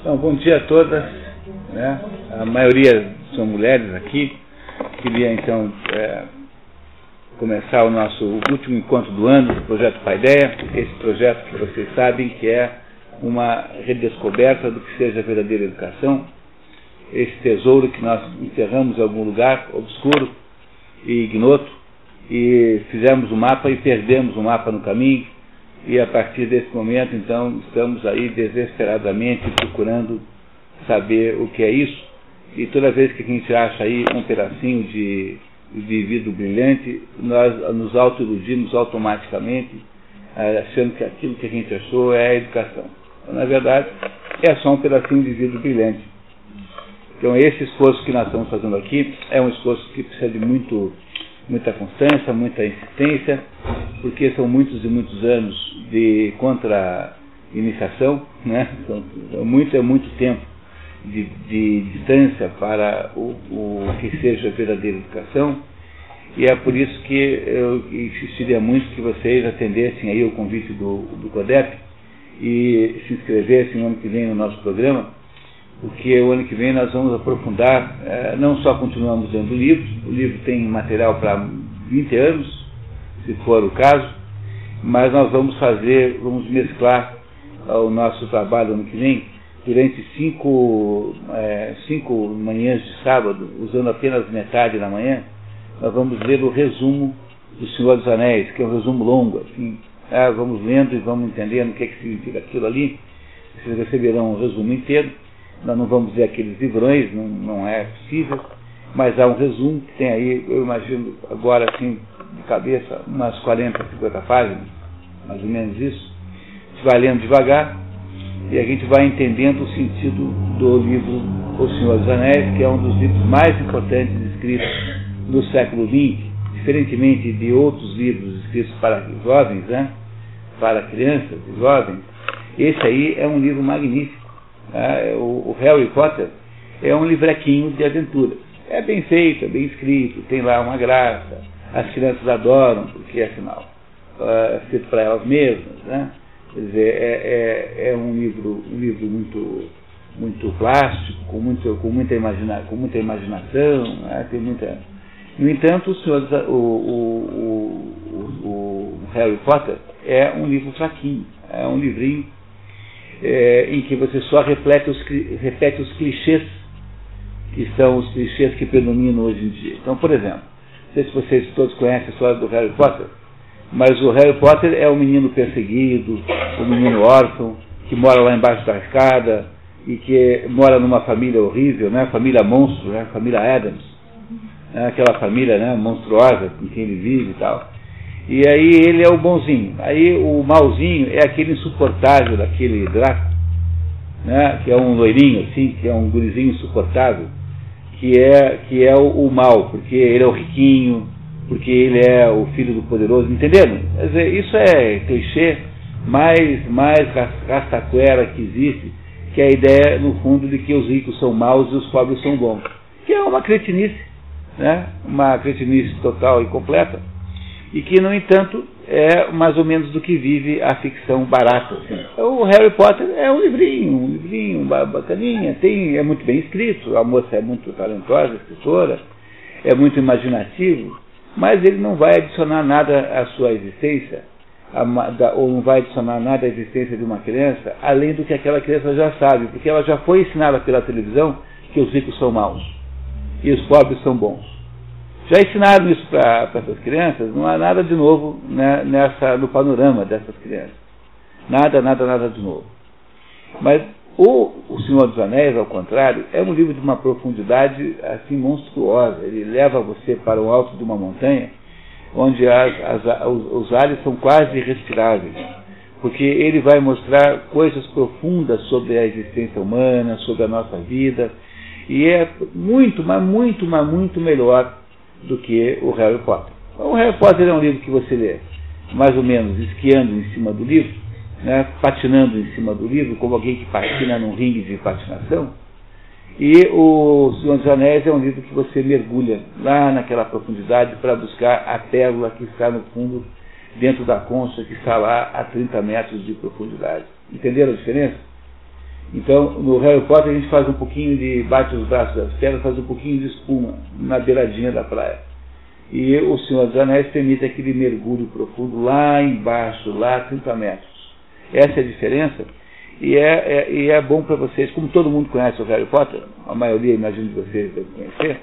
Então, bom dia a todas. Né? A maioria são mulheres aqui. Queria então é, começar o nosso último encontro do ano do Projeto Paideia. Esse projeto que vocês sabem que é uma redescoberta do que seja a verdadeira educação. Esse tesouro que nós enterramos em algum lugar obscuro e ignoto e fizemos o um mapa e perdemos o um mapa no caminho e a partir desse momento, então, estamos aí desesperadamente procurando saber o que é isso. E toda vez que a gente acha aí um pedacinho de, de vidro brilhante, nós nos autoiludimos automaticamente, eh, achando que aquilo que a gente achou é a educação. Na verdade, é só um pedacinho de vidro brilhante. Então, esse esforço que nós estamos fazendo aqui é um esforço que precisa de muito muita constância, muita insistência, porque são muitos e muitos anos de contra-iniciação, né? São, é muito, é muito tempo de, de distância para o, o, que seja verdadeira educação, e é por isso que eu insistiria muito que vocês atendessem aí o convite do, do CODEP e se inscrevessem no ano que vem no nosso programa, porque o ano que vem nós vamos aprofundar, é, não só continuamos lendo o livro, o livro tem material para 20 anos, se for o caso, mas nós vamos fazer, vamos mesclar o nosso trabalho ano que vem durante cinco, é, cinco manhãs de sábado, usando apenas metade da manhã, nós vamos ler o resumo do Senhor dos Anéis, que é um resumo longo, assim, é, vamos lendo e vamos entendendo o que, é que significa aquilo ali, vocês receberão o resumo inteiro, nós não vamos ver aqueles livrões, não, não é possível, mas há um resumo que tem aí, eu imagino agora assim, de cabeça, umas 40, 50 páginas, mais ou menos isso. A gente vai lendo devagar e a gente vai entendendo o sentido do livro O Senhor dos Anéis, que é um dos livros mais importantes escritos no século XX, diferentemente de outros livros escritos para jovens, né? para crianças e jovens. Esse aí é um livro magnífico é, o, o Harry Potter é um livrequinho de aventuras. É bem feito, é bem escrito, tem lá uma graça. As crianças adoram, porque afinal é feito para elas mesmas. Né? Quer dizer, é, é, é, um livro, um livro muito, muito plástico, com, muito, com, muita, imagina, com muita imaginação, né? tem muita. No entanto, o, senhor, o, o, o Harry Potter é um livro fraquinho, é um livrinho é, em que você só repete os, repete os clichês que são os clichês que predominam hoje em dia. Então, por exemplo, não sei se vocês todos conhecem a história do Harry Potter, mas o Harry Potter é o menino perseguido, o menino órfão, que mora lá embaixo da escada e que mora numa família horrível, né? família monstro, né? família Adams, né? aquela família né? monstruosa com quem ele vive e tal. E aí ele é o bonzinho. Aí o malzinho é aquele insuportável daquele Draco, né? que é um loirinho, assim, que é um gurizinho insuportável, que é, que é o, o mal, porque ele é o riquinho, porque ele é o filho do poderoso, entenderam? Quer dizer, isso é clichê mais, mais rastaquera que existe, que é a ideia, no fundo, de que os ricos são maus e os pobres são bons. Que é uma cretinice, né? uma cretinice total e completa e que, no entanto, é mais ou menos do que vive a ficção barata. Assim. O Harry Potter é um livrinho, um livrinho bacaninha, tem, é muito bem escrito, a moça é muito talentosa, escritora, é muito imaginativo, mas ele não vai adicionar nada à sua existência, ou não vai adicionar nada à existência de uma criança, além do que aquela criança já sabe, porque ela já foi ensinada pela televisão que os ricos são maus e os pobres são bons. Já ensinaram isso para essas crianças, não há nada de novo né, nessa, no panorama dessas crianças. Nada, nada, nada de novo. Mas o, o Senhor dos Anéis, ao contrário, é um livro de uma profundidade assim monstruosa. Ele leva você para o alto de uma montanha, onde as, as, os, os ares são quase irrespiráveis. Porque ele vai mostrar coisas profundas sobre a existência humana, sobre a nossa vida. E é muito, mas muito, mas muito melhor do que o Harry Potter. Então, o Harry Potter é um livro que você lê mais ou menos esquiando em cima do livro, né, patinando em cima do livro, como alguém que patina num ringue de patinação. E o Senhor dos Anéis é um livro que você mergulha lá naquela profundidade para buscar a pérola que está no fundo, dentro da concha que está lá a 30 metros de profundidade. Entenderam a diferença? Então, no Harry Potter a gente faz um pouquinho de. bate os braços das pedras, faz um pouquinho de espuma na beiradinha da praia. E o Senhor dos Anéis permite aquele mergulho profundo lá embaixo, lá a 30 metros. Essa é a diferença. E é, é, e é bom para vocês, como todo mundo conhece o Harry Potter, a maioria, imagino, de vocês devem conhecer,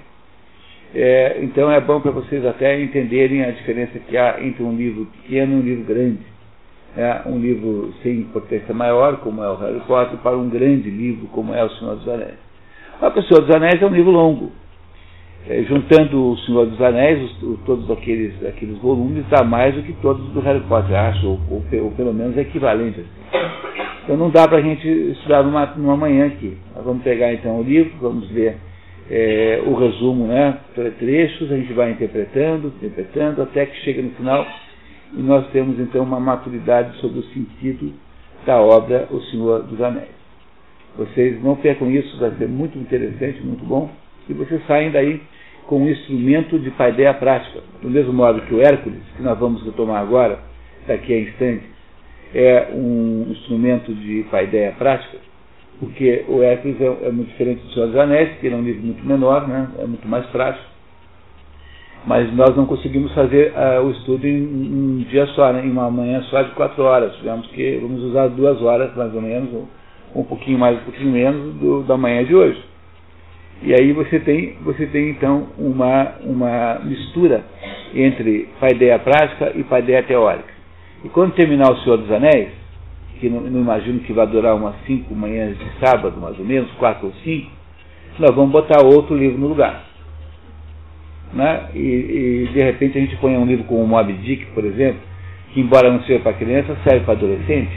é, então é bom para vocês até entenderem a diferença que há entre um livro pequeno e um livro grande. É, um livro sem importância maior, como é o Harry Potter, para um grande livro, como é o Senhor dos Anéis. O Senhor dos Anéis é um livro longo. É, juntando o Senhor dos Anéis, os, todos aqueles, aqueles volumes, dá mais do que todos do Harry Potter, acho, ou, ou, ou pelo menos é equivalente. Então não dá para a gente estudar numa, numa manhã aqui. Nós vamos pegar então o livro, vamos ver é, o resumo, né, trechos, a gente vai interpretando, interpretando, até que chega no final e nós temos então uma maturidade sobre o sentido da obra O Senhor dos Anéis. Vocês não percam isso, vai ser muito interessante, muito bom, e vocês saem daí com um instrumento de paideia prática. Do mesmo modo que o Hércules, que nós vamos retomar agora, daqui a instantes, é um instrumento de paideia prática, porque o Hércules é, é, muito diferente do Senhor dos Anéis, que ele é um livro muito menor, né, é muito mais prático. Mas nós não conseguimos fazer uh, o estudo em um dia só, né, em uma manhã só de quatro horas. Tivemos que vamos usar duas horas, mais ou menos, ou um pouquinho mais, um pouquinho menos do, da manhã de hoje. E aí você tem, você tem então uma, uma mistura entre paideia prática e paideia teórica. E quando terminar o Senhor dos Anéis, que não, não, imagino que vai durar umas cinco manhãs de sábado, mais ou menos, quatro ou cinco, nós vamos botar outro livro no lugar. Né? E, e, de repente a gente põe um livro como o Moby Dick, por exemplo, que embora não seja para criança, serve para adolescente.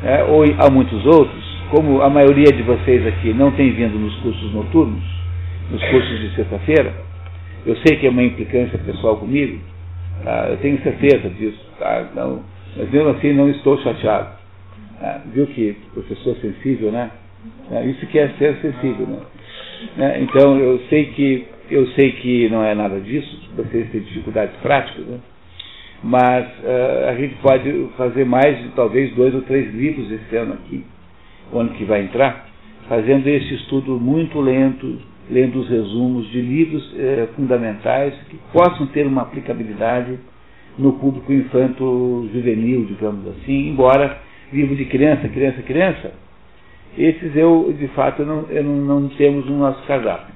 Né? Ou há muitos outros, como a maioria de vocês aqui não tem vindo nos cursos noturnos, nos cursos de sexta-feira, eu sei que é uma implicância pessoal comigo, tá? eu tenho certeza disso, tá? não, mas mesmo assim não estou chateado. Tá? Viu que professor sensível, né? Isso que é ser sensível, né? né? Então eu sei que eu sei que não é nada disso, vocês têm dificuldades práticas, né? mas uh, a gente pode fazer mais de talvez dois ou três livros esse ano aqui, o ano que vai entrar, fazendo esse estudo muito lento, lendo os resumos de livros uh, fundamentais que possam ter uma aplicabilidade no público infanto-juvenil, digamos assim, embora livro de criança, criança, criança, esses eu, de fato, não, eu não, não temos no nosso cardápio.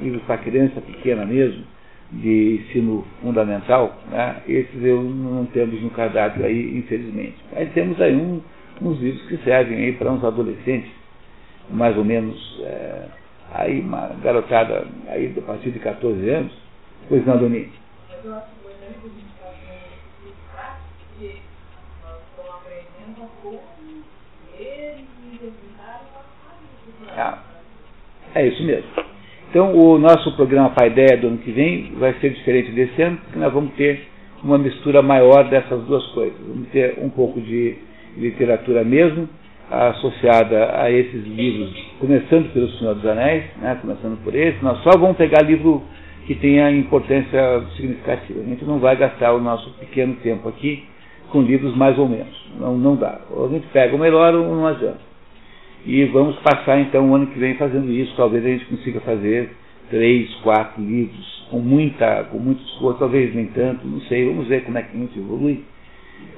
Livros para criança pequena mesmo, de ensino fundamental, né? esses eu não temos no cardápio aí, infelizmente. Mas temos aí um, uns livros que servem aí para uns adolescentes, mais ou menos, é, aí uma garotada aí a partir de 14 anos. Pois não, Doni? Ah, é isso mesmo. Então, o nosso programa Pai Ideia do ano que vem vai ser diferente desse ano, porque nós vamos ter uma mistura maior dessas duas coisas. Vamos ter um pouco de literatura mesmo, associada a esses livros, começando pelo Senhor dos Anéis, né, começando por esse. Nós só vamos pegar livro que tenha importância significativa. A gente não vai gastar o nosso pequeno tempo aqui com livros mais ou menos. Não, não dá. Ou a gente pega o melhor ou não adianta. E vamos passar então o ano que vem fazendo isso. Talvez a gente consiga fazer três, quatro livros com muita, com muito esforço, talvez nem tanto, não sei, vamos ver como é que a gente evolui.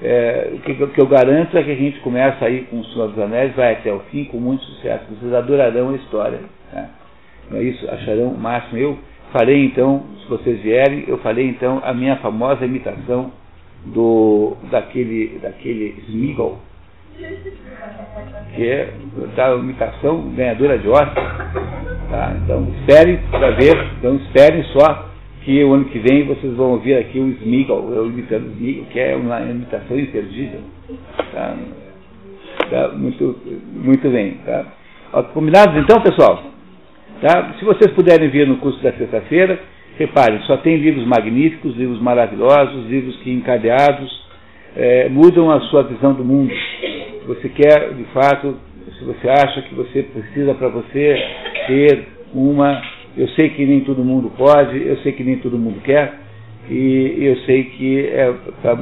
É, o, que, o, que, eu garanto é que a gente começa aí com o Senhor dos Anéis, vai até o fim com muito sucesso. Vocês adorarão a história. Né? Não é isso? Acharão o máximo. Eu farei então, se vocês vierem, eu farei então a minha famosa imitação do, daquele, daquele Smeagol que é da imitação ganhadora de Oscar. Tá? Então esperem para ver, então esperem só que o ano que vem vocês vão ouvir aqui o Smeagol, eu imitando o que é uma imitação imperdível. Tá? Tá? Muito, muito bem. Tá? Combinados então, pessoal? Tá? Se vocês puderem vir no curso da sexta-feira, reparem, só tem livros magníficos, livros maravilhosos, livros que encadeados é, mudam a sua visão do mundo você quer, de fato, se você acha que você precisa para você ter uma. Eu sei que nem todo mundo pode, eu sei que nem todo mundo quer, e eu sei que é,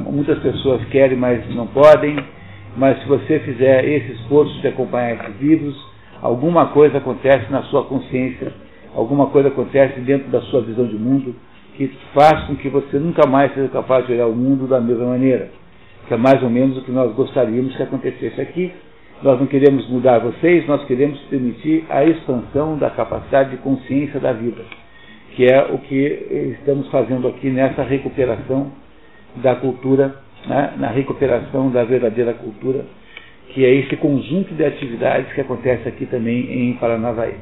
muitas pessoas querem, mas não podem. Mas se você fizer esse esforço de acompanhar esses livros, alguma coisa acontece na sua consciência, alguma coisa acontece dentro da sua visão de mundo que faz com que você nunca mais seja capaz de olhar o mundo da mesma maneira. Que é mais ou menos o que nós gostaríamos que acontecesse aqui. Nós não queremos mudar vocês, nós queremos permitir a expansão da capacidade de consciência da vida, que é o que estamos fazendo aqui nessa recuperação da cultura, né? na recuperação da verdadeira cultura, que é esse conjunto de atividades que acontece aqui também em Paranavaí.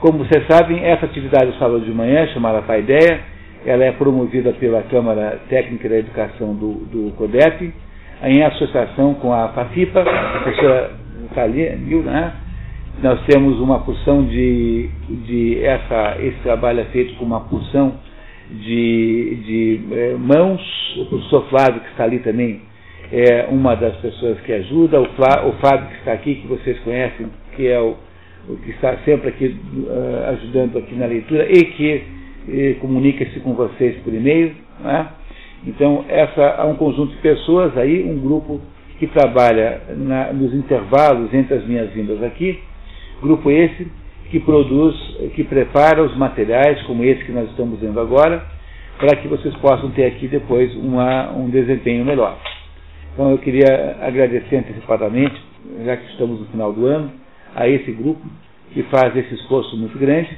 Como vocês sabem, essa atividade do sábado de manhã, chamada Paideia, ela é promovida pela Câmara Técnica da Educação do, do CODEP, em associação com a FAFIPA, a professora Calil, né? Nós temos uma porção de, de essa, esse trabalho é feito com uma porção de, de é, mãos, o professor Flávio, que está ali também, é uma das pessoas que ajuda, o Flávio, o Flávio que está aqui, que vocês conhecem, que é o, o que está sempre aqui uh, ajudando aqui na leitura e que comunica-se com vocês por e-mail. Né? Então, essa, há um conjunto de pessoas aí, um grupo que trabalha na, nos intervalos entre as minhas vindas aqui, grupo esse que produz, que prepara os materiais, como esse que nós estamos vendo agora, para que vocês possam ter aqui depois uma, um desempenho melhor. Então eu queria agradecer antecipadamente, já que estamos no final do ano, a esse grupo que faz esse esforço muito grande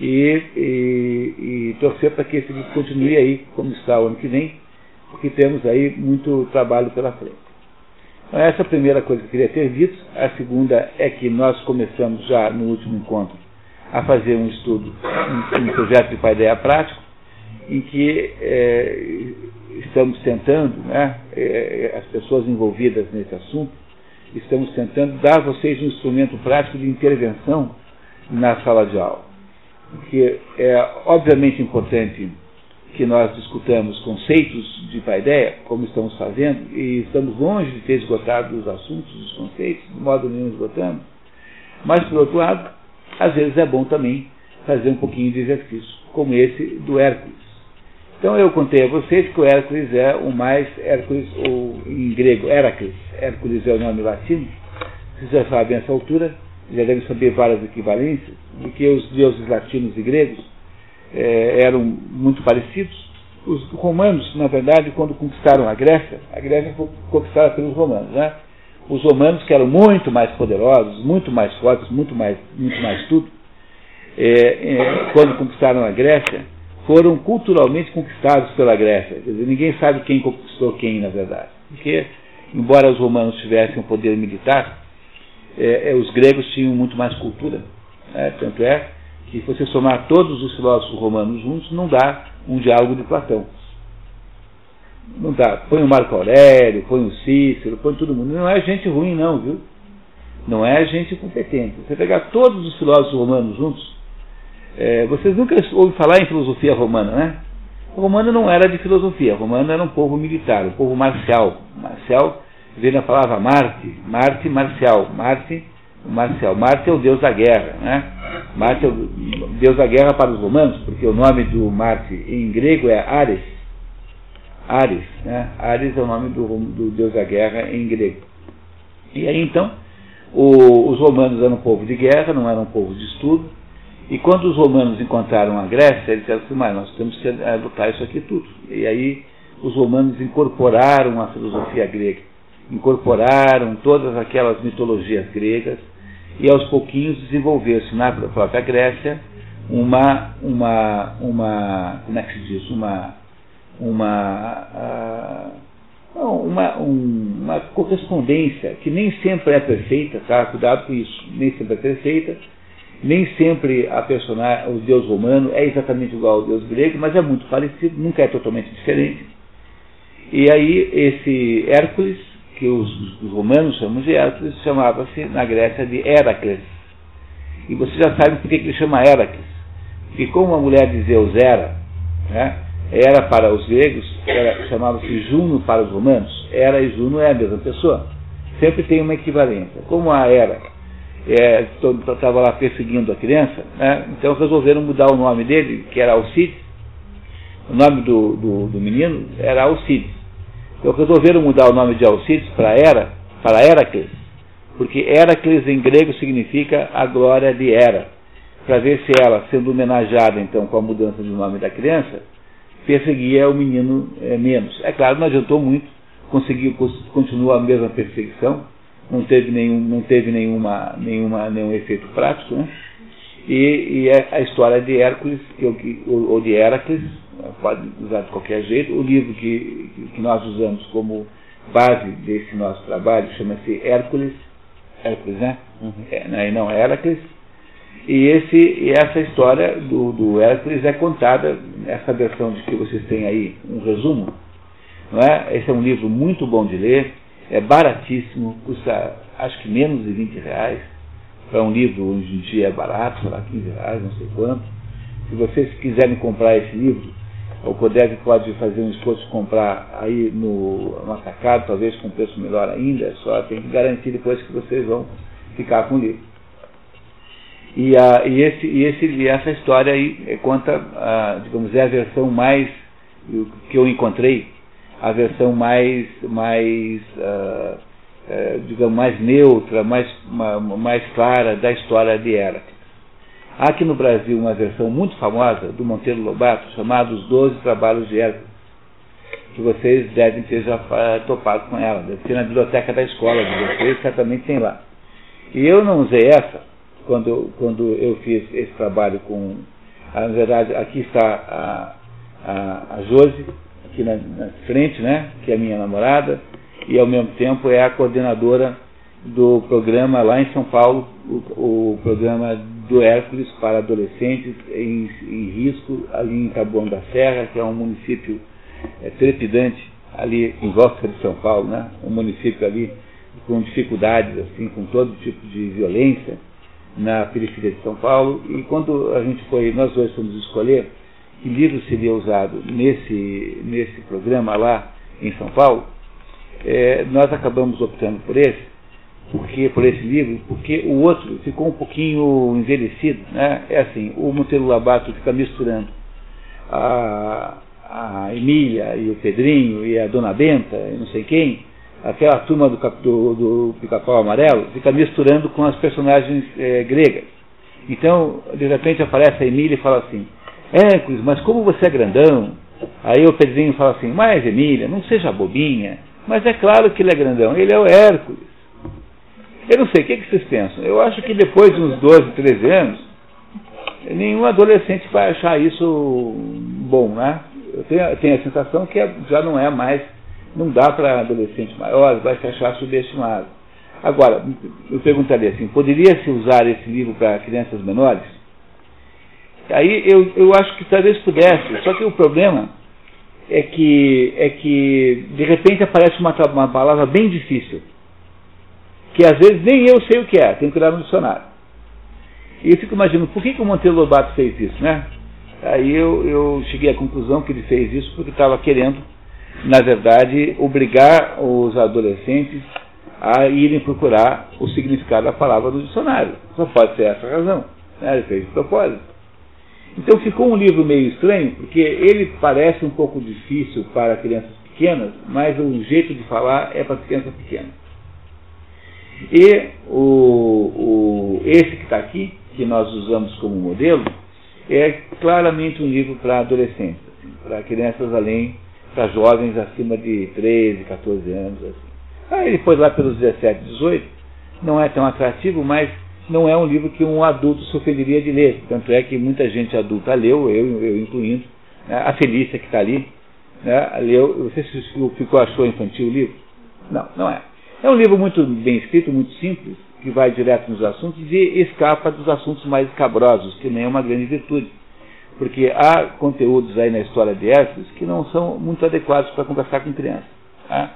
e, e, e torcer para que esse continue aí como está o ano que vem, porque temos aí muito trabalho pela frente. Então, essa é a primeira coisa que eu queria ter dito. A segunda é que nós começamos já no último encontro a fazer um estudo, um, um projeto de paideia prático, em que é, estamos tentando, né, é, as pessoas envolvidas nesse assunto, estamos tentando dar a vocês um instrumento prático de intervenção na sala de aula. Porque é obviamente importante que nós discutamos conceitos de paideia, como estamos fazendo, e estamos longe de ter esgotado os assuntos, os conceitos, de modo nenhum esgotamos. Mas, por outro lado, às vezes é bom também fazer um pouquinho de exercício, como esse do Hércules. Então eu contei a vocês que o Hércules é o mais, Hércules, ou em grego, Heracles, Hércules é o nome latino, vocês já sabem essa altura, já devem saber várias equivalências, de que os deuses latinos e gregos é, eram muito parecidos. Os romanos, na verdade, quando conquistaram a Grécia, a Grécia foi conquistada pelos romanos, né? Os romanos, que eram muito mais poderosos, muito mais fortes, muito mais, muito mais tudo, é, é, quando conquistaram a Grécia, foram culturalmente conquistados pela Grécia. Quer dizer, ninguém sabe quem conquistou quem, na verdade. Porque, embora os romanos tivessem um poder militar, é, é, os gregos tinham muito mais cultura. Né? Tanto é que, se você somar todos os filósofos romanos juntos, não dá um diálogo de Platão. Não dá. Põe o Marco Aurélio, põe o Cícero, põe todo mundo. Não é gente ruim, não, viu? Não é gente competente. Você pegar todos os filósofos romanos juntos, é, vocês nunca ouviram falar em filosofia romana, né? O romano não era de filosofia, o romano era um povo militar, um povo marcial. Marcial vem da palavra Marte, Marte marcial, Marte marcial. Marte é o deus da guerra, né? Marte é o deus da guerra para os romanos, porque o nome do Marte em grego é Ares. Ares, né? Ares é o nome do, do deus da guerra em grego. E aí então, o, os romanos eram um povo de guerra, não eram um povo de estudo, e quando os romanos encontraram a Grécia, eles disseram assim, mas nós temos que adotar isso aqui tudo. E aí os romanos incorporaram a filosofia grega, incorporaram todas aquelas mitologias gregas e aos pouquinhos desenvolveu-se na própria Grécia uma, uma, uma, como é que se diz, uma, uma, uh, uma, um, uma correspondência que nem sempre é perfeita, tá? Cuidado com isso, nem sempre é perfeita, nem sempre a personagem, o deus romano é exatamente igual ao deus grego, mas é muito parecido, nunca é totalmente diferente. E aí esse Hércules, que os, os romanos chamam de Hércules, chamava-se na Grécia de Heracles. E você já sabe por que ele chama Heracles. Porque como a mulher de Zeus era, né, era para os gregos, chamava-se Juno para os romanos, Era e Juno é a mesma pessoa. Sempre tem uma equivalência. Como a Hera estava é, lá perseguindo a criança, né? então resolveram mudar o nome dele, que era Alcides. O nome do, do, do menino era Alcides. Então resolveram mudar o nome de Alcides para Era, para Heracles, porque Heracles em grego significa a glória de Hera, para ver se ela, sendo homenageada então com a mudança de nome da criança, perseguia o menino é, menos. É claro, não adiantou muito, conseguiu, continuou a mesma perseguição, não teve nenhum, não teve nenhuma, nenhuma, nenhum efeito prático, né? E, e a história de Hércules, ou de Heracles, pode usar de qualquer jeito, o livro que, que nós usamos como base desse nosso trabalho chama-se Hércules, Hércules, né? Uhum. É, né? não Héracles, e, esse, essa história do, do Hércules é contada, essa versão de que vocês têm aí, um resumo, não é? Esse é um livro muito bom de ler, é baratíssimo, custa acho que menos de 20 reais. Para um livro hoje em dia é barato, sei lá, 15 reais, não sei quanto. Se vocês quiserem comprar esse livro, o Codeve pode fazer um esforço de comprar aí no, no atacado, talvez com preço melhor ainda, só tem que garantir depois que vocês vão ficar com o livro. E, a, e, esse, e, esse, e essa história aí é, conta, a, digamos, é a versão mais que eu encontrei a versão mais, mais uh, uh, digamos, mais neutra, mais, mais clara da história de Heracles. Há aqui no Brasil uma versão muito famosa do Monteiro Lobato, chamada Os Doze Trabalhos de Heracles, que vocês devem ter já topado com ela, deve ser na biblioteca da escola de vocês, certamente tem lá. E eu não usei essa quando, quando eu fiz esse trabalho com. Na verdade, aqui está a, a, a Josi, aqui na, na, frente, né, que é minha namorada, e ao mesmo tempo é a coordenadora do programa lá em São Paulo, o, o programa do Hércules para adolescentes em, em, risco, ali em Taboão da Serra, que é um município é, trepidante, ali em volta de São Paulo, né, um município ali com dificuldades, assim, com todo tipo de violência na periferia de São Paulo. E quando a gente foi, nós dois fomos escolher que livro seria usado nesse, nesse programa lá em São Paulo, é, nós acabamos optando por esse, porque por esse livro, porque o outro ficou um pouquinho envelhecido, né? É assim, o Monteiro Labato fica misturando a, a Emília e o Pedrinho e a Dona Benta e não sei quem, aquela turma do, do, do Pica-Pau Amarelo, fica misturando com as personagens é, gregas. Então, de repente aparece a Emília e fala assim, Hércules, mas como você é grandão? Aí o Pedrinho fala assim, mas Emília, não seja bobinha. Mas é claro que ele é grandão, ele é o Hércules. Eu não sei, o que, que vocês pensam? Eu acho que depois de uns 12, 13 anos, nenhum adolescente vai achar isso bom, né? Eu tenho, tenho a sensação que é, já não é mais, não dá para adolescente maior, vai se achar subestimado. Agora, eu perguntaria assim, poderia-se usar esse livro para crianças menores? Aí eu, eu acho que talvez pudesse, só que o problema é que, é que de repente aparece uma, uma palavra bem difícil, que às vezes nem eu sei o que é, tenho que olhar no dicionário. E eu fico imaginando, por que, que o Monteiro Lobato fez isso, né? Aí eu, eu cheguei à conclusão que ele fez isso porque estava querendo, na verdade, obrigar os adolescentes a irem procurar o significado da palavra no dicionário. Só pode ser essa a razão. Né? Ele fez de propósito. Então ficou um livro meio estranho, porque ele parece um pouco difícil para crianças pequenas, mas o jeito de falar é para crianças pequenas. E o, o, esse que está aqui, que nós usamos como modelo, é claramente um livro para adolescentes, assim, para crianças além, para jovens acima de 13, 14 anos. Assim. Aí depois lá pelos 17, 18, não é tão atrativo, mas não é um livro que um adulto se ofenderia de ler. Tanto é que muita gente adulta leu, eu, eu incluindo. Né? A Felícia que está ali, né? leu. Você ficou achou infantil o livro? Não, não é. É um livro muito bem escrito, muito simples, que vai direto nos assuntos e escapa dos assuntos mais escabrosos, que nem é uma grande virtude. Porque há conteúdos aí na história de Hércules que não são muito adequados para conversar com criança. Tá?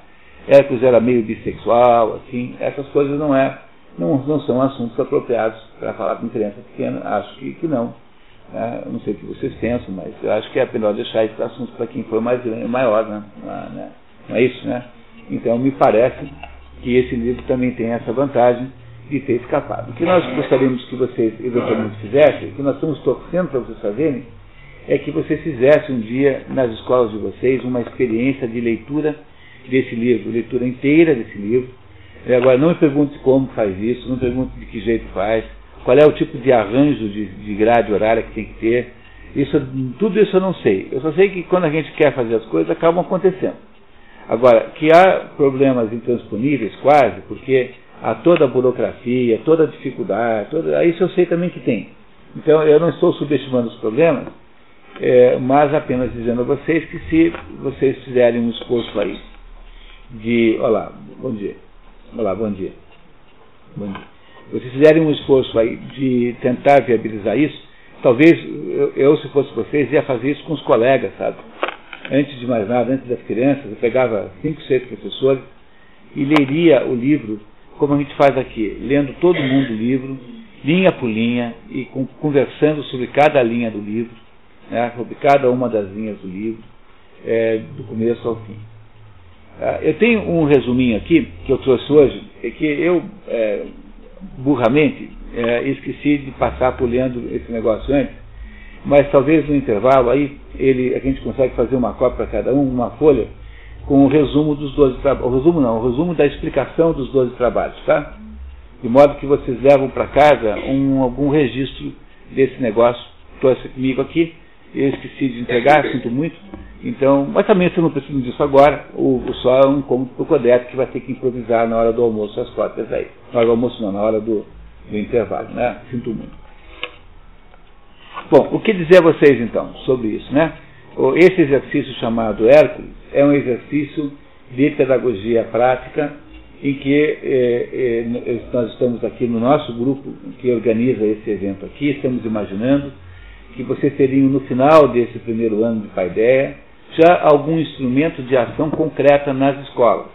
Hércules era meio bissexual, assim, essas coisas não é não, não são assuntos apropriados para falar com criança pequena. Acho que, que não. Né? não sei o que vocês pensam, mas eu acho que é melhor deixar esses assuntos para quem for mais maior, né? É, né? não é isso, né? Então me parece que esse livro também tem essa vantagem de ter escapado. O que nós gostaríamos que vocês eventualmente fizessem, o que nós estamos torcendo para vocês fazerem, é que vocês fizessem um dia nas escolas de vocês uma experiência de leitura desse livro, leitura inteira desse livro, E agora, não me pergunte como faz isso, não me pergunte de que jeito faz, qual é o tipo de arranjo de, de grade horária que tem que ter. Isso, tudo isso eu não sei. Eu só sei que quando a gente quer fazer as coisas, acabam acontecendo. Agora, que há problemas intransponíveis, quase, porque há toda a burocracia, toda a dificuldade, toda, isso eu sei também que tem. Então, eu não estou subestimando os problemas, é, mas apenas dizendo a vocês que se vocês fizerem um esforço aí de. Olá, bom dia. Olá, bom dia. Bom dia. Vocês fizerem um esforço aí de tentar viabilizar isso, talvez eu, eu, se fosse vocês, ia fazer isso com os colegas, sabe? Antes de mais nada, antes das crianças, eu pegava cinco, seis professores e leria o livro como a gente faz aqui, lendo todo mundo o livro, linha por linha, e com, conversando sobre cada linha do livro, né, sobre cada uma das linhas do livro, é, do começo ao fim. Ah, eu tenho um resuminho aqui que eu trouxe hoje, é que eu, é, burramente, é, esqueci de passar por lendo esse negócio antes, mas talvez no intervalo aí ele, a gente consegue fazer uma cópia para cada um, uma folha, com o resumo dos 12 trabalhos. O resumo não, o resumo da explicação dos 12 trabalhos, tá? De modo que vocês levam para casa um, algum registro desse negócio. Trouxe comigo aqui, eu esqueci de entregar, sinto muito. Então, mas também você não precisa disso agora, o, o só é um cômodo para o Codete que vai ter que improvisar na hora do almoço as cópias aí. Na hora do almoço não, na hora do, do intervalo, né? Sinto muito. Bom, o que dizer a vocês então sobre isso, né? Esse exercício chamado Hércules é um exercício de pedagogia prática em que eh, eh, nós estamos aqui no nosso grupo que organiza esse evento aqui, estamos imaginando que vocês teriam no final desse primeiro ano de Paideia já algum instrumento de ação concreta nas escolas.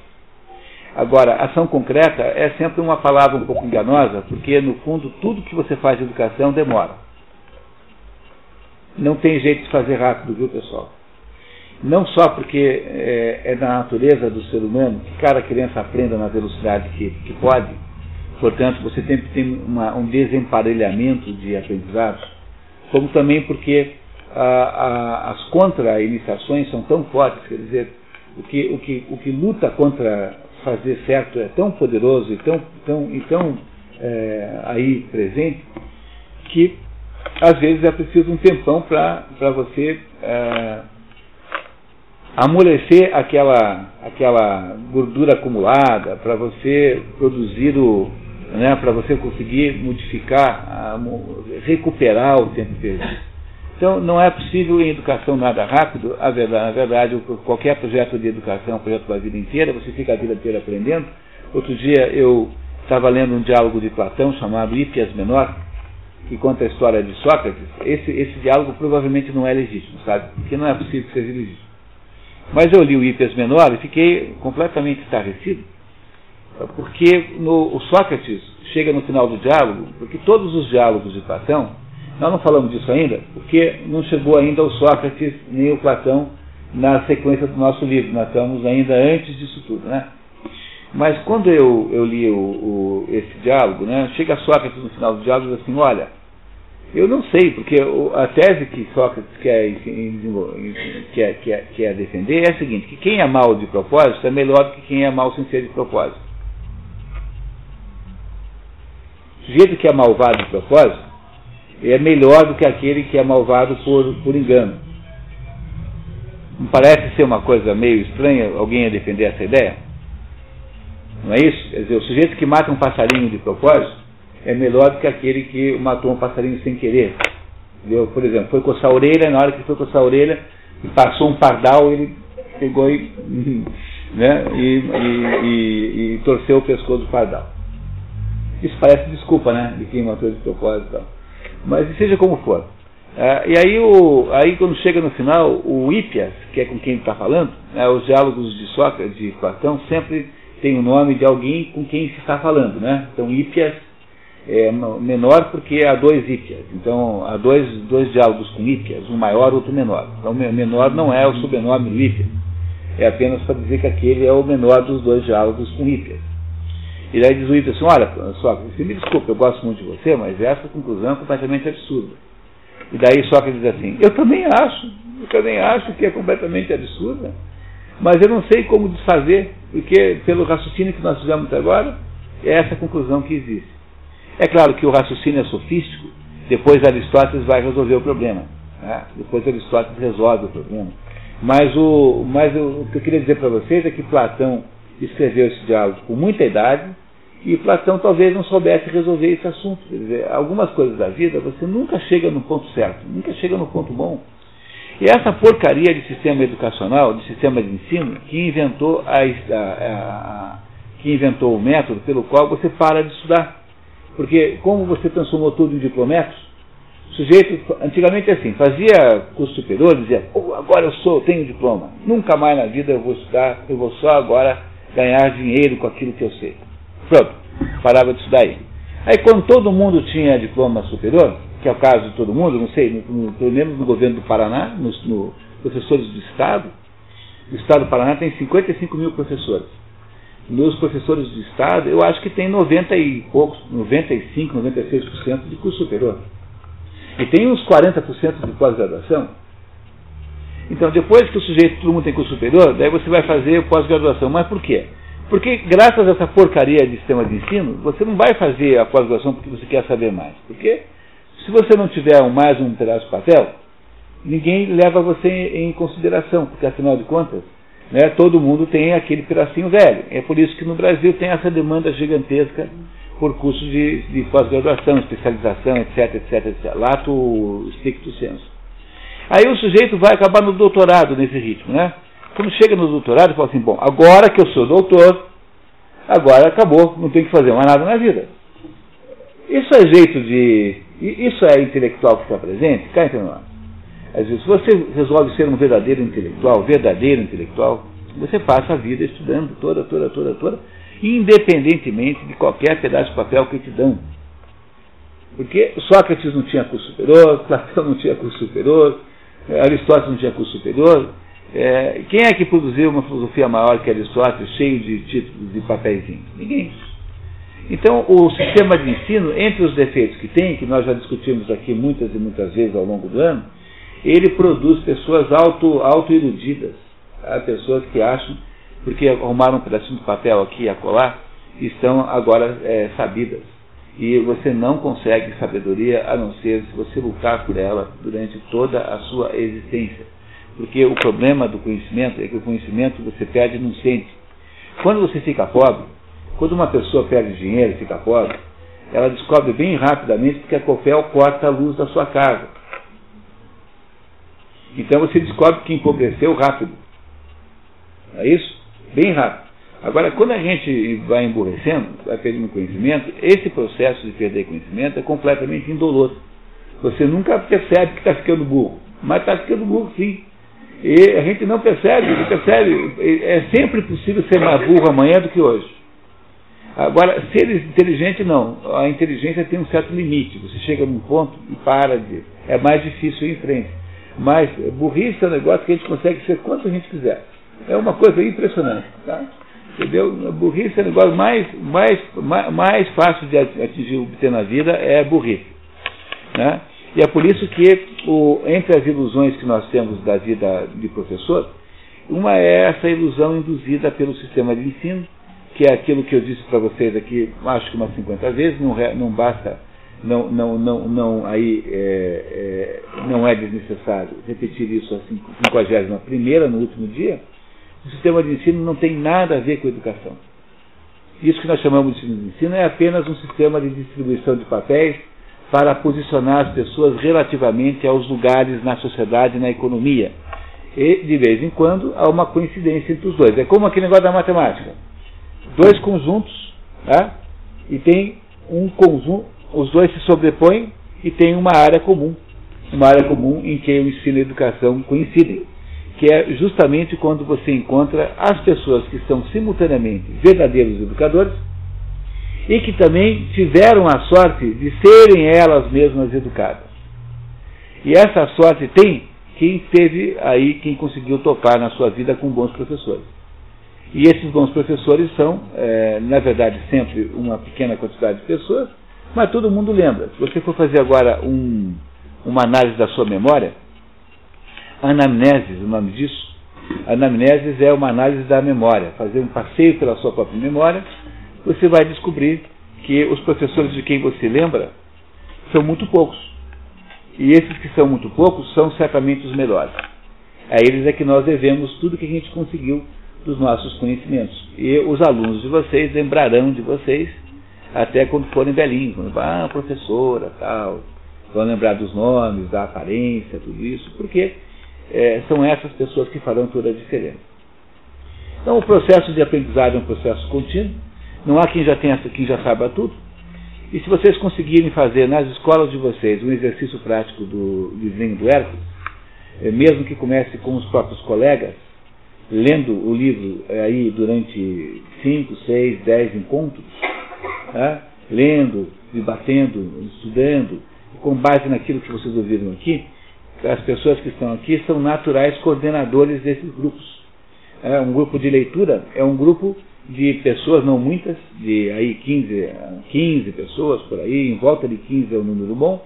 Agora, ação concreta é sempre uma palavra um pouco enganosa, porque no fundo tudo que você faz de educação demora. Não tem jeito de fazer rápido, viu pessoal? Não só porque é, é da natureza do ser humano que cada criança aprenda na velocidade que, que pode, portanto você sempre tem uma, um desemparelhamento de aprendizados, como também porque a, a, as contra-iniciações são tão fortes, quer dizer, o que, o, que, o que luta contra fazer certo é tão poderoso e tão, tão, e tão é, aí presente que às vezes é preciso um tempão para você é, amolecer aquela, aquela gordura acumulada, para você produzir o. Né, para você conseguir modificar, recuperar o tempo perdido. Então, não é possível em educação nada rápido. A verdade, na verdade, qualquer projeto de educação, projeto da vida inteira, você fica a vida inteira aprendendo. Outro dia eu estava lendo um diálogo de Platão chamado Hípias Menor, que conta a história de Sócrates. Esse, esse diálogo provavelmente não é legítimo, sabe? Porque não é possível que seja legítimo. Mas eu li o Hípias Menor e fiquei completamente estarrecido, porque no, o Sócrates chega no final do diálogo, porque todos os diálogos de Platão nós não falamos disso ainda, porque não chegou ainda o Sócrates nem o Platão na sequência do nosso livro. Nós estamos ainda antes disso tudo, né? Mas quando eu, eu li o, o, esse diálogo, né, chega Sócrates no final do diálogo e diz assim, olha, eu não sei, porque a tese que Sócrates quer, quer, quer, quer defender é a seguinte, que quem é mal de propósito é melhor do que quem é mal sem ser de propósito. O sujeito que é malvado de propósito é melhor do que aquele que é malvado por, por engano. Não parece ser uma coisa meio estranha alguém a defender essa ideia? Não é isso? Quer dizer, o sujeito que mata um passarinho de propósito é melhor do que aquele que matou um passarinho sem querer. Entendeu? Por exemplo, foi coçar a orelha, na hora que foi coçar a orelha e passou um pardal, ele pegou e, né, e, e, e, torceu o pescoço do pardal. Isso parece desculpa, né? De quem matou de propósito. Mas seja como for. É, e aí, o, aí, quando chega no final, o Hípias, que é com quem está falando, né, os diálogos de Sócrates, de Platão, sempre tem o nome de alguém com quem se está falando. Né? Então, Hípias é menor porque há dois Hípias. Então, há dois, dois diálogos com Hípias, um maior outro menor. Então, o menor não é o sobrenome do Hípias. É apenas para dizer que aquele é o menor dos dois diálogos com Hípias. E daí diz o Ito assim, olha, Sócrates, me desculpe, eu gosto muito de você, mas essa conclusão é completamente absurda. E daí Sócrates diz assim, eu também acho, eu também acho que é completamente absurda. Mas eu não sei como desfazer, porque pelo raciocínio que nós fizemos agora, é essa conclusão que existe. É claro que o raciocínio é sofístico, depois Aristóteles vai resolver o problema. Né? Depois Aristóteles resolve o problema. Mas, o, mas o, o que eu queria dizer para vocês é que Platão escreveu esse diálogo com muita idade, e Platão talvez não soubesse resolver esse assunto. Quer dizer, algumas coisas da vida você nunca chega no ponto certo, nunca chega no ponto bom. E essa porcaria de sistema educacional, de sistema de ensino, que inventou, a, a, a, que inventou o método pelo qual você para de estudar. Porque como você transformou tudo em diplometos, o sujeito, antigamente assim, fazia curso superior, dizia, oh, agora eu sou, tenho diploma, nunca mais na vida eu vou estudar, eu vou só agora ganhar dinheiro com aquilo que eu sei. Pronto, parava de estudar aí. Aí quando todo mundo tinha diploma superior, que é o caso de todo mundo, não sei, no, pelo menos no governo do Paraná, nos no professores do Estado, o Estado do Paraná tem 55 mil professores. Nos professores do Estado, eu acho que tem 90 e poucos, 95, 96% de curso superior. E tem uns 40% de pós-graduação. Então, depois que o sujeito, todo mundo tem curso superior, daí você vai fazer pós-graduação. Mas por quê? Porque graças a essa porcaria de sistema de ensino, você não vai fazer a pós-graduação porque você quer saber mais. Porque se você não tiver mais um pedaço de papel, ninguém leva você em consideração, porque afinal de contas, né, todo mundo tem aquele pedacinho velho. É por isso que no Brasil tem essa demanda gigantesca por cursos de, de pós-graduação, especialização, etc, etc, etc. Lato stricto senso. Aí o sujeito vai acabar no doutorado nesse ritmo, né? Quando chega no doutorado, fala assim: bom, agora que eu sou doutor, agora acabou, não tem que fazer mais nada na vida. Isso é jeito de. Isso é intelectual que está presente? Cá entre nós. Às vezes, se você resolve ser um verdadeiro intelectual, verdadeiro intelectual, você passa a vida estudando toda, toda, toda, toda, independentemente de qualquer pedaço de papel que te dão. Porque Sócrates não tinha curso superior, Platão não tinha curso superior, Aristóteles não tinha curso superior, é, quem é que produziu uma filosofia maior que Aristóteles, cheio de títulos e papéis? Ninguém. Então, o sistema de ensino, entre os defeitos que tem, que nós já discutimos aqui muitas e muitas vezes ao longo do ano, ele produz pessoas auto-iludidas, auto pessoas que acham, porque arrumaram um pedacinho de papel aqui e acolá, estão agora é, sabidas. E você não consegue sabedoria a não ser se você lutar por ela durante toda a sua existência. Porque o problema do conhecimento é que o conhecimento você perde e não sente. Quando você fica pobre, quando uma pessoa perde dinheiro e fica pobre, ela descobre bem rapidamente porque a Copel corta a luz da sua casa. Então você descobre que empobreceu rápido. É isso? Bem rápido. Agora, quando a gente vai emburrecendo, vai perdendo conhecimento, esse processo de perder conhecimento é completamente indolor. Você nunca percebe que está ficando burro, mas está ficando burro sim. E a gente não percebe, não percebe. É sempre possível ser mais burro amanhã do que hoje. Agora, ser inteligente não. A inteligência tem um certo limite. Você chega num ponto e para de. É mais difícil ir em frente. Mas burrice é um negócio que a gente consegue ser quanto a gente quiser. É uma coisa impressionante. Tá? Entendeu? Burrice é o negócio mais, mais, mais, fácil de atingir, obter na vida é burrice. Né? E é por isso que, o, entre as ilusões que nós temos da vida de professor, uma é essa ilusão induzida pelo sistema de ensino, que é aquilo que eu disse para vocês aqui, acho que umas 50 vezes, não, não basta, não, não, não, não, aí, é, é, não é desnecessário repetir isso a 51 primeira no último dia, o sistema de ensino não tem nada a ver com educação. Isso que nós chamamos de ensino é apenas um sistema de distribuição de papéis para posicionar as pessoas relativamente aos lugares na sociedade e na economia. E, de vez em quando, há uma coincidência entre os dois. É como aquele negócio da matemática. Dois conjuntos, tá? e tem um conjunto, os dois se sobrepõem e tem uma área comum. Uma área comum em que o ensino e a educação coincidem. Que é justamente quando você encontra as pessoas que são simultaneamente verdadeiros educadores e que também tiveram a sorte de serem elas mesmas educadas. E essa sorte tem quem teve aí, quem conseguiu topar na sua vida com bons professores. E esses bons professores são, é, na verdade, sempre uma pequena quantidade de pessoas, mas todo mundo lembra. Se você for fazer agora um, uma análise da sua memória, anamnese, o nome disso, anamnese é uma análise da memória, fazer um passeio pela sua própria memória, você vai descobrir que os professores de quem você lembra são muito poucos. E esses que são muito poucos são certamente os melhores. A eles é que nós devemos tudo que a gente conseguiu dos nossos conhecimentos. E os alunos de vocês lembrarão de vocês até quando forem velhinhos. Quando ah, professora, tal. Vão lembrar dos nomes, da aparência, tudo isso, porque é, são essas pessoas que farão toda a diferença. Então o processo de aprendizagem é um processo contínuo. Não há quem já tenha, quem já saiba tudo. E se vocês conseguirem fazer nas escolas de vocês um exercício prático do desenho do Hércules, é, mesmo que comece com os próprios colegas, lendo o livro aí durante 5, 6, 10 encontros, tá? lendo, debatendo, estudando, com base naquilo que vocês ouviram aqui, as pessoas que estão aqui são naturais coordenadores desses grupos. É, um grupo de leitura é um grupo de pessoas, não muitas, de aí 15, 15 pessoas por aí, em volta de 15 é o número bom,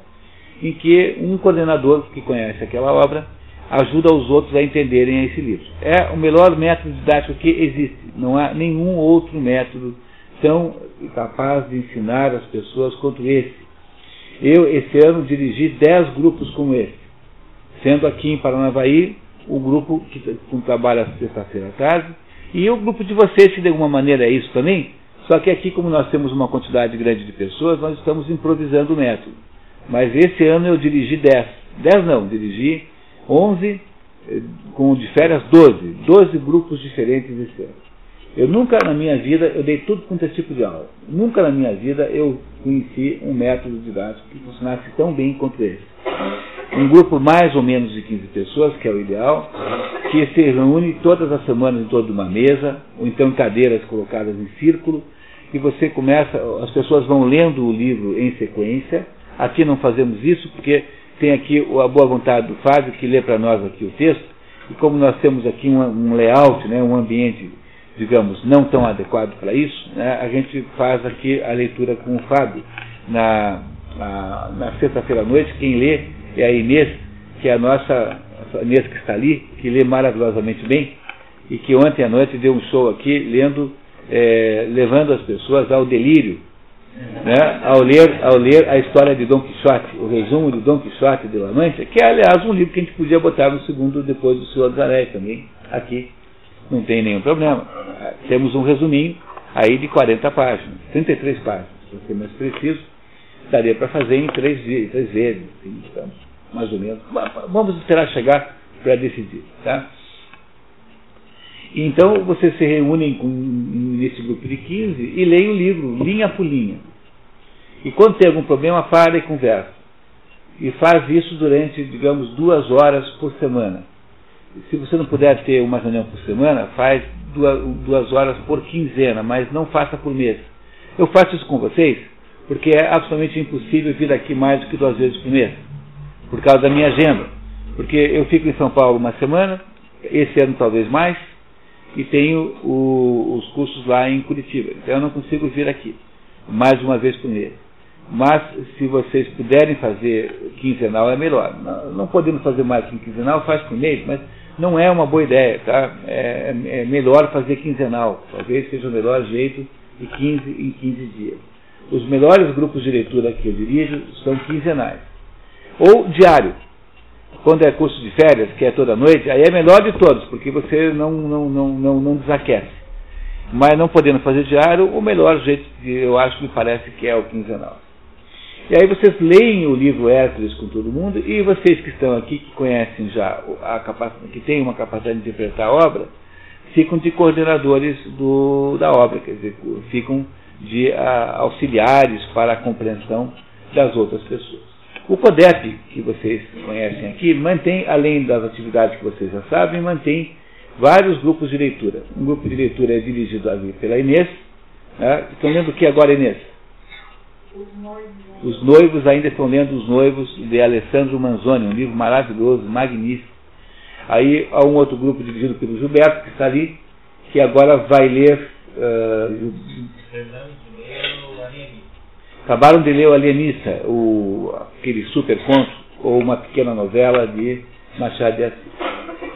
em que um coordenador que conhece aquela obra ajuda os outros a entenderem esse livro. É o melhor método didático que existe. Não há nenhum outro método tão capaz de ensinar as pessoas quanto esse. Eu, esse ano, dirigi 10 grupos como esse, sendo aqui em Paranavaí o grupo que, que trabalha sexta-feira à tarde, e o grupo de vocês, que de alguma maneira é isso também, só que aqui, como nós temos uma quantidade grande de pessoas, nós estamos improvisando o método. Mas esse ano eu dirigi 10. 10 não, dirigi 11, eh, com de férias 12. 12 grupos diferentes esse ano. Eu nunca na minha vida, eu dei tudo quanto é tipo de aula. Nunca na minha vida eu conheci um método didático que funcionasse tão bem quanto esse. Um grupo mais ou menos de 15 pessoas, que é o ideal, que se reúne todas as semanas em torno de uma mesa, ou então em cadeiras colocadas em círculo, e você começa, as pessoas vão lendo o livro em sequência. Aqui não fazemos isso porque tem aqui a boa vontade do Fábio que lê para nós aqui o texto, e como nós temos aqui um, um layout, né, um ambiente digamos, não tão adequado para isso, né, a gente faz aqui a leitura com o Fábio. Na, na, na sexta-feira à noite, quem lê é a Inês, que é a nossa a Inês que está ali, que lê maravilhosamente bem, e que ontem à noite deu um show aqui, lendo, é, levando as pessoas ao delírio, né, ao, ler, ao ler a história de Dom Quixote, o resumo de Dom Quixote de La Mancha, que é, aliás, um livro que a gente podia botar no segundo depois do Senhor dos Anéis também, aqui não tem nenhum problema. Temos um resuminho aí de 40 páginas, 33 páginas, para ser mais preciso, daria para fazer em três, três vezes, assim, mais ou menos. Vamos esperar chegar para decidir. Tá? Então vocês se reúnem com, nesse grupo de 15 e leem o livro, linha por linha. E quando tem algum problema, para e conversa. E faz isso durante, digamos, duas horas por semana se você não puder ter uma reunião por semana, faz duas, duas horas por quinzena, mas não faça por mês. Eu faço isso com vocês porque é absolutamente impossível vir aqui mais do que duas vezes por mês, por causa da minha agenda. Porque eu fico em São Paulo uma semana, esse ano talvez mais, e tenho o, os cursos lá em Curitiba. Então eu não consigo vir aqui mais uma vez por mês. Mas se vocês puderem fazer quinzenal é melhor. Não, não podemos fazer mais que quinzenal, faz por mês, mas não é uma boa ideia, tá? É, é melhor fazer quinzenal, talvez seja o melhor jeito de 15 em 15 dias. Os melhores grupos de leitura que eu dirijo são quinzenais. Ou diário. Quando é curso de férias, que é toda noite, aí é melhor de todos, porque você não, não, não, não, não desaquece. Mas não podendo fazer diário, o melhor jeito, eu acho que me parece que é o quinzenal. E aí vocês leem o livro Hércules com todo mundo, e vocês que estão aqui, que conhecem já a capacidade, que têm uma capacidade de interpretar a obra, ficam de coordenadores do, da obra, quer dizer, ficam de a, auxiliares para a compreensão das outras pessoas. O CODEP, que vocês conhecem aqui, mantém, além das atividades que vocês já sabem, mantém vários grupos de leitura. Um grupo de leitura é dirigido ali pela Inês. Né? Estão lendo o que agora, Inês? Os noivos ainda estão lendo Os Noivos de Alessandro Manzoni, um livro maravilhoso, magnífico. Aí há um outro grupo dirigido pelo Gilberto, que está ali, que agora vai ler. Uh, acabaram de ler o Alienista, o, aquele super conto, ou uma pequena novela de Machado de Assis.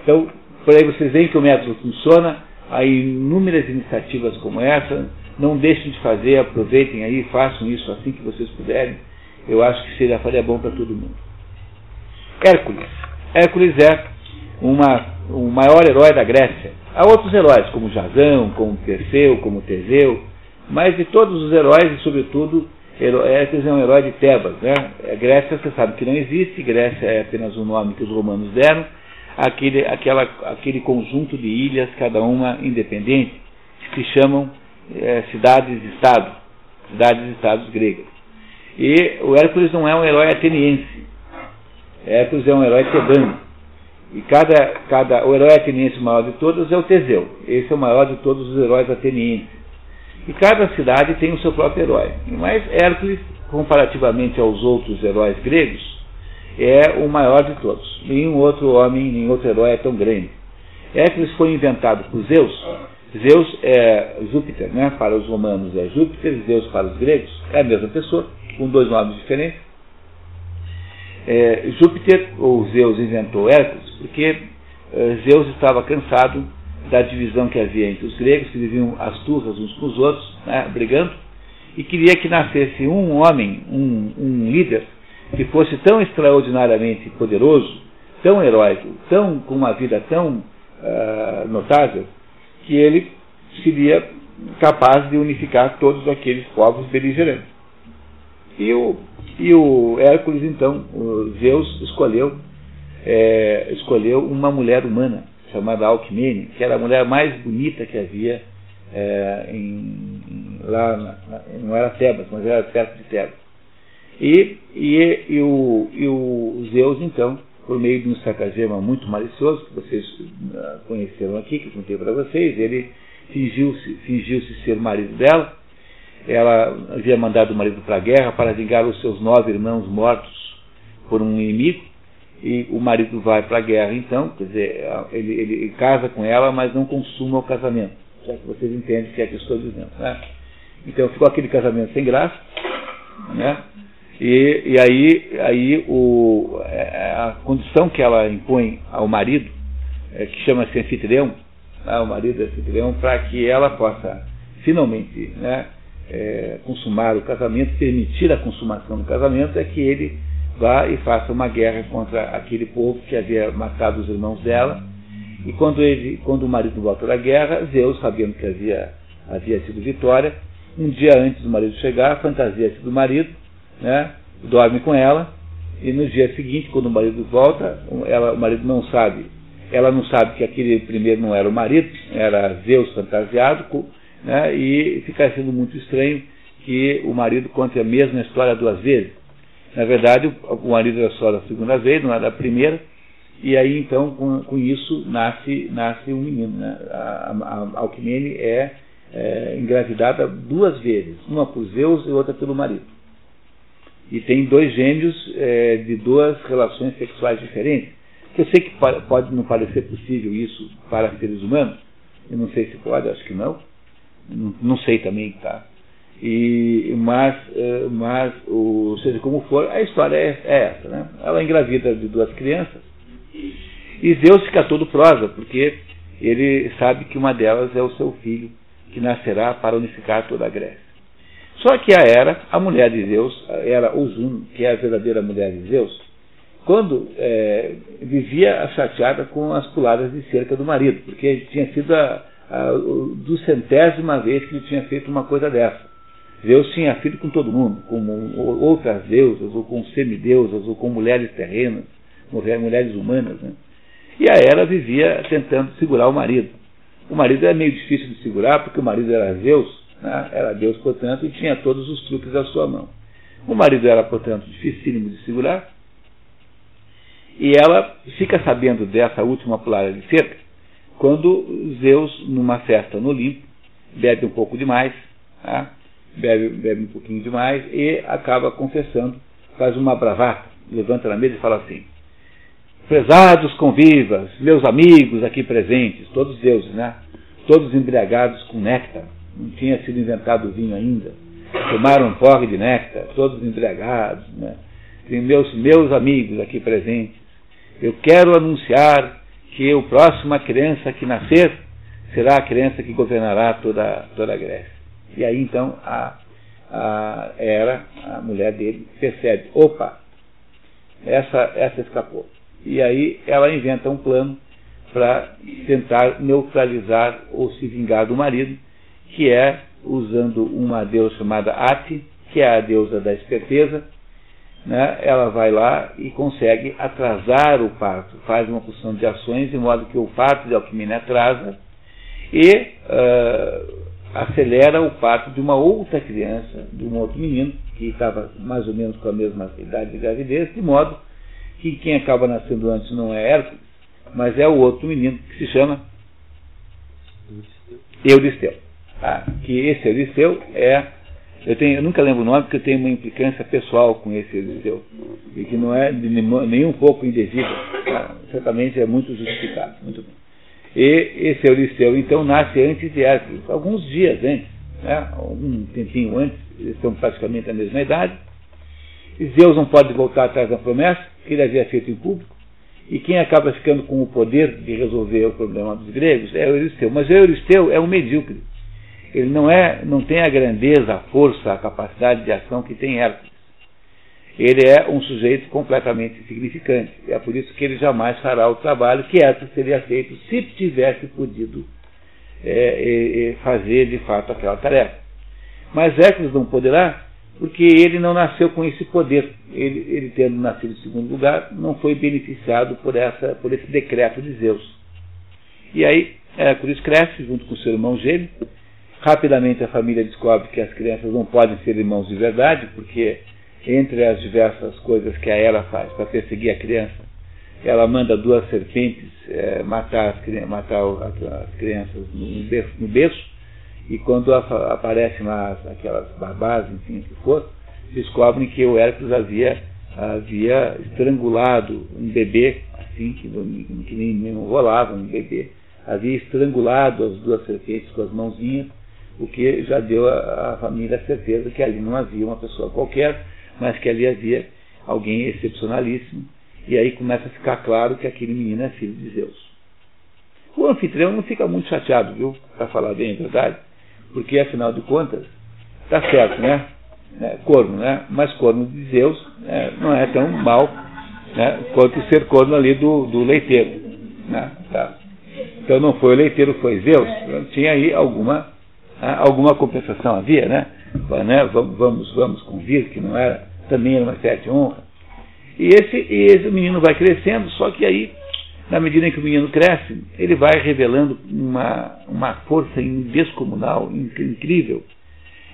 Então, Por aí vocês veem que o método funciona, há inúmeras iniciativas como essa, não deixem de fazer, aproveitem aí, façam isso assim que vocês puderem. Eu acho que seria faria bom para todo mundo. Hércules. Hércules é uma, o maior herói da Grécia. Há outros heróis, como Jasão, como Perseu, como Teseu, mas de todos os heróis, e sobretudo, Hércules é um herói de Tebas. Né? A Grécia, você sabe que não existe, Grécia é apenas um nome que os romanos deram, aquele, aquela, aquele conjunto de ilhas, cada uma independente, que se chamam é, cidades-estado, cidades-estados gregas. E o Hércules não é um herói ateniense, Hércules é um herói tebano. E cada, cada, o herói ateniense maior de todos é o Teseu. Esse é o maior de todos os heróis atenienses. E cada cidade tem o seu próprio herói. Mas Hércules, comparativamente aos outros heróis gregos, é o maior de todos. Nenhum outro homem, nenhum outro herói é tão grande. Hércules foi inventado por Zeus. Zeus é Júpiter, né? para os romanos é Júpiter, Zeus para os gregos é a mesma pessoa, com dois nomes diferentes. É, Júpiter, ou Zeus, inventou Hércules porque é, Zeus estava cansado da divisão que havia entre os gregos, que viviam as turras uns com os outros, né, brigando, e queria que nascesse um homem, um, um líder, que fosse tão extraordinariamente poderoso, tão heróico, tão, com uma vida tão uh, notável, que ele seria capaz de unificar todos aqueles povos beligerantes. E o, e o Hércules, então, Zeus, escolheu, é, escolheu uma mulher humana, chamada Alcmene, que era a mulher mais bonita que havia é, em, lá, na, não era Tebas, mas era perto de Tebas. E, e, e, o, e o Zeus, então, por meio de um sacagema muito malicioso, que vocês uh, conheceram aqui, que eu contei para vocês, ele fingiu-se fingiu -se ser marido dela. Ela havia mandado o marido para a guerra para vingar os seus nove irmãos mortos por um inimigo. E o marido vai para a guerra, então, quer dizer, ele, ele, casa com ela, mas não consuma o casamento. Já que vocês entendem o que é que eu estou dizendo. Né? Então ficou aquele casamento sem graça, né? E, e aí, aí o, é, a condição que ela impõe ao marido, é, que chama-se anfitrião, né, o marido é anfitrião, para que ela possa finalmente né, é, consumar o casamento, permitir a consumação do casamento, é que ele vá e faça uma guerra contra aquele povo que havia matado os irmãos dela. E quando, ele, quando o marido volta da guerra, Zeus, sabendo que havia, havia sido vitória, um dia antes do marido chegar, fantasia-se do marido, né, dorme com ela, e no dia seguinte, quando o marido volta, ela, o marido não sabe, ela não sabe que aquele primeiro não era o marido, era Zeus fantasiado, né, e fica sendo muito estranho que o marido conte a mesma história duas vezes. Na verdade, o marido era só da segunda vez, não era da primeira, e aí então com, com isso nasce, nasce um menino. Né? A, a, a Alquimene é, é engravidada duas vezes, uma por Zeus e outra pelo marido. E tem dois gêmeos é, de duas relações sexuais diferentes. Eu sei que pode não parecer possível isso para seres humanos, eu não sei se pode, acho que não, não, não sei também, tá? E, mas, eh, mas o, seja como for, a história é, é essa. Né? Ela engravida de duas crianças e Zeus fica todo prosa, porque ele sabe que uma delas é o seu filho, que nascerá para unificar toda a Grécia. Só que a Hera, a mulher de Zeus, era o Juno, que é a verdadeira mulher de Zeus, quando é, vivia chateada com as puladas de cerca do marido, porque tinha sido a, a, do centésima vez que ele tinha feito uma coisa dessa. Zeus tinha filho com todo mundo, com outras deusas, ou com semideusas, ou com mulheres terrenas, mulheres humanas. Né? E a Hera vivia tentando segurar o marido. O marido era meio difícil de segurar, porque o marido era Zeus, né? era Deus, portanto, e tinha todos os truques à sua mão. O marido era, portanto, dificílimo de segurar, e ela fica sabendo dessa última pulada de cerca quando Zeus, numa festa no Olimpo, bebe um pouco demais, tá? Bebe, bebe um pouquinho demais e acaba confessando, faz uma bravata, levanta na mesa e fala assim: Prezados convivas, meus amigos aqui presentes, todos deuses, né? Todos embriagados com néctar, não tinha sido inventado vinho ainda. Tomaram um porre de néctar, todos embriagados, né? meus, meus amigos aqui presentes, eu quero anunciar que o próxima criança que nascer será a criança que governará toda, toda a Grécia. E aí então a, a Era, a mulher dele, percebe, opa, essa, essa escapou. E aí ela inventa um plano para tentar neutralizar ou se vingar do marido, que é usando uma deusa chamada Ati, que é a deusa da esperteza, né, ela vai lá e consegue atrasar o parto, faz uma porção de ações de modo que o parto de Alquimina atrasa e uh, acelera o parto de uma outra criança, de um outro menino, que estava mais ou menos com a mesma idade de gravidez, de modo que quem acaba nascendo antes não é Hércules, mas é o outro menino que se chama Euristeu. Ah, que esse Euristeu é eu, tenho, eu nunca lembro o nome porque eu tenho uma implicância pessoal com esse Eliseu. E que não é nem um pouco indevida. Tá? Certamente é muito justificado. Muito bem. E esse Eliseu, então, nasce antes de Hércules, alguns dias antes, né? algum tempinho antes, eles estão praticamente da mesma idade. E Zeus não pode voltar atrás da promessa que ele havia feito em público. E quem acaba ficando com o poder de resolver o problema dos gregos é Euristeu. Mas Euristeu é um medíocre. Ele não, é, não tem a grandeza, a força, a capacidade de ação que tem Hércules. Ele é um sujeito completamente insignificante. É por isso que ele jamais fará o trabalho que Hércules teria feito se tivesse podido é, é, é, fazer de fato aquela tarefa. Mas Hércules não poderá, porque ele não nasceu com esse poder. Ele, ele tendo nascido em segundo lugar, não foi beneficiado por, essa, por esse decreto de Zeus. E aí Hércules cresce junto com seu irmão gêmeo, Rapidamente a família descobre que as crianças não podem ser irmãos de verdade, porque entre as diversas coisas que a Hera faz para perseguir a criança, ela manda duas serpentes é, matar, as, matar as crianças no berço, no berço e quando aparecem lá aquelas babás, enfim, que for, descobrem que o Hércules havia, havia estrangulado um bebê, assim, que, que nem rolava um bebê, havia estrangulado as duas serpentes com as mãozinhas o que já deu à família a certeza que ali não havia uma pessoa qualquer, mas que ali havia alguém excepcionalíssimo. E aí começa a ficar claro que aquele menino é filho de Zeus. O anfitrião não fica muito chateado, viu? Para falar bem a verdade, porque afinal de contas, tá certo, né? É, corno, né? Mas corno de Zeus é, não é tão mal né, quanto ser corno ali do, do leiteiro. Né? Tá. Então não foi o leiteiro, foi Zeus. Tinha aí alguma ah, alguma compensação havia, né? Né? Vamos, vamos convir que não era, também era uma certa honra. E esse, e esse menino vai crescendo, só que aí, na medida em que o menino cresce, ele vai revelando uma, uma força descomunal, incrível.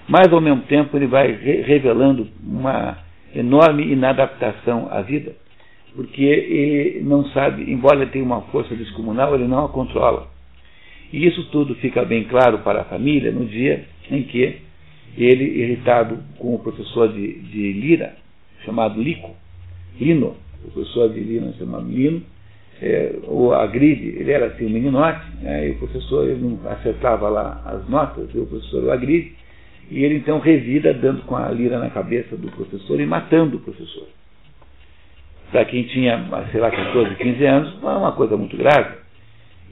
Mas ao mesmo tempo ele vai re revelando uma enorme inadaptação à vida, porque ele não sabe, embora ele tenha uma força descomunal, ele não a controla. E isso tudo fica bem claro para a família no dia em que ele, irritado com o professor de, de Lira, chamado Lico, Lino, o professor de Lira chamado Lino, é, o agride, ele era assim um meninote, né, e o professor ele não acertava lá as notas, e o professor o agride, e ele então revida dando com a lira na cabeça do professor e matando o professor. Para quem tinha, sei lá, 14, 15 anos, é uma coisa muito grave.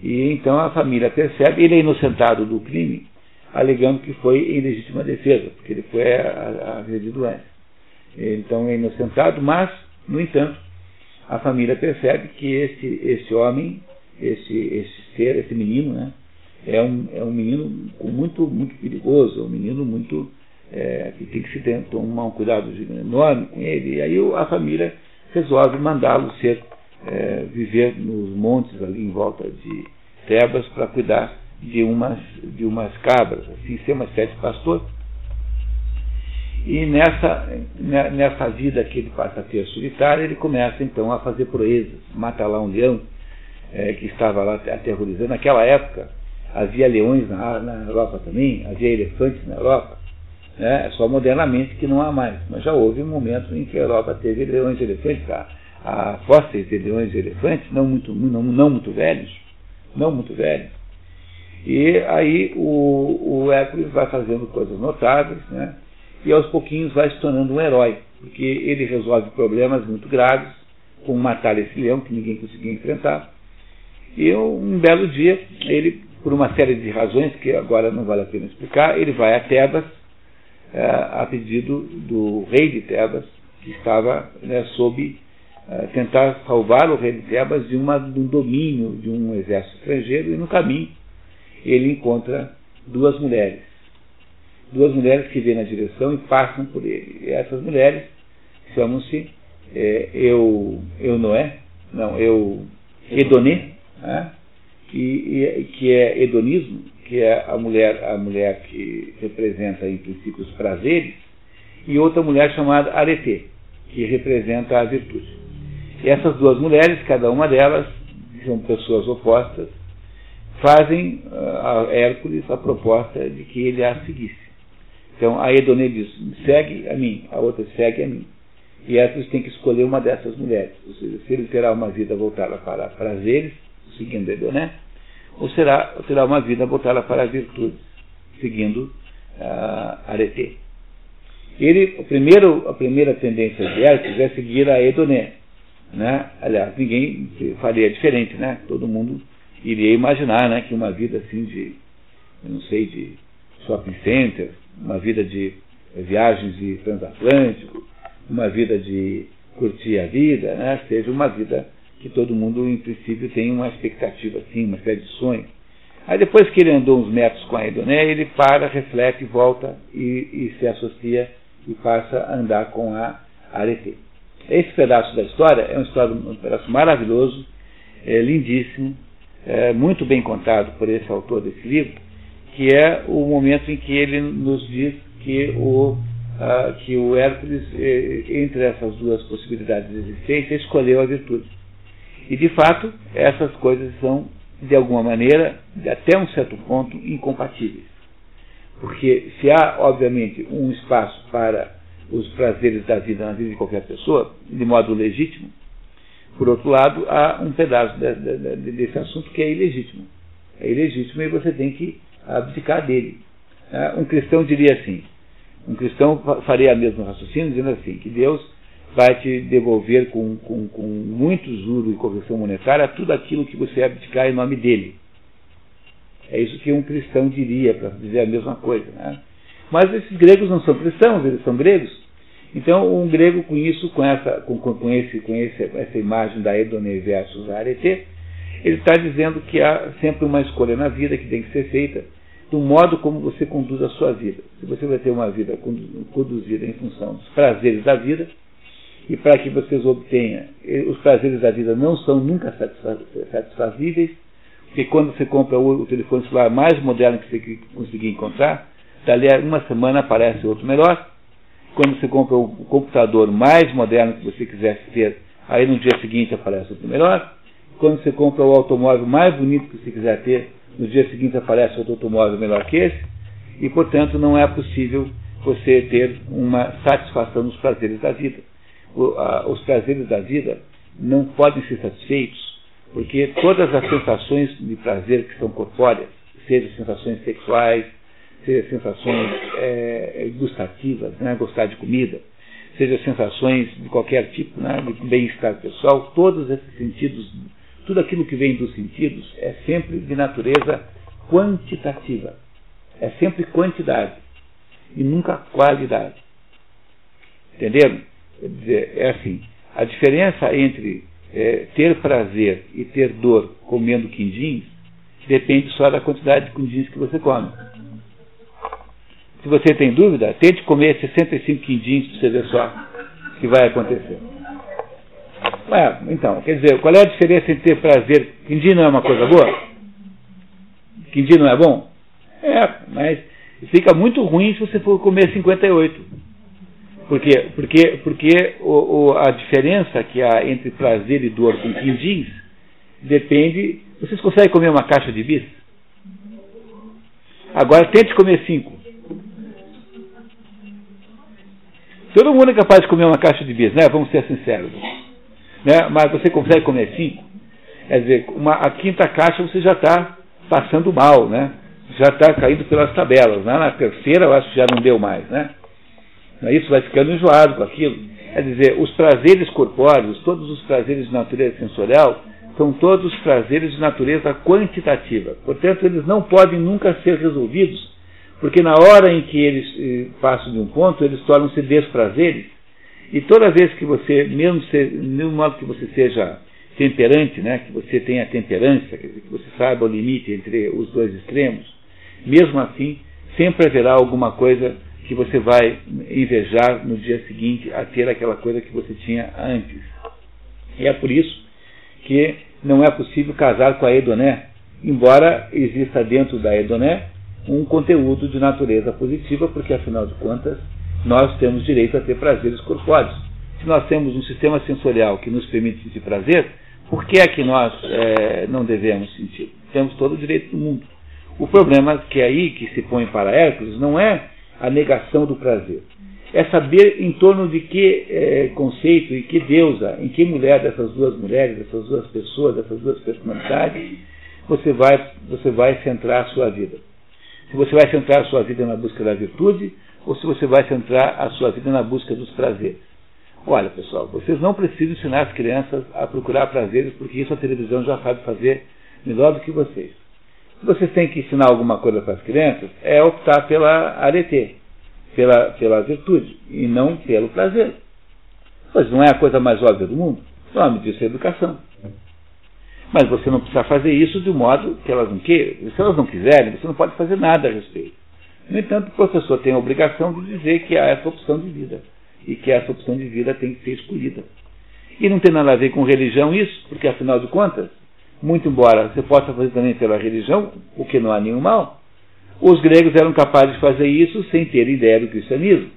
E então a família percebe, ele é inocentado do crime, alegando que foi em legítima defesa, porque ele foi agredido antes. Então é inocentado, mas, no entanto, a família percebe que esse, esse homem, esse, esse ser, esse menino, né, é, um, é um menino muito, muito perigoso, é um menino muito. É, que tem que se tomar um cuidado enorme com ele. E aí a família resolve mandá-lo ser é, viver nos montes ali em volta de Tebas para cuidar de umas, de umas cabras, assim, ser uma espécie de pastor. E nessa, nessa vida que ele passa a ter solitária, ele começa então a fazer proezas, mata lá um leão é, que estava lá aterrorizando. Naquela época havia leões na, na Europa também, havia elefantes na Europa, né, só modernamente que não há mais. Mas já houve um momento em que a Europa teve leões e elefantes a fósseis de leões e elefantes, não muito, não, não muito velhos, não muito velhos. E aí o, o Hércules vai fazendo coisas notáveis, né? e aos pouquinhos vai se tornando um herói, porque ele resolve problemas muito graves, como matar esse leão que ninguém conseguia enfrentar, E um belo dia, ele, por uma série de razões que agora não vale a pena explicar, ele vai a Tebas, é, a pedido do rei de Tebas, que estava né, sob é, tentar salvar o rei de Tebas de, uma, de um domínio de um exército estrangeiro, e no caminho ele encontra duas mulheres. Duas mulheres que vêm na direção e passam por ele. E essas mulheres chamam-se é, Eu, Eu Noé, não, Eu Edonê, né? e, e, que é hedonismo, que é a mulher, a mulher que representa em princípio os prazeres, e outra mulher chamada Arete, que representa a virtude. E essas duas mulheres, cada uma delas, são pessoas opostas, fazem ah, a Hércules a proposta de que ele a seguisse. Então a Edonê diz, segue a mim, a outra segue a mim. E Hércules tem que escolher uma dessas mulheres. Ou seja, se ele terá uma vida voltada para prazeres, seguindo Edoné, ou será, terá uma vida voltada para a virtude, seguindo uh, Arete. Ele, o primeiro, a primeira tendência de Hércules é seguir a Edoné. Né? Aliás, ninguém faria diferente, né? Todo mundo iria imaginar né, que uma vida assim de, eu não sei, de shopping center, uma vida de viagens de transatlântico, uma vida de curtir a vida, né, seja uma vida que todo mundo, em princípio, tem uma expectativa assim, uma espécie de sonho. Aí depois que ele andou uns metros com a Edoné, ele para, reflete, volta e, e se associa e passa a andar com a Arete. Esse pedaço da história é um, história, um pedaço maravilhoso, é, lindíssimo, é, muito bem contado por esse autor desse livro, que é o momento em que ele nos diz que o, que o Hércules, eh, entre essas duas possibilidades de existência, escolheu a virtude. E, de fato, essas coisas são, de alguma maneira, até um certo ponto, incompatíveis. Porque se há, obviamente, um espaço para os prazeres da vida na vida de qualquer pessoa, de modo legítimo, por outro lado, há um pedaço de, de, de, desse assunto que é ilegítimo. É ilegítimo e você tem que abdicar dele. É, um cristão diria assim, um cristão faria a mesma raciocínio, dizendo assim, que Deus vai te devolver com, com, com muito juro e correção monetária tudo aquilo que você abdicar em nome dele. É isso que um cristão diria, para dizer a mesma coisa. Né? Mas esses gregos não são cristãos, eles são gregos. Então, um grego com isso, com essa, com, com, esse, com esse, essa imagem da Edone versus Arete, ele está dizendo que há sempre uma escolha na vida que tem que ser feita do modo como você conduz a sua vida. Se você vai ter uma vida conduzida em função dos prazeres da vida, e para que vocês obtenham, os prazeres da vida não são nunca satisfazíveis, porque quando você compra o, telefone celular mais moderno que você conseguir encontrar, dali a uma semana aparece outro melhor, quando você compra o computador mais moderno que você quisesse ter, aí no dia seguinte aparece outro melhor. Quando você compra o automóvel mais bonito que você quiser ter, no dia seguinte aparece outro automóvel melhor que esse. E, portanto, não é possível você ter uma satisfação nos prazeres da vida. Os prazeres da vida não podem ser satisfeitos, porque todas as sensações de prazer que são corpóreas, sejam sensações sexuais, seja sensações é, gustativas, né, gostar de comida, seja sensações de qualquer tipo, né, de bem-estar pessoal, todos esses sentidos, tudo aquilo que vem dos sentidos é sempre de natureza quantitativa, é sempre quantidade e nunca qualidade. Entenderam? É assim, a diferença entre é, ter prazer e ter dor comendo quindins depende só da quantidade de quindins que você come. Se você tem dúvida, tente comer 65 quindins para você ver só o que vai acontecer. Ué, então, quer dizer, qual é a diferença entre ter prazer? Quindim não é uma coisa boa? Quindim não é bom? É, mas fica muito ruim se você for comer 58. Por quê? Porque, porque o, o, a diferença que há entre prazer e dor com quindins depende. Vocês conseguem comer uma caixa de bis? Agora tente comer cinco. Todo mundo é capaz de comer uma caixa de bis, né? Vamos ser sinceros. Né? Mas você consegue comer cinco? Quer dizer, uma, a quinta caixa você já está passando mal, né? Já está caindo pelas tabelas. Né? Na terceira eu acho que já não deu mais, né? Isso vai ficando enjoado com aquilo. Quer dizer, os prazeres corpóreos, todos os prazeres de natureza sensorial, são todos prazeres de natureza quantitativa. Portanto, eles não podem nunca ser resolvidos, porque na hora em que eles eh, passam de um ponto, eles tornam-se desprazeres. E toda vez que você, mesmo, mesmo modo que você seja temperante, né, que você tenha temperança, que você saiba o limite entre os dois extremos, mesmo assim, sempre haverá alguma coisa que você vai invejar no dia seguinte a ter aquela coisa que você tinha antes. E é por isso que não é possível casar com a Edoné, embora exista dentro da Edoné um conteúdo de natureza positiva, porque afinal de contas nós temos direito a ter prazeres corpóreos. Se nós temos um sistema sensorial que nos permite sentir prazer, por que é que nós é, não devemos sentir? Temos todo o direito do mundo. O problema que é aí que se põe para Hércules não é a negação do prazer. É saber em torno de que é, conceito e que deusa, em que mulher dessas duas mulheres, dessas duas pessoas, dessas duas personalidades, você vai, você vai centrar a sua vida. Se você vai centrar a sua vida na busca da virtude ou se você vai centrar a sua vida na busca dos prazeres. Olha, pessoal, vocês não precisam ensinar as crianças a procurar prazeres, porque isso a televisão já sabe fazer melhor do que vocês. Se vocês têm que ensinar alguma coisa para as crianças, é optar pela arete, pela, pela virtude, e não pelo prazer. Pois não é a coisa mais óbvia do mundo? O nome disso é educação. Mas você não precisa fazer isso de um modo que elas não queiram. Se elas não quiserem, você não pode fazer nada a respeito. No entanto, o professor tem a obrigação de dizer que há essa opção de vida e que essa opção de vida tem que ser escolhida. E não tem nada a ver com religião isso, porque afinal de contas, muito embora você possa fazer também pela religião, o que não há nenhum mal, os gregos eram capazes de fazer isso sem ter ideia do cristianismo.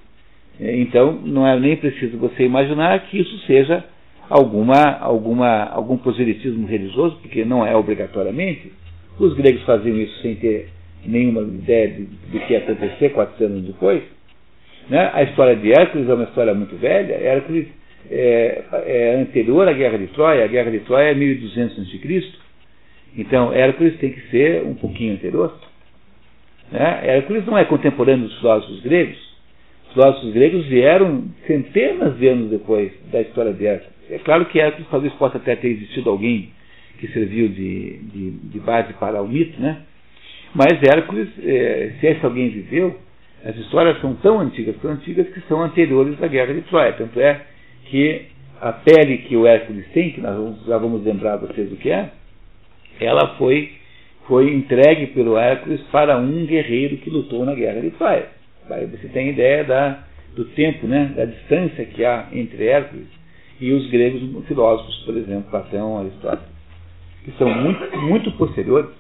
Então, não é nem preciso você imaginar que isso seja alguma, alguma, algum proselitismo religioso, porque não é obrigatoriamente. Os gregos faziam isso sem ter nenhuma ideia de, do que ia acontecer 400 anos depois. Né? A história de Hércules é uma história muito velha. Hércules é, é anterior à Guerra de Troia. A Guerra de Troia é 1200 a.C. Então, Hércules tem que ser um pouquinho anterior. Né? Hércules não é contemporâneo dos filósofos gregos. Os filósofos gregos vieram centenas de anos depois da história de Hércules. É claro que Hércules talvez possa até ter existido alguém que serviu de, de, de base para o mito, né? Mas Hércules, é, se esse alguém viveu, as histórias são tão antigas, tão antigas que são anteriores à Guerra de Troia. Tanto é que a pele que o Hércules tem, que nós já vamos lembrar vocês o que é, ela foi, foi entregue pelo Hércules para um guerreiro que lutou na Guerra de Troia. Você tem ideia da, do tempo, né, da distância que há entre Hércules e os gregos filósofos, por exemplo, Platão, Aristóteles, que são muito, muito posteriores,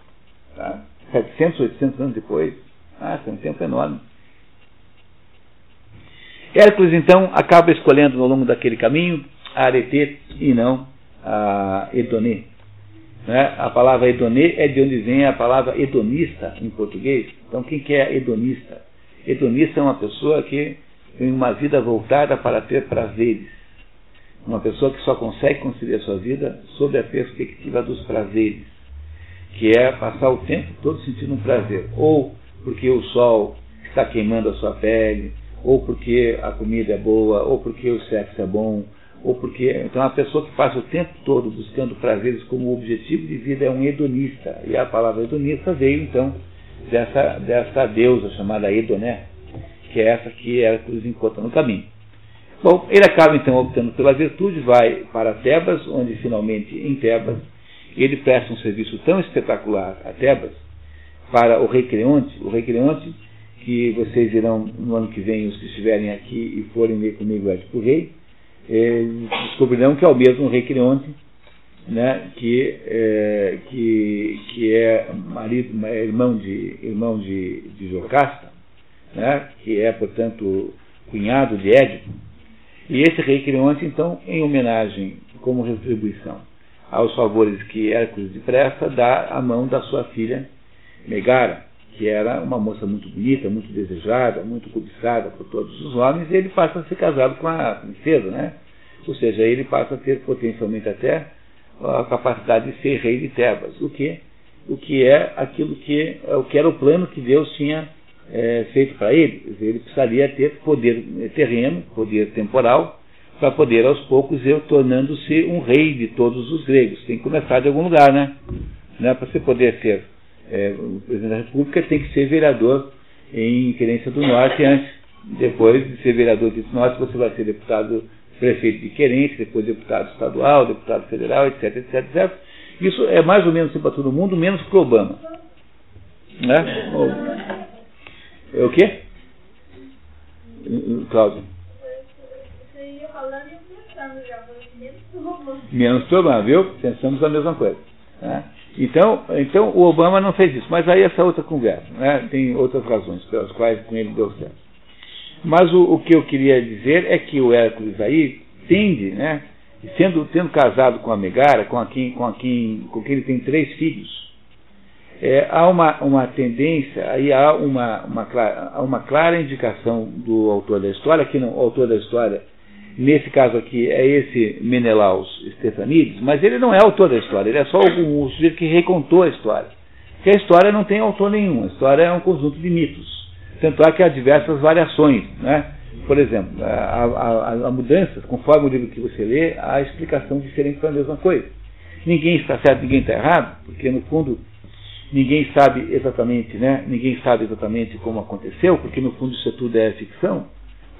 tá? 700, 800 anos depois. Ah, é um tempo enorme. Hércules, então, acaba escolhendo ao longo daquele caminho a Arete e não a Edonê. Né? A palavra Edonê é de onde vem a palavra hedonista em português. Então, quem que é hedonista? Hedonista é uma pessoa que tem uma vida voltada para ter prazeres. Uma pessoa que só consegue conciliar sua vida sob a perspectiva dos prazeres, que é passar o tempo todo sentindo um prazer. Ou porque o sol está queimando a sua pele, ou porque a comida é boa, ou porque o sexo é bom, ou porque. Então, a pessoa que passa o tempo todo buscando prazeres como objetivo de vida é um hedonista. E a palavra hedonista veio, então, dessa, dessa deusa chamada Edoné, que é essa que Hércules encontra no caminho. Bom, ele acaba então optando pela virtude, vai para Tebas, onde finalmente em Tebas ele presta um serviço tão espetacular a Tebas para o rei Creonte. O rei Creonte que vocês irão no ano que vem, os que estiverem aqui e forem ler comigo Édipo Rei, é, descobrirão que é o mesmo rei Creonte, né, que, é, que, que é marido, irmão de, irmão de, de Jocasta, né, que é, portanto, cunhado de Édipo. E esse rei Creonte, então, em homenagem, como retribuição aos favores que Hércules lhe presta, dá a mão da sua filha Megara que era uma moça muito bonita, muito desejada, muito cobiçada por todos os homens, e ele passa a ser casado com a princesa, né? Ou seja, ele passa a ter potencialmente até a capacidade de ser rei de Tebas, o que, o que é aquilo que, o que era o plano que Deus tinha é, feito para ele. Ele precisaria ter poder terreno, poder temporal, para poder aos poucos eu tornando-se um rei de todos os gregos. Tem que começar de algum lugar, né? né? Para você poder ser é, o presidente da República, tem que ser vereador em Querência do Norte antes. Depois de ser vereador do Norte, você vai ser deputado, prefeito de Querência, depois deputado estadual, deputado federal, etc, etc, etc. Isso é mais ou menos assim para todo mundo, menos para o Obama. Né? O, o quê? Cláudio? Menos Obama, viu? Pensamos a mesma coisa. Né? Então, então o Obama não fez isso. Mas aí essa outra conversa. Né? Tem outras razões pelas quais com ele deu certo. Mas o, o que eu queria dizer é que o Hércules aí tende, né? Sendo, tendo casado com a Megara, com, a quem, com, a quem, com quem ele tem três filhos, é, há uma, uma tendência, aí há uma, uma, há uma clara indicação do autor da história, que não, o autor da história Nesse caso aqui é esse Menelaus Stefanides, mas ele não é autor da história, ele é só o sujeito que recontou a história. Porque a história não tem autor nenhum, a história é um conjunto de mitos. Tanto é que há diversas variações. Né? Por exemplo, há, mudanças, conforme o livro que você lê, há explicação diferente para a mesma coisa. Ninguém está certo, ninguém está errado, porque no fundo ninguém sabe exatamente, né? Ninguém sabe exatamente como aconteceu, porque no fundo isso tudo é ficção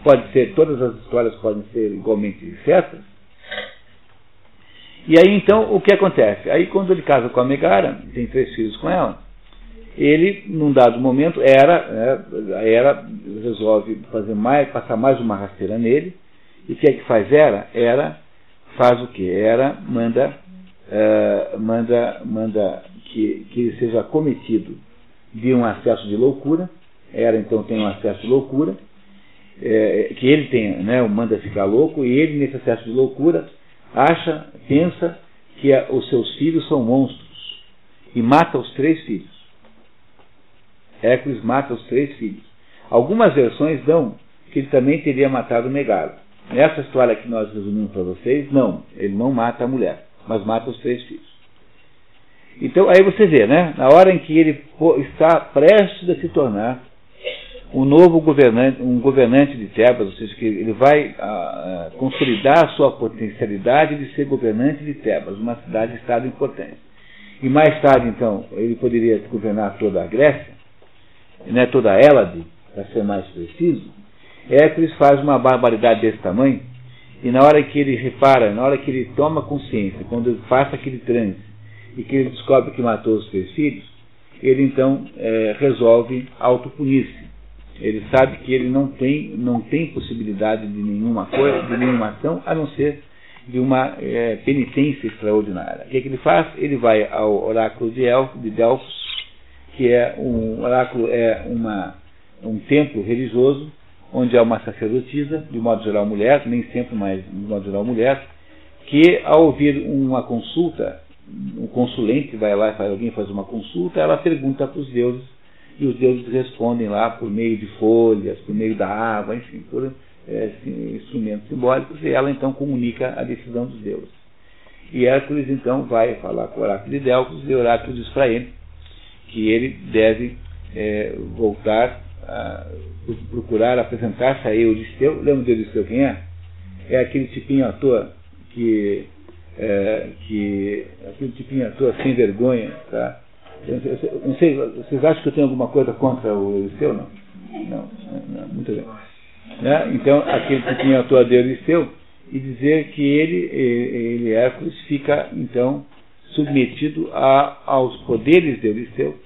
pode ser, todas as histórias podem ser igualmente certas. E aí então o que acontece? Aí quando ele casa com a Megara, tem três filhos com ela, ele, num dado momento, era, né, era resolve fazer mais, passar mais uma rasteira nele, e o que é que faz era? Era, faz o que? Era, manda, uh, manda, manda que, que ele seja cometido de um acesso de loucura, era então tem um acesso de loucura, é, que ele tem, né, o manda ficar louco, e ele, nesse acesso de loucura, acha, pensa que a, os seus filhos são monstros e mata os três filhos. Hércules mata os três filhos. Algumas versões dão que ele também teria matado Megalo. Nessa história que nós resumimos para vocês, não, ele não mata a mulher, mas mata os três filhos. Então aí você vê, né? Na hora em que ele está prestes a se tornar um novo governante, um governante de Tebas, ou seja, que ele vai a, a, consolidar a sua potencialidade de ser governante de Tebas, uma cidade-estado importante. E mais tarde, então, ele poderia governar toda a Grécia, né, toda a Hélade, para ser mais preciso. Hércules faz uma barbaridade desse tamanho, e na hora que ele repara, na hora que ele toma consciência, quando ele passa aquele transe, e que ele descobre que matou os três filhos, ele então é, resolve autopunir-se ele sabe que ele não tem, não tem possibilidade de nenhuma coisa, de nenhuma ação, a não ser de uma é, penitência extraordinária. O que, é que, ele faz? Ele vai ao oráculo de, Elf, de Delfos, que é um oráculo é uma, um templo religioso onde há uma sacerdotisa, de modo geral mulher, nem sempre, mas de modo geral mulher, que ao ouvir uma consulta, um consulente vai lá e faz alguém faz uma consulta, ela pergunta para os deuses e os deuses respondem lá por meio de folhas, por meio da água, enfim, por é, instrumentos simbólicos, e ela então comunica a decisão dos deuses. E Hércules então vai falar com o oráculo de Delfos, e o oráculo diz para ele que ele deve é, voltar a procurar apresentar-se a Euristeu. Lembra de Euristeu quem é? É aquele tipinho à toa que, é, que aquele tipinho à toa sem vergonha, tá? Eu, não sei, vocês acham que eu tenho alguma coisa contra o Eliseu? Não. Não, não muito bem. Né? Então, aquele que tinha a tua de Eliseu, e dizer que ele, ele, Hércules, fica, então, submetido a, aos poderes de Eliseu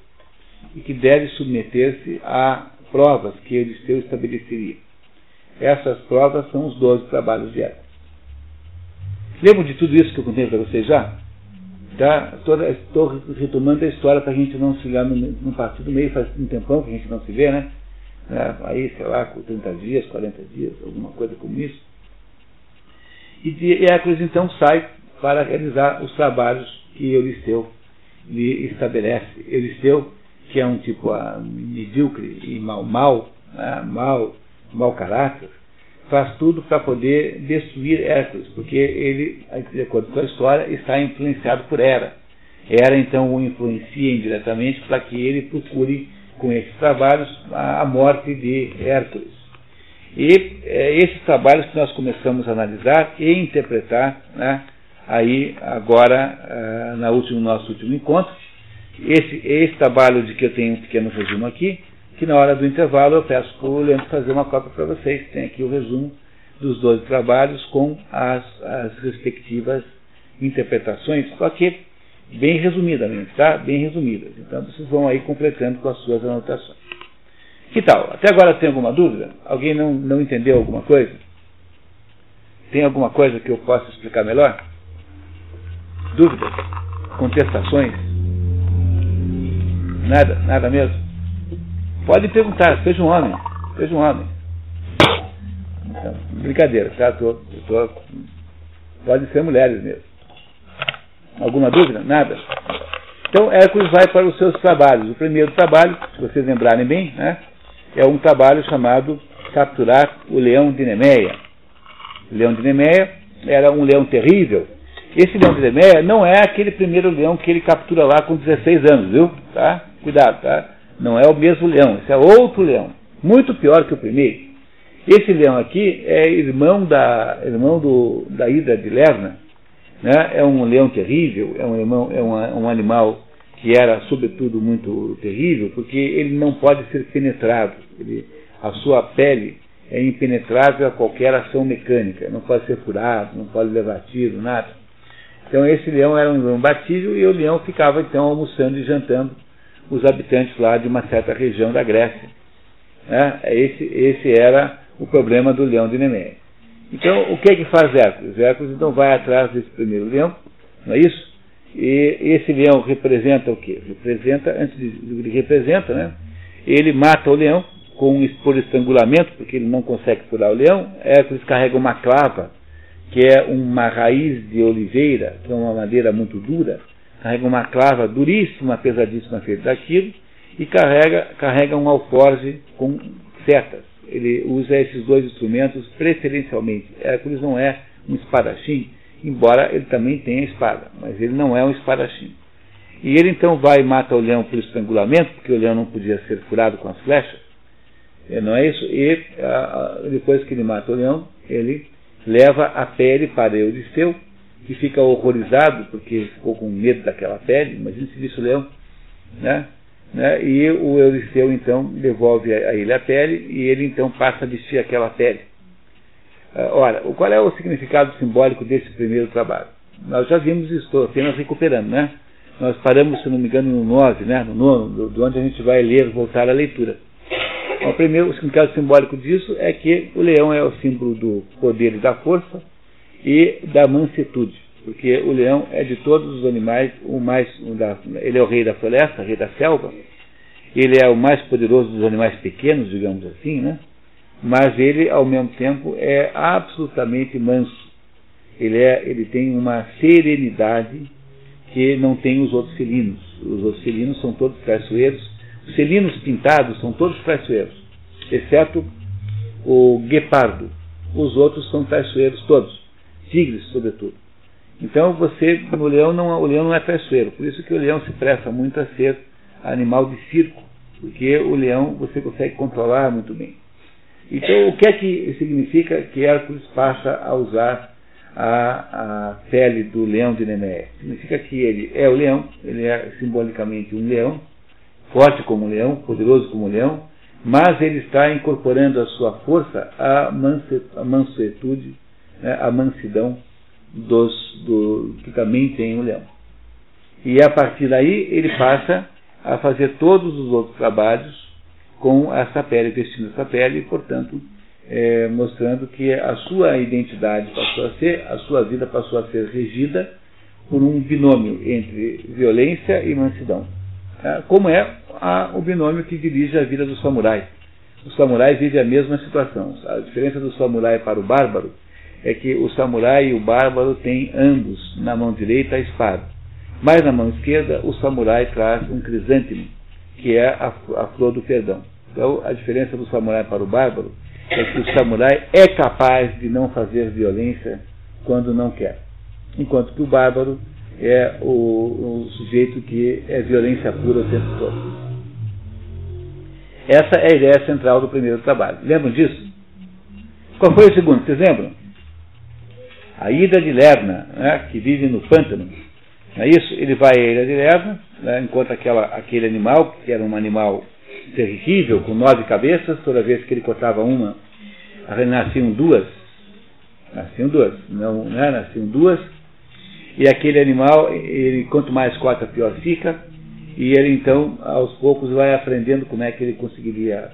e que deve submeter-se a provas que Eliseu estabeleceria. Essas provas são os doze trabalhos de Hércules. Lembram de tudo isso que eu contei para vocês já? Tá? Estou retomando a história para a gente não se ligar no, no partido meio, faz um tempão que a gente não se vê, né? É, aí, sei lá, com 30 dias, 40 dias, alguma coisa como isso. E, Hércules então sai para realizar os trabalhos que Euristeu lhe estabelece. Euristeu, que é um tipo uh, medíocre e mal, mal, uh, mal, mau caráter, faz tudo para poder destruir Hércules, porque ele, de acordo com a história, está influenciado por Hera. Hera então o influencia indiretamente para que ele procure, com esses trabalhos, a morte de Hércules. E é, esses trabalhos que nós começamos a analisar e interpretar, né, aí agora, uh, na último, nosso último encontro, esse, esse trabalho de que eu tenho um pequeno resumo aqui, que na hora do intervalo eu peço para o Leandro fazer uma cópia para vocês. Tem aqui o resumo dos 12 trabalhos com as, as respectivas interpretações, só que bem resumidamente, tá? Bem resumidas. Então vocês vão aí completando com as suas anotações. Que tal? Até agora tem alguma dúvida? Alguém não, não entendeu alguma coisa? Tem alguma coisa que eu possa explicar melhor? Dúvidas? Contestações? Nada? Nada mesmo? Pode perguntar, seja um homem. Seja um homem. Então, brincadeira, tá? Tô, tô, pode ser mulheres mesmo. Alguma dúvida? Nada? Então Hércules vai para os seus trabalhos. O primeiro trabalho, se vocês lembrarem bem, né, é um trabalho chamado Capturar o Leão de Nemeia. O leão de Nemeia era um leão terrível. Esse leão de Nemeia não é aquele primeiro leão que ele captura lá com 16 anos, viu? Tá? Cuidado, tá? Não é o mesmo leão, esse é outro leão. Muito pior que o primeiro. Esse leão aqui é irmão da, irmão do, da Hidra de Lerna, né? É um leão terrível, é um, irmão, é um, um animal que era, sobretudo, muito terrível, porque ele não pode ser penetrado. Ele, a sua pele é impenetrável a qualquer ação mecânica, não pode ser furado, não pode levar tiro, nada. Então esse leão era um leão batível e o leão ficava então almoçando e jantando os habitantes lá de uma certa região da Grécia. Né? Esse, esse era o problema do leão de Nemeia. Então, o que é que faz Hércules? Hércules então vai atrás desse primeiro leão, não é isso? E esse leão representa o quê? Representa, antes de ele representa, né? Ele mata o leão com por estrangulamento, porque ele não consegue furar o leão. Hércules carrega uma clava, que é uma raiz de oliveira, que é uma madeira muito dura, carrega uma clava duríssima, pesadíssima feita daquilo, e carrega, carrega um alforge com setas ele usa esses dois instrumentos preferencialmente. Hércules não é um espadachim, embora ele também tenha espada, mas ele não é um espadachim. E ele então vai e mata o leão por estrangulamento, porque o leão não podia ser furado com as flechas, é, não é isso? E depois que ele mata o leão, ele leva a pele para Euristeu, que fica horrorizado, porque ficou com medo daquela pele, imagina se visse o leão, né? Né? E o Euristeu então devolve a ele a pele e ele então passa a vestir aquela pele. Uh, ora, qual é o significado simbólico desse primeiro trabalho? Nós já vimos isso, estou apenas recuperando, né? Nós paramos, se não me engano, no 9, né? no nono, do, onde a gente vai ler, voltar à leitura. o primeiro o significado simbólico disso é que o leão é o símbolo do poder e da força e da mansuetude porque o leão é de todos os animais o mais, o da, ele é o rei da floresta, rei da selva, ele é o mais poderoso dos animais pequenos, digamos assim, né? Mas ele, ao mesmo tempo, é absolutamente manso. Ele, é, ele tem uma serenidade que não tem os outros felinos. Os outros felinos são todos traiçoeiros. Os felinos pintados são todos traiçoeiros, exceto o guepardo. Os outros são traiçoeiros todos, tigres, sobretudo. Então você, o leão não, o leão não é traiçoeiro, por isso que o leão se presta muito a ser animal de circo, porque o leão você consegue controlar muito bem. Então o que é que significa que Hércules passa a usar a, a pele do leão de Nemeia? Significa que ele é o leão, ele é simbolicamente um leão, forte como um leão, poderoso como um leão, mas ele está incorporando a sua força à mansuetude, né, à mansidão dos, do, que também tem o leão. E a partir daí ele passa a fazer todos os outros trabalhos com essa pele, vestindo essa pele, e, portanto, é, mostrando que a sua identidade passou a ser, a sua vida passou a ser regida por um binômio entre violência e mansidão. Tá? Como é a, o binômio que dirige a vida do samurai. O samurai vive a mesma situação. A diferença do samurai para o bárbaro é que o samurai e o bárbaro têm ambos na mão direita a espada. Mas na mão esquerda o samurai traz um crisântemo, que é a, a flor do perdão. Então a diferença do samurai para o bárbaro é que o samurai é capaz de não fazer violência quando não quer, enquanto que o bárbaro é o, o sujeito que é violência pura o tempo todo. Essa é a ideia central do primeiro trabalho. Lembram disso? Qual foi o segundo? Vocês lembram? A Ida de Lerna, né, que vive no pântano. Não é isso? Ele vai à Ilha de Lerna, né, encontra aquela, aquele animal, que era um animal terrível, com nove cabeças, toda vez que ele cortava uma, nasciam duas. Nasciam duas, não, né, nasciam duas. E aquele animal, ele, quanto mais corta, pior fica. E ele então, aos poucos, vai aprendendo como é que ele conseguiria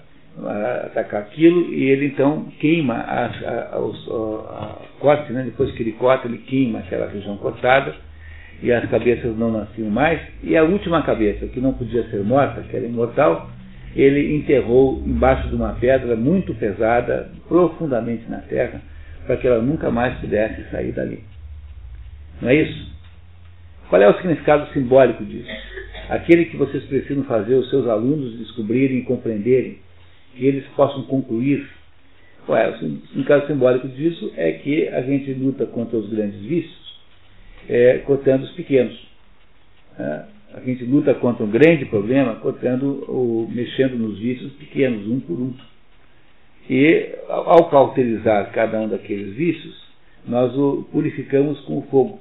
atacar aquilo e ele então queima a, a, a, corte, né? depois que ele corta, ele queima aquela região cortada e as cabeças não nasciam mais. E a última cabeça, que não podia ser morta, que era imortal, ele enterrou embaixo de uma pedra muito pesada, profundamente na terra, para que ela nunca mais pudesse sair dali. Não é isso? Qual é o significado simbólico disso? Aquele que vocês precisam fazer os seus alunos descobrirem e compreenderem que eles possam concluir. Ué, o significado simbólico disso é que a gente luta contra os grandes vícios, é, os pequenos. É, a gente luta contra um grande problema, cortando ou mexendo nos vícios pequenos, um por um. E ao cauterizar cada um daqueles vícios, nós o purificamos com o fogo.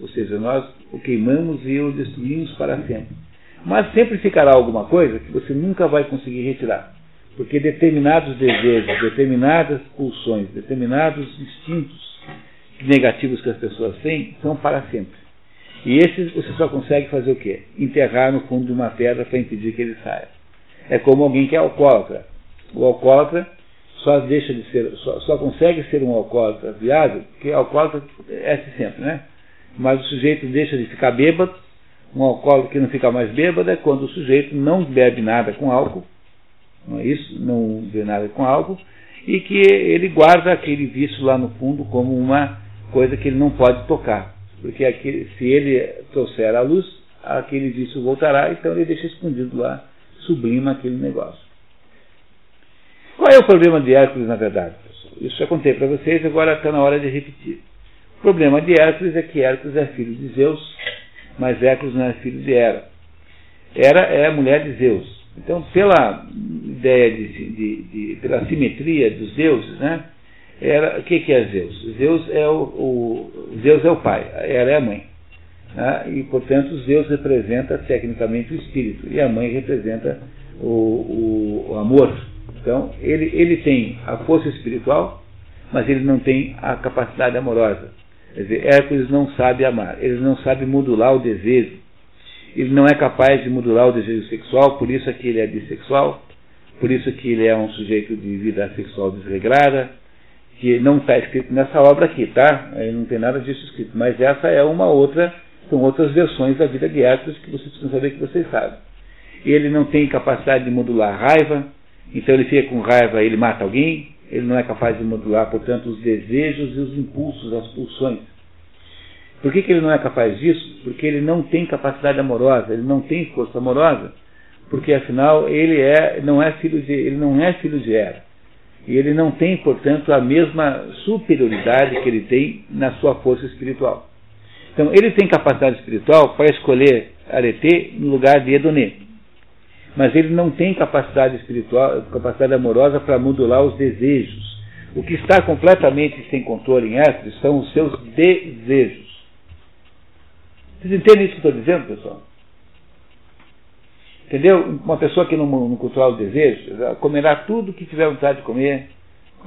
Ou seja, nós o queimamos e o destruímos para sempre. Mas sempre ficará alguma coisa que você nunca vai conseguir retirar. Porque determinados desejos, determinadas pulsões, determinados instintos negativos que as pessoas têm são para sempre. E esses você só consegue fazer o quê? Enterrar no fundo de uma pedra para impedir que ele saia. É como alguém que é alcoólatra. O alcoólatra só deixa de ser, só, só consegue ser um alcoólatra viável, porque alcoólatra é assim sempre, né? Mas o sujeito deixa de ficar bêbado, um alcoólatra que não fica mais bêbado é quando o sujeito não bebe nada com álcool não é isso? Não vê nada com algo, e que ele guarda aquele vício lá no fundo como uma coisa que ele não pode tocar. Porque aquele, se ele trouxer à luz, aquele vício voltará, então ele deixa escondido lá, sublima aquele negócio. Qual é o problema de Hércules, na verdade? Isso já contei para vocês, agora está na hora de repetir. O problema de Hércules é que Hércules é filho de Zeus, mas Hércules não é filho de Hera. Hera é a mulher de Zeus. Então, pela ideia de, de, de, pela simetria dos deuses, né? Era, o que, que é Zeus? Zeus é o, o, Zeus é o pai, ela é a mãe. Né? E, portanto, Zeus representa tecnicamente o espírito e a mãe representa o, o, o amor. Então, ele, ele tem a força espiritual, mas ele não tem a capacidade amorosa. Quer dizer, Hércules não sabe amar, ele não sabe modular o desejo, ele não é capaz de modular o desejo sexual, por isso é que ele é bissexual, por isso que ele é um sujeito de vida sexual desregrada, que não está escrito nessa obra aqui, tá? Não tem nada disso escrito, mas essa é uma outra, são outras versões da vida de Hércules que vocês precisam saber que vocês sabem. Ele não tem capacidade de modular raiva, então ele fica com raiva, ele mata alguém, ele não é capaz de modular, portanto, os desejos e os impulsos, as pulsões. Por que, que ele não é capaz disso? Porque ele não tem capacidade amorosa, ele não tem força amorosa, porque afinal ele é, não é filho de, ele não é filho de Hera. E ele não tem, portanto, a mesma superioridade que ele tem na sua força espiritual. Então, ele tem capacidade espiritual para escolher Arete no lugar de Edonê. Mas ele não tem capacidade espiritual, capacidade amorosa para modular os desejos. O que está completamente sem controle em Hércules são os seus desejos. Vocês entendem isso que eu estou dizendo, pessoal? Entendeu? Uma pessoa que não, não controla o desejo, comerá tudo que tiver vontade de comer,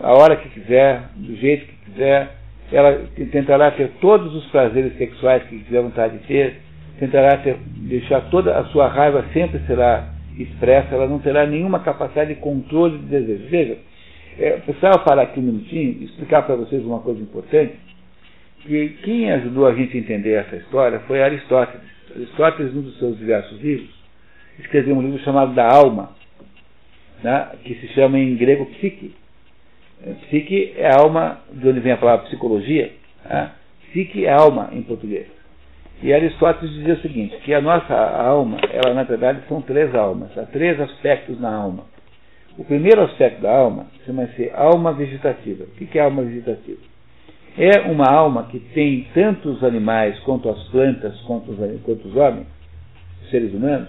a hora que quiser, do jeito que quiser, ela tentará ter todos os prazeres sexuais que tiver vontade de ter, tentará ter, deixar toda a sua raiva sempre será expressa, ela não terá nenhuma capacidade de controle de desejo. Veja, é, precisava parar aqui um minutinho e explicar para vocês uma coisa importante que quem ajudou a gente a entender essa história foi Aristóteles. Aristóteles, num dos seus diversos livros, escreveu um livro chamado Da Alma, né, que se chama em grego psique. É, psique é alma, de onde vem a palavra psicologia. Né? Psique é alma em português. E Aristóteles dizia o seguinte, que a nossa alma, ela na verdade são três almas, há três aspectos na alma. O primeiro aspecto da alma chama-se alma vegetativa. O que é alma vegetativa? É uma alma que tem tanto os animais quanto as plantas, quanto os, quanto os homens, seres humanos,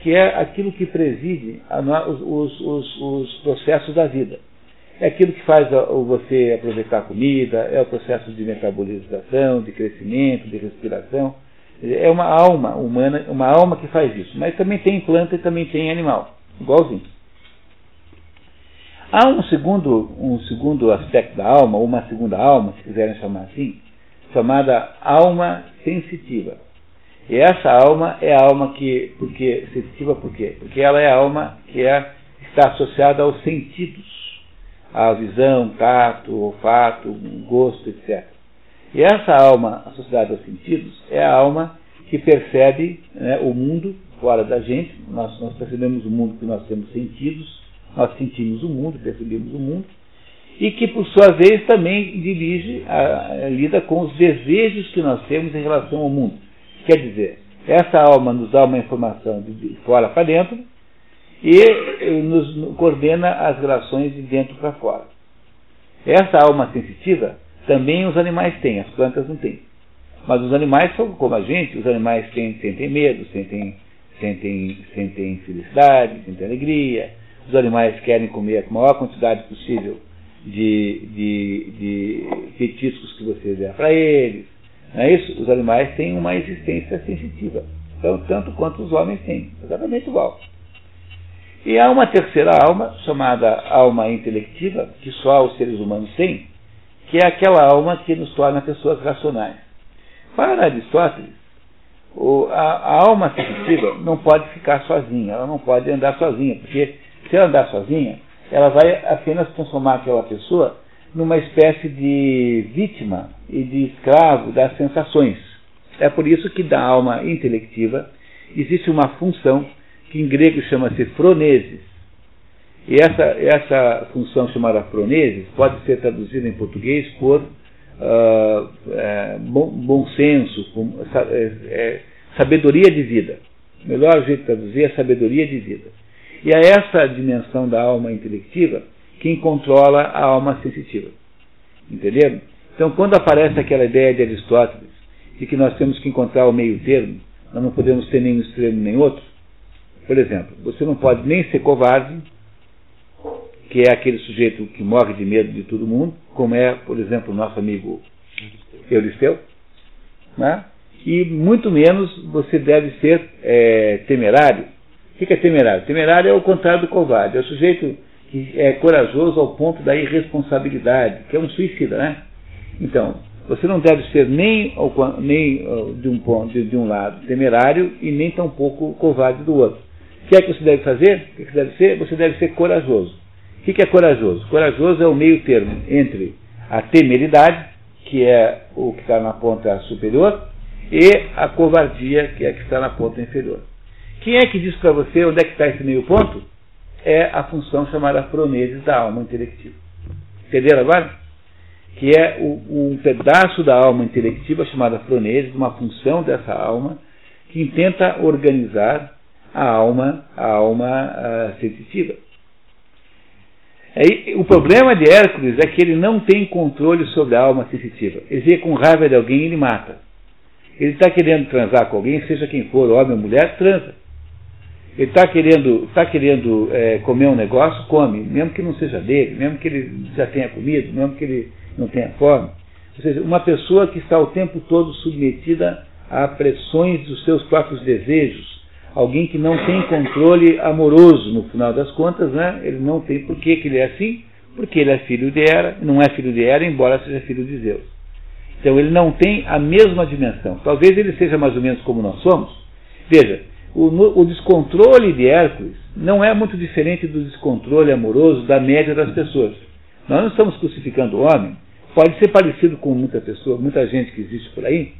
que é aquilo que preside a, os, os, os, processos da vida. é aquilo que faz você aproveitar a comida, é o processo de metabolização, de crescimento, de respiração. É uma alma humana, uma alma que faz isso. Mas também tem planta e também tem animal, igualzinho. Há um segundo, um segundo aspecto da alma, ou uma segunda alma, se quiserem chamar assim, chamada alma sensitiva. E essa alma é a alma que, porque sensitiva por quê? Porque ela é a alma que é, está associada aos sentidos a visão, tato, olfato, gosto, etc. E essa alma associada aos sentidos é a alma que percebe né, o mundo fora da gente. Nós, nós percebemos o mundo que nós temos sentidos, nós sentimos o mundo, percebemos o mundo, e que, por sua vez, também dirige, a, a, lida com os desejos que nós temos em relação ao mundo. Quer dizer, essa alma nos dá uma informação de fora para dentro, e nos coordena as relações de dentro para fora. Essa alma sensitiva também os animais têm, as plantas não têm. Mas os animais são como a gente, os animais têm, sentem medo, sentem, sentem, sentem felicidade, sentem alegria. Os animais querem comer a maior quantidade possível de, de, de petiscos que você der para eles. Não é isso? Os animais têm uma existência sensitiva, então, tanto quanto os homens têm, exatamente igual. E há uma terceira alma, chamada alma intelectiva, que só os seres humanos têm, que é aquela alma que nos torna pessoas racionais. Para Aristóteles, a, alma sensitiva não pode ficar sozinha, ela não pode andar sozinha, porque se ela andar sozinha, ela vai apenas transformar aquela pessoa numa espécie de vítima e de escravo das sensações. É por isso que da alma intelectiva existe uma função que em grego chama-se froneses. E essa, essa função chamada froneses pode ser traduzida em português por uh, é, bom, bom, senso, com, é, é, sabedoria de vida. O melhor jeito de traduzir é sabedoria de vida. E é essa dimensão da alma intelectiva quem controla a alma sensitiva. Entenderam? Então, quando aparece aquela ideia de Aristóteles de que nós temos que encontrar o meio termo, nós não podemos ter nem um extremo nem outro, por exemplo, você não pode nem ser covarde, que é aquele sujeito que morre de medo de todo mundo, como é, por exemplo, o nosso amigo Euristeu, né? e muito menos você deve ser é, temerário. O que é temerário? Temerário é o contrário do covarde, é o sujeito que é corajoso ao ponto da irresponsabilidade, que é um suicida, né? Então, você não deve ser nem, nem de, um ponto, de, um lado temerário e nem tampouco covarde do outro. O que é que você deve fazer? O que você deve ser? Você deve ser corajoso. O que é corajoso? Corajoso é o meio termo entre a temeridade, que é o que está na ponta superior, e a covardia, que é a que está na ponta inferior. Quem é que diz para você onde é que está esse meio ponto? É a função chamada proneses da alma intelectiva. Entenderam agora? Que é o, um pedaço da alma intelectiva chamada proneses, uma função dessa alma, que tenta organizar a alma, a alma a sensitiva. Aí, o problema de Hércules é que ele não tem controle sobre a alma sensitiva. Ele vê com raiva de alguém e ele mata. Ele está querendo transar com alguém, seja quem for, homem ou mulher, transa. Ele está querendo, tá querendo é, comer um negócio, come, mesmo que não seja dele, mesmo que ele já tenha comido, mesmo que ele não tenha fome. Ou seja, uma pessoa que está o tempo todo submetida a pressões dos seus próprios desejos, alguém que não tem controle amoroso no final das contas, né? Ele não tem por que, ele é assim, porque ele é filho de Hera, não é filho de Hera, embora seja filho de Zeus. Então ele não tem a mesma dimensão. Talvez ele seja mais ou menos como nós somos. Veja, o, o descontrole de Hércules não é muito diferente do descontrole amoroso da média das pessoas. Nós não estamos crucificando o homem, pode ser parecido com muita pessoa, muita gente que existe por aí,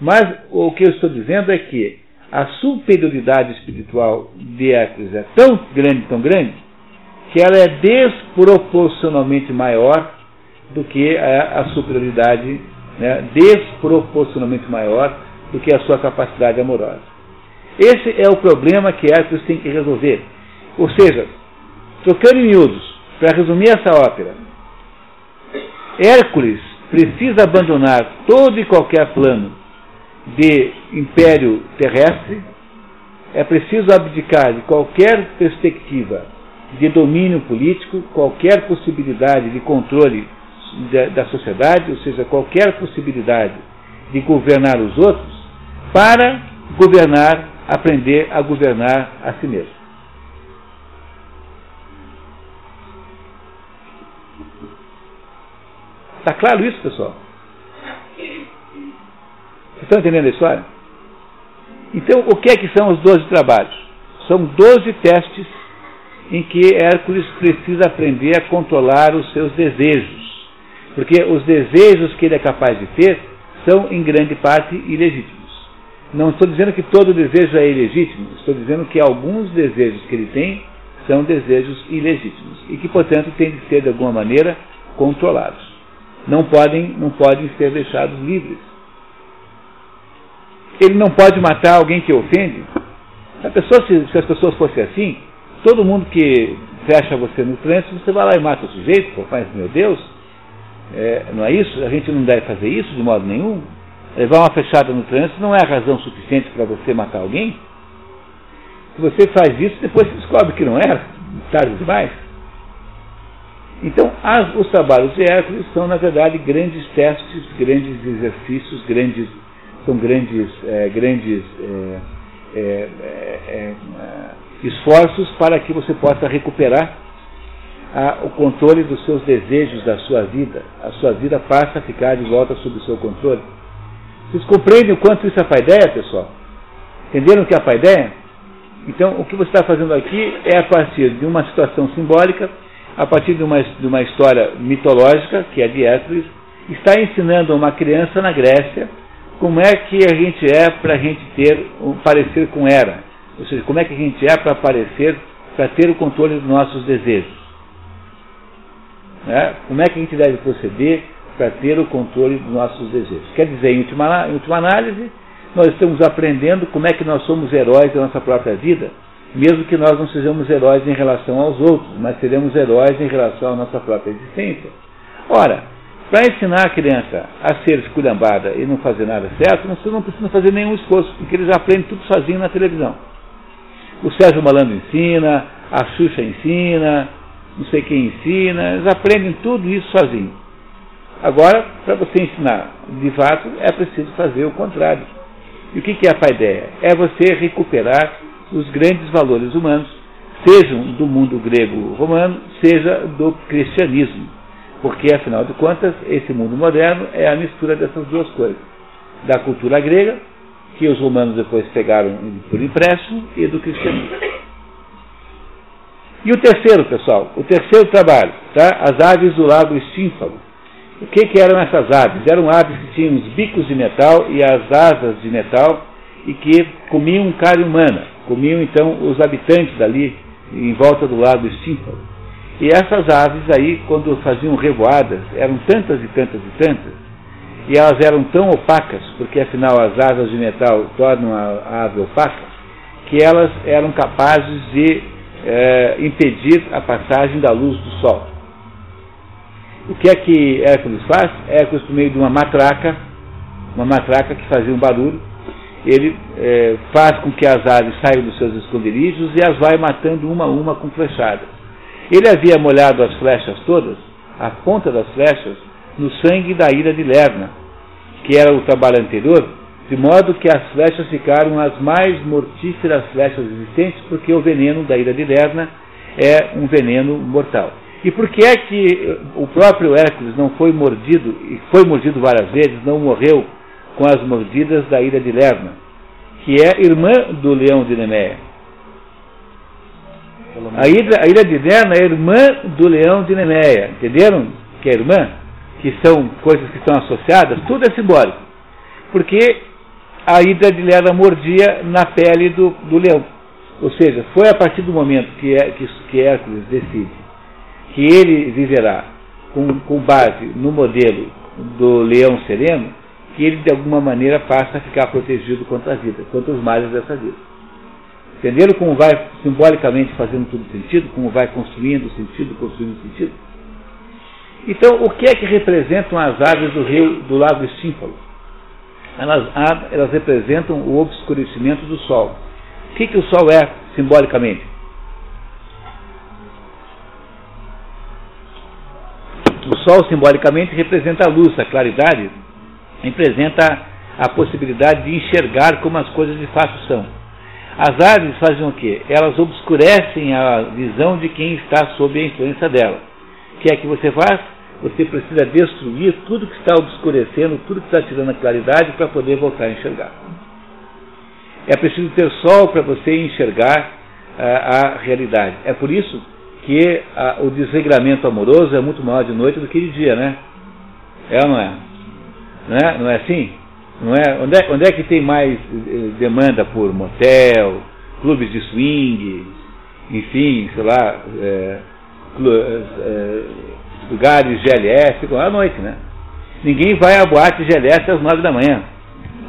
mas o que eu estou dizendo é que a superioridade espiritual de Hércules é tão grande, tão grande, que ela é desproporcionalmente maior do que a, a superioridade, né, desproporcionalmente maior do que a sua capacidade amorosa. Esse é o problema que Hércules tem que resolver. Ou seja, trocando em miúdos, para resumir essa ópera, Hércules precisa abandonar todo e qualquer plano de império terrestre, é preciso abdicar de qualquer perspectiva de domínio político, qualquer possibilidade de controle da, da sociedade, ou seja, qualquer possibilidade de governar os outros, para governar, aprender a governar a si mesmo. Está claro isso, pessoal? Vocês estão entendendo a história? Então, o que é que são os 12 trabalhos? São 12 testes em que Hércules precisa aprender a controlar os seus desejos. Porque os desejos que ele é capaz de ter são, em grande parte, ilegítimos. Não estou dizendo que todo desejo é ilegítimo, estou dizendo que alguns desejos que ele tem são desejos ilegítimos e que, portanto, têm de ser, de alguma maneira, controlados. Não podem, não podem ser deixados livres. Ele não pode matar alguém que ofende. A pessoa, se, se as pessoas fossem assim, todo mundo que fecha você no trânsito, você vai lá e mata o sujeito, pô, mas meu Deus, é, não é isso? A gente não deve fazer isso de modo nenhum. Levar uma fechada no trânsito não é razão suficiente para você matar alguém. Se você faz isso, depois você descobre que não era, tarde demais. Então, as, os trabalhos de Hércules são, na verdade, grandes testes, grandes exercícios, grandes, são grandes, é, grandes é, é, é, é esforços para que você possa recuperar a, o controle dos seus desejos da sua vida. A sua vida passa a ficar de volta sob o seu controle. Vocês compreendem o quanto isso é paideia, pessoal? Entenderam o que é a paideia? Então, o que você está fazendo aqui é a partir de uma situação simbólica, a partir de uma, de uma história mitológica, que é de Hércules, está ensinando a uma criança na Grécia como é que a gente é para a gente ter um parecer com Hera. Ou seja, como é que a gente é para parecer, para ter o controle dos nossos desejos. Né? Como é que a gente deve proceder para ter o controle dos nossos desejos. Quer dizer, em última, em última análise, nós estamos aprendendo como é que nós somos heróis da nossa própria vida, mesmo que nós não sejamos heróis em relação aos outros, mas seremos heróis em relação à nossa própria existência. Ora, para ensinar a criança a ser esculhambada e não fazer nada certo, você não precisa fazer nenhum esforço, porque ele já aprende tudo sozinho na televisão. O Sérgio Malandro ensina, a Xuxa ensina, não sei quem ensina, eles aprendem tudo isso sozinho. Agora, para você ensinar de fato, é preciso fazer o contrário. E o que é a paideia? É você recuperar os grandes valores humanos, sejam do mundo grego-romano, seja do cristianismo. Porque, afinal de contas, esse mundo moderno é a mistura dessas duas coisas. Da cultura grega, que os romanos depois pegaram por empréstimo, e do cristianismo. E o terceiro, pessoal, o terceiro trabalho, tá? as aves do lago Estínfalo. O que, que eram essas aves? Eram aves que tinham os bicos de metal e as asas de metal e que comiam carne humana, comiam então os habitantes dali em volta do lago Estínfalo. E essas aves aí, quando faziam revoadas, eram tantas e tantas e tantas, e elas eram tão opacas, porque afinal as asas de metal tornam a ave opaca, que elas eram capazes de é, impedir a passagem da luz do sol. O que é que Hércules faz? Hércules, por meio de uma matraca, uma matraca que fazia um barulho, ele é, faz com que as aves saiam dos seus esconderijos e as vai matando uma a uma com flechadas. Ele havia molhado as flechas todas, a ponta das flechas, no sangue da ira de Lerna, que era o trabalho anterior, de modo que as flechas ficaram as mais mortíferas flechas existentes, porque o veneno da ira de Lerna é um veneno mortal. E por que é que o próprio Hércules não foi mordido, e foi mordido várias vezes, não morreu com as mordidas da ira de Lerna, que é irmã do leão de Nemeia? A ira, a ira de Lerna é irmã do leão de Nemeia, entenderam? Que é irmã, que são coisas que estão associadas, tudo é simbólico. Porque a ira de Lerna mordia na pele do, do leão. Ou seja, foi a partir do momento que, que, que Hércules decide que ele viverá com, com base no modelo do leão sereno, que ele de alguma maneira passa a ficar protegido contra a vida, contra os males dessa vida. Entenderam como vai simbolicamente fazendo tudo sentido, como vai construindo sentido, construindo sentido? Então, o que é que representam as aves do rio do lago Estínfalo? Elas, elas representam o obscurecimento do sol. O que, que o sol é simbolicamente? Sol, simbolicamente, representa a luz, a claridade, representa a possibilidade de enxergar como as coisas de fato são. As árvores fazem o quê? Elas obscurecem a visão de quem está sob a influência dela. O que é que você faz? Você precisa destruir tudo que está obscurecendo, tudo que está tirando a claridade para poder voltar a enxergar. É preciso ter sol para você enxergar uh, a realidade. É por isso que uh, o desregramento amoroso é muito maior de noite do que de dia, né? É ou não é? Não é, não é assim? Não é? Onde, é? onde é que tem mais eh, demanda por motel, clubes de swing, enfim, sei lá, é, é, lugares GLS, à noite, né? Ninguém vai à boate GLS às nove da manhã.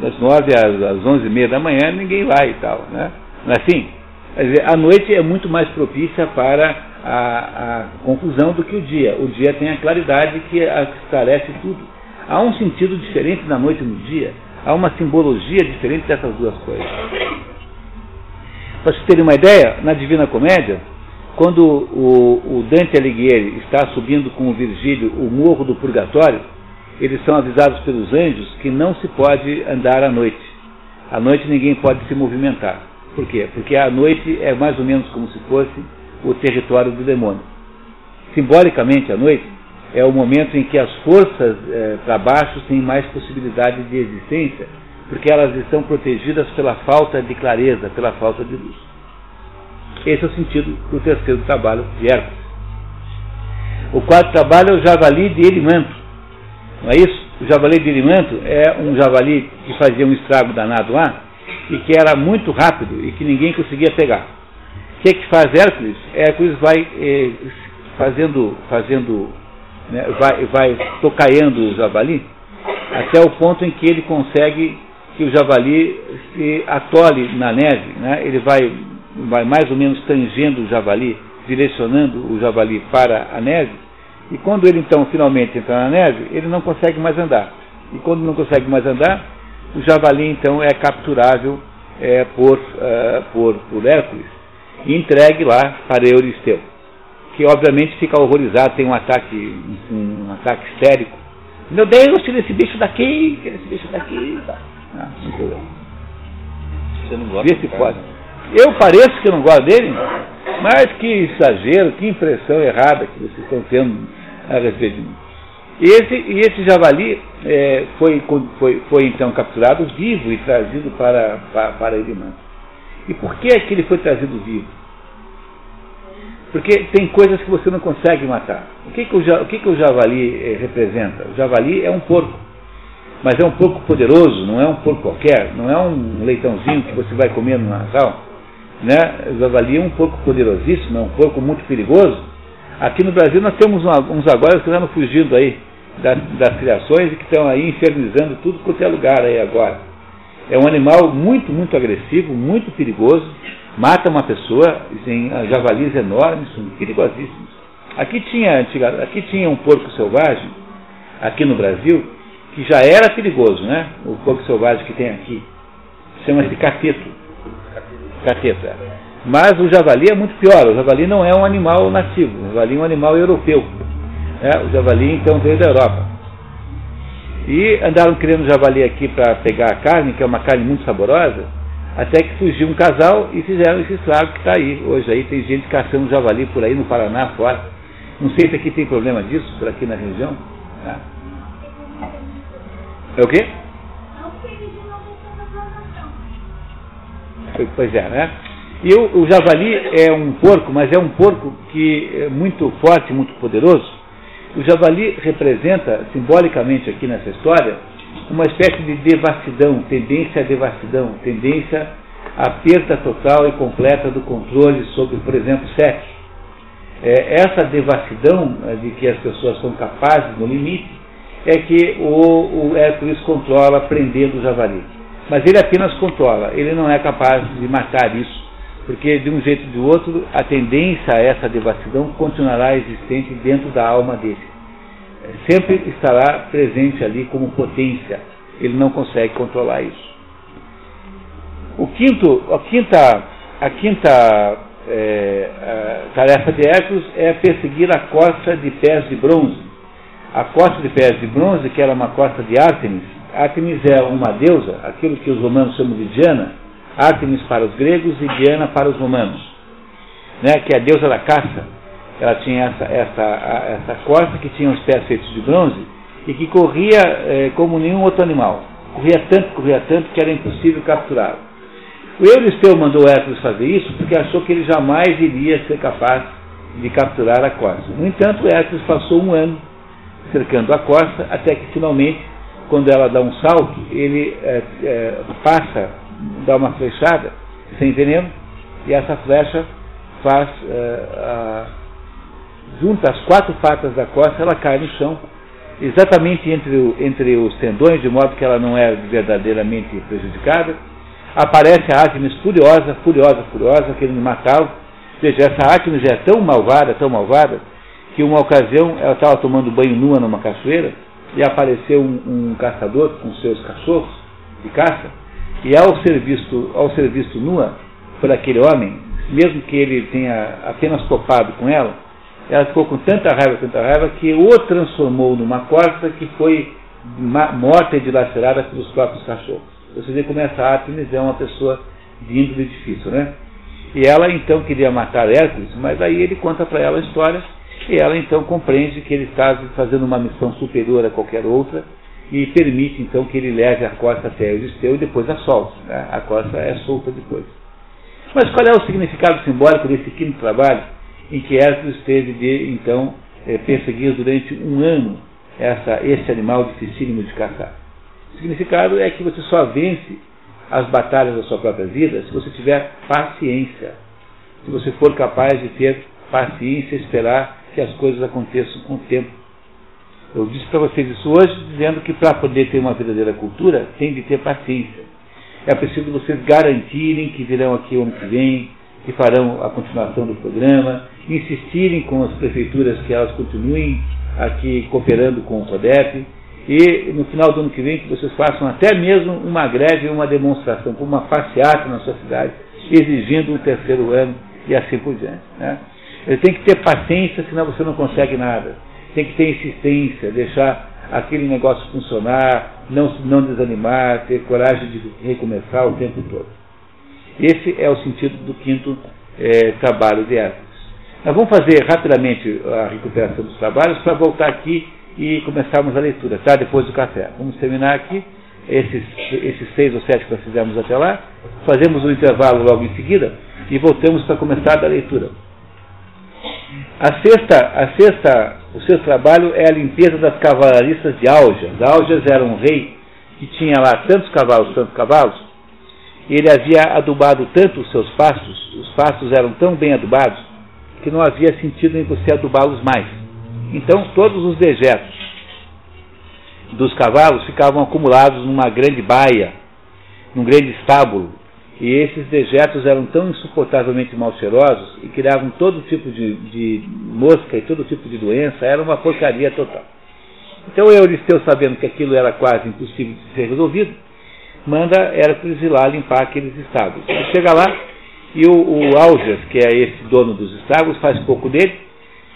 Das nove às onze e meia da manhã ninguém vai e tal, né? Não é assim? Quer dizer, a noite é muito mais propícia para a, a confusão do que o dia. O dia tem a claridade que esclarece tudo. Há um sentido diferente na noite e no dia. Há uma simbologia diferente dessas duas coisas. Para vocês terem uma ideia, na Divina Comédia, quando o, o Dante Alighieri está subindo com o Virgílio o morro do Purgatório, eles são avisados pelos anjos que não se pode andar à noite. À noite ninguém pode se movimentar. Por quê? Porque a noite é mais ou menos como se fosse o território do demônio. Simbolicamente, a noite é o momento em que as forças é, para baixo têm mais possibilidade de existência, porque elas estão protegidas pela falta de clareza, pela falta de luz. Esse é o sentido do terceiro trabalho de Hércules. O quarto trabalho é o javali de Elimanto. Não é isso? O javali de Elimanto é um javali que fazia um estrago danado lá e que era muito rápido e que ninguém conseguia pegar. O que, é que faz Hércules? Hércules vai eh, fazendo, fazendo né, vai, vai tocaiando o javali até o ponto em que ele consegue que o javali se atole na neve, né? ele vai, vai mais ou menos tangendo o javali, direcionando o javali para a neve, e quando ele então finalmente entra na neve, ele não consegue mais andar. E quando não consegue mais andar, o javali então é capturável é, por, uh, por, por Hércules e entregue lá para Euristeu que obviamente fica horrorizado, tem um ataque, um, um ataque histérico. Meu Deus, tira esse bicho daqui, tira esse bicho daqui. Tá. Ah, Você não gosta Vê se pode. Eu pareço que eu não gosto dele, mas que exagero, que impressão errada que vocês estão tendo a respeito de mim. E esse, e esse javali é, foi, foi, foi então capturado vivo e trazido para, para, para Elimã. E por que é que ele foi trazido vivo? Porque tem coisas que você não consegue matar. O que, que, o, o, que, que o javali eh, representa? O javali é um porco. Mas é um porco poderoso, não é um porco qualquer, não é um leitãozinho que você vai comer no Natal. Né? O javali é um porco poderosíssimo, é um porco muito perigoso. Aqui no Brasil nós temos uns agora que estão fugindo aí das, das criações e que estão aí infernizando tudo quanto é lugar aí agora. É um animal muito, muito agressivo, muito perigoso mata uma pessoa, tem javalis enormes, perigosíssimos. Aqui tinha, aqui tinha um porco selvagem, aqui no Brasil, que já era perigoso, né? O porco selvagem que tem aqui. Chama-se cateto. Cateto, é. Mas o javali é muito pior. O javali não é um animal nativo. O javali é um animal europeu. É, o javali, então, veio da Europa. E andaram criando javali aqui para pegar a carne, que é uma carne muito saborosa, até que surgiu um casal e fizeram esse estrago que está aí. Hoje aí tem gente caçando javali por aí no Paraná fora. Não sei se aqui tem problema disso, por aqui na região. Tá? É o quê? Pois é, né? E o, o, javali é um porco, mas é um porco que é muito forte, muito poderoso. O javali representa, simbolicamente aqui nessa história, uma espécie de devassidão, tendência à devassidão, tendência à perda total e completa do controle sobre, por exemplo, sexo. É, essa devassidão é, de que as pessoas são capazes no limite é que o, o Hércules controla prendendo o javali. Mas ele apenas controla, ele não é capaz de matar isso, porque de um jeito ou de outro a tendência a essa devassidão continuará existente dentro da alma dele sempre estará presente ali como potência. Ele não consegue controlar isso. O quinto, a quinta, a quinta é, a tarefa de Hércules é perseguir a corça de pés de bronze. a costa de pedras de bronze, que era uma costa de Ártemis. Ártemis é uma deusa, aquilo que os romanos chamam de Diana, Ártemis para os gregos e Diana para os romanos, né, que é a deusa da caça. Ela tinha essa, essa, essa costa que tinha os pés feitos de bronze e que corria é, como nenhum outro animal. Corria tanto, corria tanto que era impossível capturá-lo. O Euristeu mandou Hércules fazer isso porque achou que ele jamais iria ser capaz de capturar a costa. No entanto, Hércules passou um ano cercando a costa até que finalmente, quando ela dá um salto, ele é, é, passa, dá uma flechada sem veneno e essa flecha faz a, junta as quatro patas da costa, ela cai no chão exatamente entre, o, entre os tendões, de modo que ela não é verdadeiramente prejudicada. Aparece a Artemis furiosa, furiosa, furiosa, querendo matá-lo. Veja, essa Artemis é tão malvada, tão malvada, que uma ocasião ela estava tomando banho nua numa cachoeira e apareceu um, um caçador com seus cachorros de caça e ao ser visto, ao ser visto nua por aquele homem, mesmo que ele tenha apenas topado com ela, ela ficou com tanta raiva, tanta raiva, que o transformou numa corça que foi morta e dilacerada pelos próprios cachorros. Você vê como essa Artemis é uma pessoa de índole difícil, né? E ela então queria matar Hércules, mas aí ele conta para ela a história e ela então compreende que ele está fazendo uma missão superior a qualquer outra e permite então que ele leve a costa até Euristeu e depois a solte. Né? A costa é solta depois. Mas qual é o significado simbólico desse quinto trabalho? em que Hércules teve de, então, é, perseguir durante um ano essa, esse animal dificílimo de caçar. O significado é que você só vence as batalhas da sua própria vida se você tiver paciência. Se você for capaz de ter paciência e esperar que as coisas aconteçam com o tempo. Eu disse para vocês isso hoje, dizendo que para poder ter uma verdadeira cultura, tem de ter paciência. É preciso vocês garantirem que virão aqui ano que vem, que farão a continuação do programa, insistirem com as prefeituras que elas continuem aqui cooperando com o CODEP e no final do ano que vem que vocês façam até mesmo uma greve, uma demonstração, uma passeata na sua cidade, exigindo um terceiro ano e assim por diante. Né? Ele tem que ter paciência, senão você não consegue nada. Tem que ter insistência, deixar aquele negócio funcionar, não, não desanimar, ter coragem de recomeçar o tempo todo. Esse é o sentido do quinto é, trabalho de Hércules. Nós vamos fazer rapidamente a recuperação dos trabalhos para voltar aqui e começarmos a leitura, tá? Depois do café. Vamos terminar aqui esses, esses seis ou sete que nós fizemos até lá, fazemos um intervalo logo em seguida e voltamos para começar a leitura. A sexta, a sexta, o sexto trabalho é a limpeza das cavalariças de Aljas. Aljas era um rei que tinha lá tantos cavalos, tantos cavalos, e ele havia adubado tanto os seus pastos, os pastos eram tão bem adubados, que não havia sentido em você adubá-los mais. Então, todos os dejetos dos cavalos ficavam acumulados numa grande baia, num grande estábulo, e esses dejetos eram tão insuportavelmente mal cheirosos e criavam todo tipo de, de mosca e todo tipo de doença, era uma porcaria total. Então Euristeu, sabendo que aquilo era quase impossível de ser resolvido, manda Hércules ir lá limpar aqueles estábulos. Ele chega lá, e o, o que é esse dono dos estragos, faz pouco dele,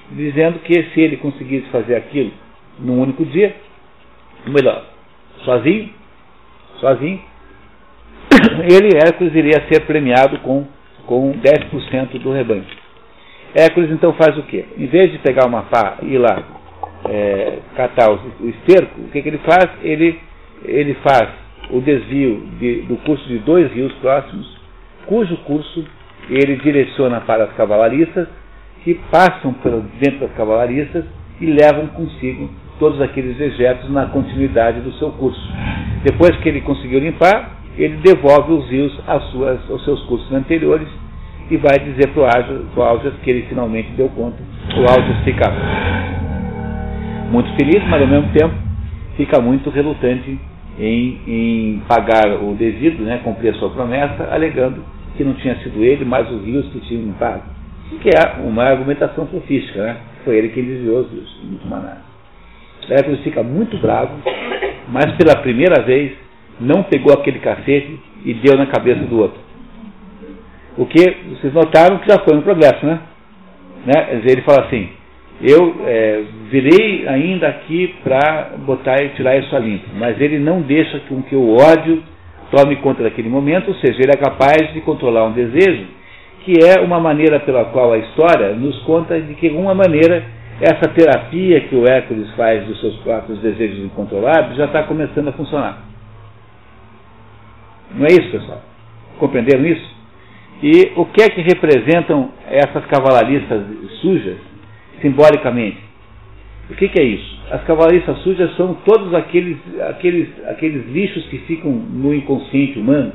dizendo que se ele conseguisse fazer aquilo num único dia, melhor, sozinho, sozinho, ele, Hércules, iria ser premiado com, com 10% do rebanho. Hércules então faz o quê? Em vez de pegar uma pá e ir lá é, catar o, esterco, o que, que ele faz? Ele, ele faz o desvio de, do curso de dois rios próximos cujo curso ele direciona para as cavalariças, que passam por dentro das cavalariças e levam consigo todos aqueles dejetos na continuidade do seu curso. Depois que ele conseguiu limpar, ele devolve os rios às suas, aos seus cursos anteriores e vai dizer para o Aljas que ele finalmente deu conta. O Aljas fica muito feliz, mas ao mesmo tempo fica muito relutante em, em pagar o devido, né, cumprir a sua promessa, alegando que não tinha sido ele, mas os rios que tinham pago. Que é uma argumentação sofística, né? Foi ele quem desviou os rios, muito maná. Hércules fica muito bravo, mas pela primeira vez não pegou aquele cacete e deu na cabeça do outro. O que vocês notaram que já foi um progresso, né? né? Ele fala assim: eu é, virei ainda aqui para botar e tirar isso a limpo, mas ele não deixa com que o ódio tome conta daquele momento, ou seja, ele é capaz de controlar um desejo, que é uma maneira pela qual a história nos conta de que, de alguma maneira, essa terapia que o Hércules faz dos seus próprios desejos incontroláveis já está começando a funcionar. Não é isso, pessoal? Compreenderam isso? E o que é que representam essas cavalariças sujas, simbolicamente? O que, que é isso? As cavalariças sujas são todos aqueles, aqueles, aqueles lixos que ficam no inconsciente humano,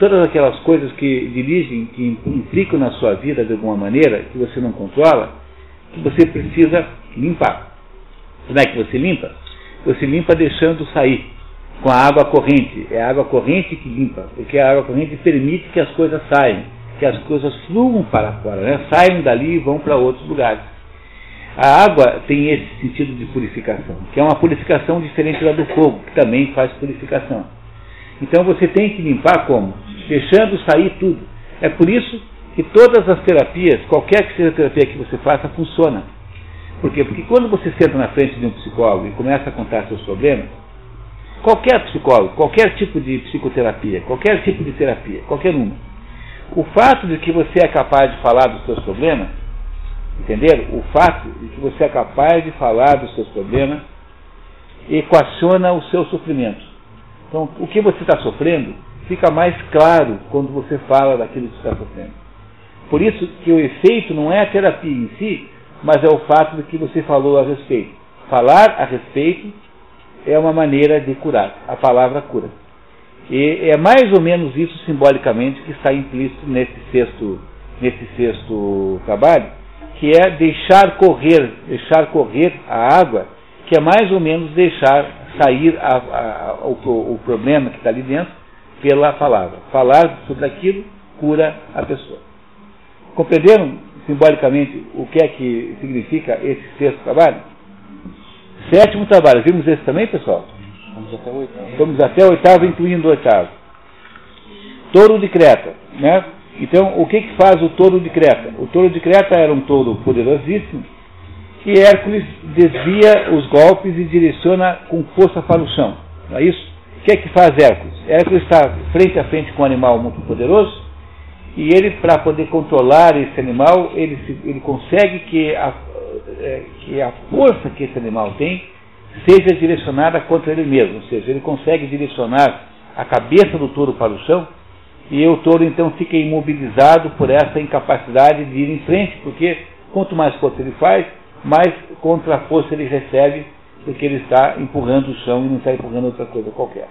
todas aquelas coisas que dirigem, que implicam na sua vida de alguma maneira, que você não controla, que você precisa limpar. Como é que você limpa? Você limpa deixando sair com a água corrente. É a água corrente que limpa, porque a água corrente permite que as coisas saiam, que as coisas fluam para fora, né? saiam dali e vão para outros lugares. A água tem esse sentido de purificação, que é uma purificação diferente da do fogo, que também faz purificação. Então você tem que limpar como? Deixando sair tudo. É por isso que todas as terapias, qualquer que seja a terapia que você faça, funciona. Por quê? Porque quando você senta na frente de um psicólogo e começa a contar seus problemas, qualquer psicólogo, qualquer tipo de psicoterapia, qualquer tipo de terapia, qualquer uma, o fato de que você é capaz de falar dos seus problemas, entenderam? O fato de que você é capaz de falar dos seus problemas equaciona o seu sofrimento. Então, o que você está sofrendo fica mais claro quando você fala daquilo que está sofrendo. Por isso que o efeito não é a terapia em si, mas é o fato de que você falou a respeito. Falar a respeito é uma maneira de curar. A palavra cura. E é mais ou menos isso simbolicamente que está implícito nesse sexto, nesse sexto trabalho, que é deixar correr, deixar correr a água, que é mais ou menos deixar sair a, a, o, o problema que está ali dentro pela palavra. Falar sobre aquilo cura a pessoa. Compreenderam simbolicamente o que é que significa esse sexto trabalho? Sétimo trabalho, vimos esse também, pessoal? Vamos até o oitavo. Vamos até o oitavo, incluindo o oitavo. Touro de Creta. Né? Então, o que, que faz o touro de Creta? O touro de Creta era um touro poderosíssimo e Hércules desvia os golpes e direciona com força para o chão. Não é isso? O que é que faz Hércules? Hércules está frente a frente com um animal muito poderoso e ele, para poder controlar esse animal, ele, ele consegue que a, é, que a força que esse animal tem seja direcionada contra ele mesmo. Ou seja, ele consegue direcionar a cabeça do touro para o chão e o touro então fica imobilizado por essa incapacidade de ir em frente, porque quanto mais força ele faz, mais contra a força ele recebe, porque ele está empurrando o chão e não está empurrando outra coisa qualquer.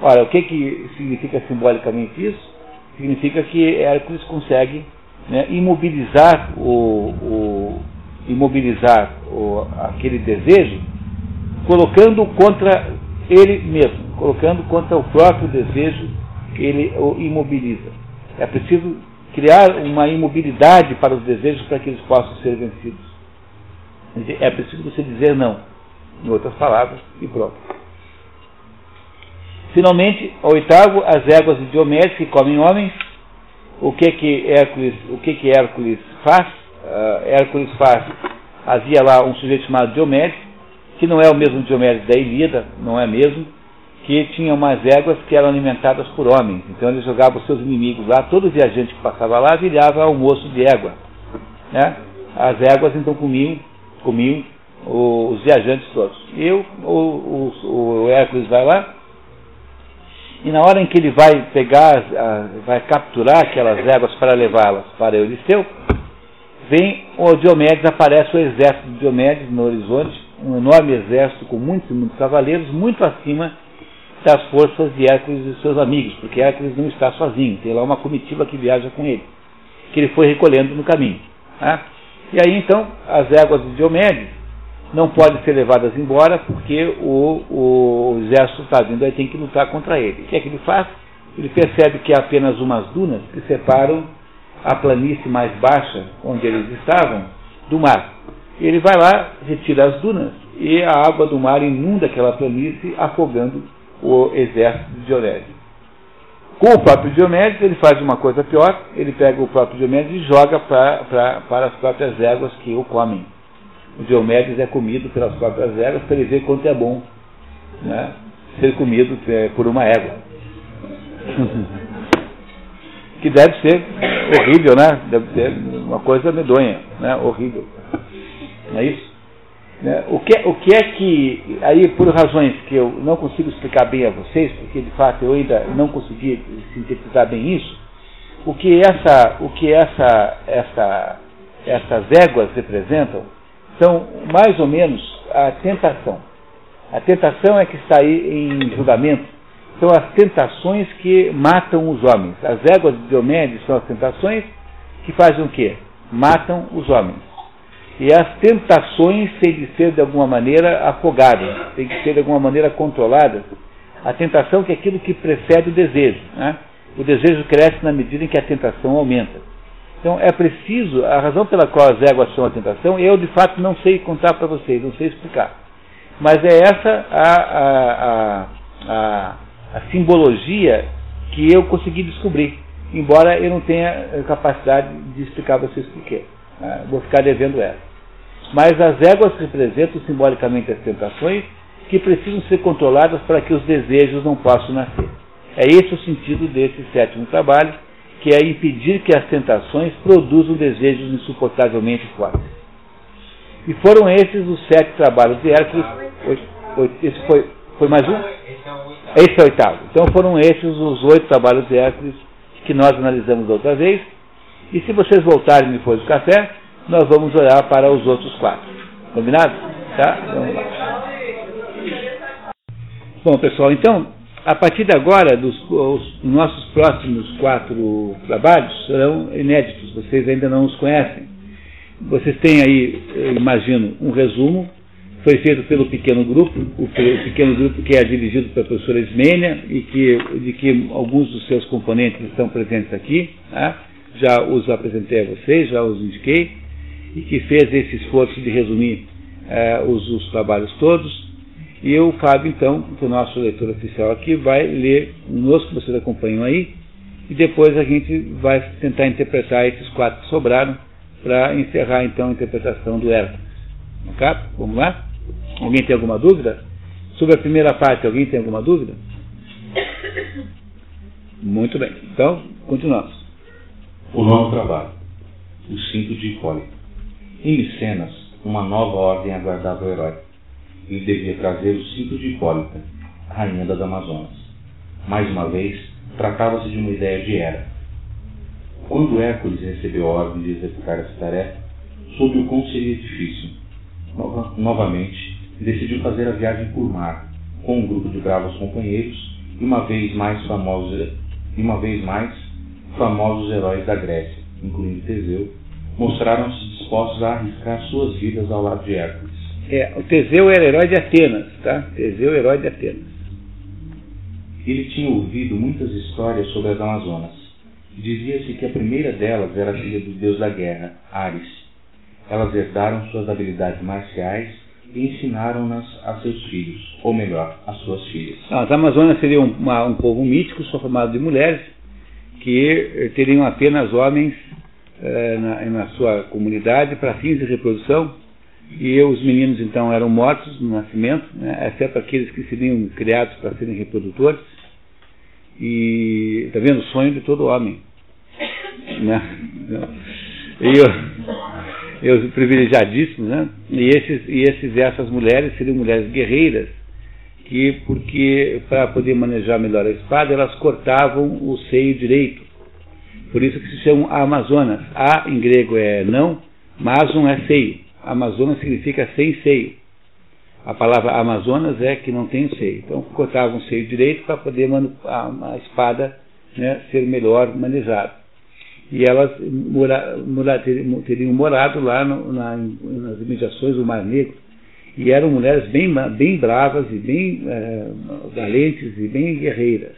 Ora, o que, que significa simbolicamente isso? significa que Hércules consegue né, imobilizar o, o imobilizar o, aquele desejo, colocando contra ele mesmo, colocando contra o próprio desejo ele o imobiliza. É preciso criar uma imobilidade para os desejos para que eles possam ser vencidos. É preciso você dizer não, em outras palavras, e pronto. Finalmente, oitavo, as éguas Diomedes que comem homens. O que que Hércules, o que que Hércules faz? Uh, Hércules faz. Havia lá um sujeito chamado Diomedes, que não é o mesmo Diomedes da Ilíada, não é mesmo, que tinha umas éguas que eram alimentadas por homens. Então ele jogava os seus inimigos lá, todo viajante que passava lá virava almoço de égua. Né? As éguas então comiam, comiam os viajantes todos. E o, o, o, o Hércules vai lá, e na hora em que ele vai pegar, vai capturar aquelas éguas para levá-las para Euristeu, vem o Diomedes, aparece o exército de Diomedes no horizonte, um enorme exército com muitos, muitos cavaleiros, muito acima das forças de Hércules e seus amigos, porque Hércules não está sozinho, tem lá uma comitiva que viaja com ele, que ele foi recolhendo no caminho. Tá? E aí então as éguas de Diomedes não podem ser levadas embora porque o, o exército está vindo aí tem que lutar contra ele. O que é que ele faz? Ele percebe que há apenas umas dunas que separam a planície mais baixa, onde eles estavam, do mar. Ele vai lá, retira as dunas e a água do mar inunda aquela planície, afogando o exército de Diomedes. Com o próprio Diomedes, ele faz uma coisa pior, ele pega o próprio Diomedes e joga pra, pra, para as próprias éguas que o comem o Diomedes é comido pelas próprias éguas para ele ver quanto é bom né, ser comido é, por uma égua. que deve ser horrível, né? Deve ser uma coisa medonha, né? Horrível. Não é isso? Né? O, que, o que é que, aí por razões que eu não consigo explicar bem a vocês, porque de fato eu ainda não consegui sintetizar bem isso, o que essa, o que essa, essa, essas éguas representam são mais ou menos a tentação. A tentação é que está aí em julgamento. São as tentações que matam os homens. As éguas de Diomedes são as tentações que fazem o quê? Matam os homens. E as tentações têm de ser de alguma maneira afogadas, têm de ser de alguma maneira controladas. A tentação que é aquilo que precede o desejo. Né? O desejo cresce na medida em que a tentação aumenta. Então é preciso, a razão pela qual as éguas são a tentação, eu de fato não sei contar para vocês, não sei explicar. Mas é essa a, a, a, a, simbologia que eu consegui descobrir, embora eu não tenha capacidade de explicar a vocês por quê. Né? Vou ficar devendo essa. Mas as éguas representam simbolicamente as tentações que precisam ser controladas para que os desejos não possam nascer. É esse o sentido desse sétimo trabalho, que é impedir que as tentações produzam desejos insuportavelmente fortes. E foram esses os sete trabalhos de Hércules. Esse foi, foi mais um? Esse é o oitavo. Então foram esses os oito trabalhos de Hércules que nós analisamos outra vez. E se vocês voltarem depois do café, nós vamos olhar para os outros quatro. Combinado? Tá? Vamos lá. Bom, pessoal, então, a partir de agora, dos os nossos próximos quatro trabalhos serão inéditos, vocês ainda não os conhecem. Vocês têm aí, imagino, um resumo, foi feito pelo pequeno grupo, o pequeno grupo que é dirigido pela professora Ismênia e que, de que alguns dos seus componentes estão presentes aqui. Tá? Já os apresentei a vocês, já os indiquei e que fez esse esforço de resumir eh, os, os, trabalhos todos. E o Fábio, então, que é o nosso leitor oficial aqui, vai ler conosco, vocês acompanham aí, e depois a gente vai tentar interpretar esses quatro que sobraram para encerrar então a interpretação do Hércules. Ok? Vamos lá? Alguém tem alguma dúvida? Sobre a primeira parte, alguém tem alguma dúvida? Muito bem. Então, continuamos. O novo trabalho. O cinto de Hipólito. Em Micenas, uma nova ordem aguardava o herói. Ele devia trazer o cinto de Hipólita, rainha das Amazonas. Mais uma vez, tratava-se de uma ideia de Hera. Quando Hércules recebeu a ordem de executar essa tarefa, soube o quão seria difícil. Nova, novamente, decidiu fazer a viagem por mar, com um grupo de bravos companheiros e uma vez mais famosos, e uma vez mais famosos heróis da Grécia, incluindo Teseu, mostraram-se dispostos a arriscar suas vidas ao lado de Hércules. É, o Teseu era herói de Atenas, tá? Teseu, herói de Atenas. Ele tinha ouvido muitas histórias sobre as Amazonas. Dizia-se que a primeira delas era a filha do deus da guerra, Ares. Elas herdaram suas habilidades marciais ensinaram-nas a seus filhos, ou melhor, a suas filhas. As Amazonas seriam uma, um povo mítico, só formado de mulheres, que teriam apenas homens eh, na, na, sua comunidade para fins de reprodução, e os meninos então eram mortos no nascimento, né, exceto aqueles que seriam criados para serem reprodutores. E está vendo o sonho de todo homem. Né? E, eu, eu privilegiadíssimos, né? E esses, e esses, essas mulheres seriam mulheres guerreiras que, porque para poder manejar melhor a espada, elas cortavam o seio direito por isso que se chamam Amazonas. A em grego é não, Amazon é seio. Amazonas significa sem seio. A palavra Amazonas é que não tem seio. Então cortavam o seio direito para poder a, a espada né, ser melhor manejada. E elas mora, mora, teriam morado lá no, na, nas imediações do Mar Negro. E eram mulheres bem, bem bravas e bem é, valentes e bem guerreiras.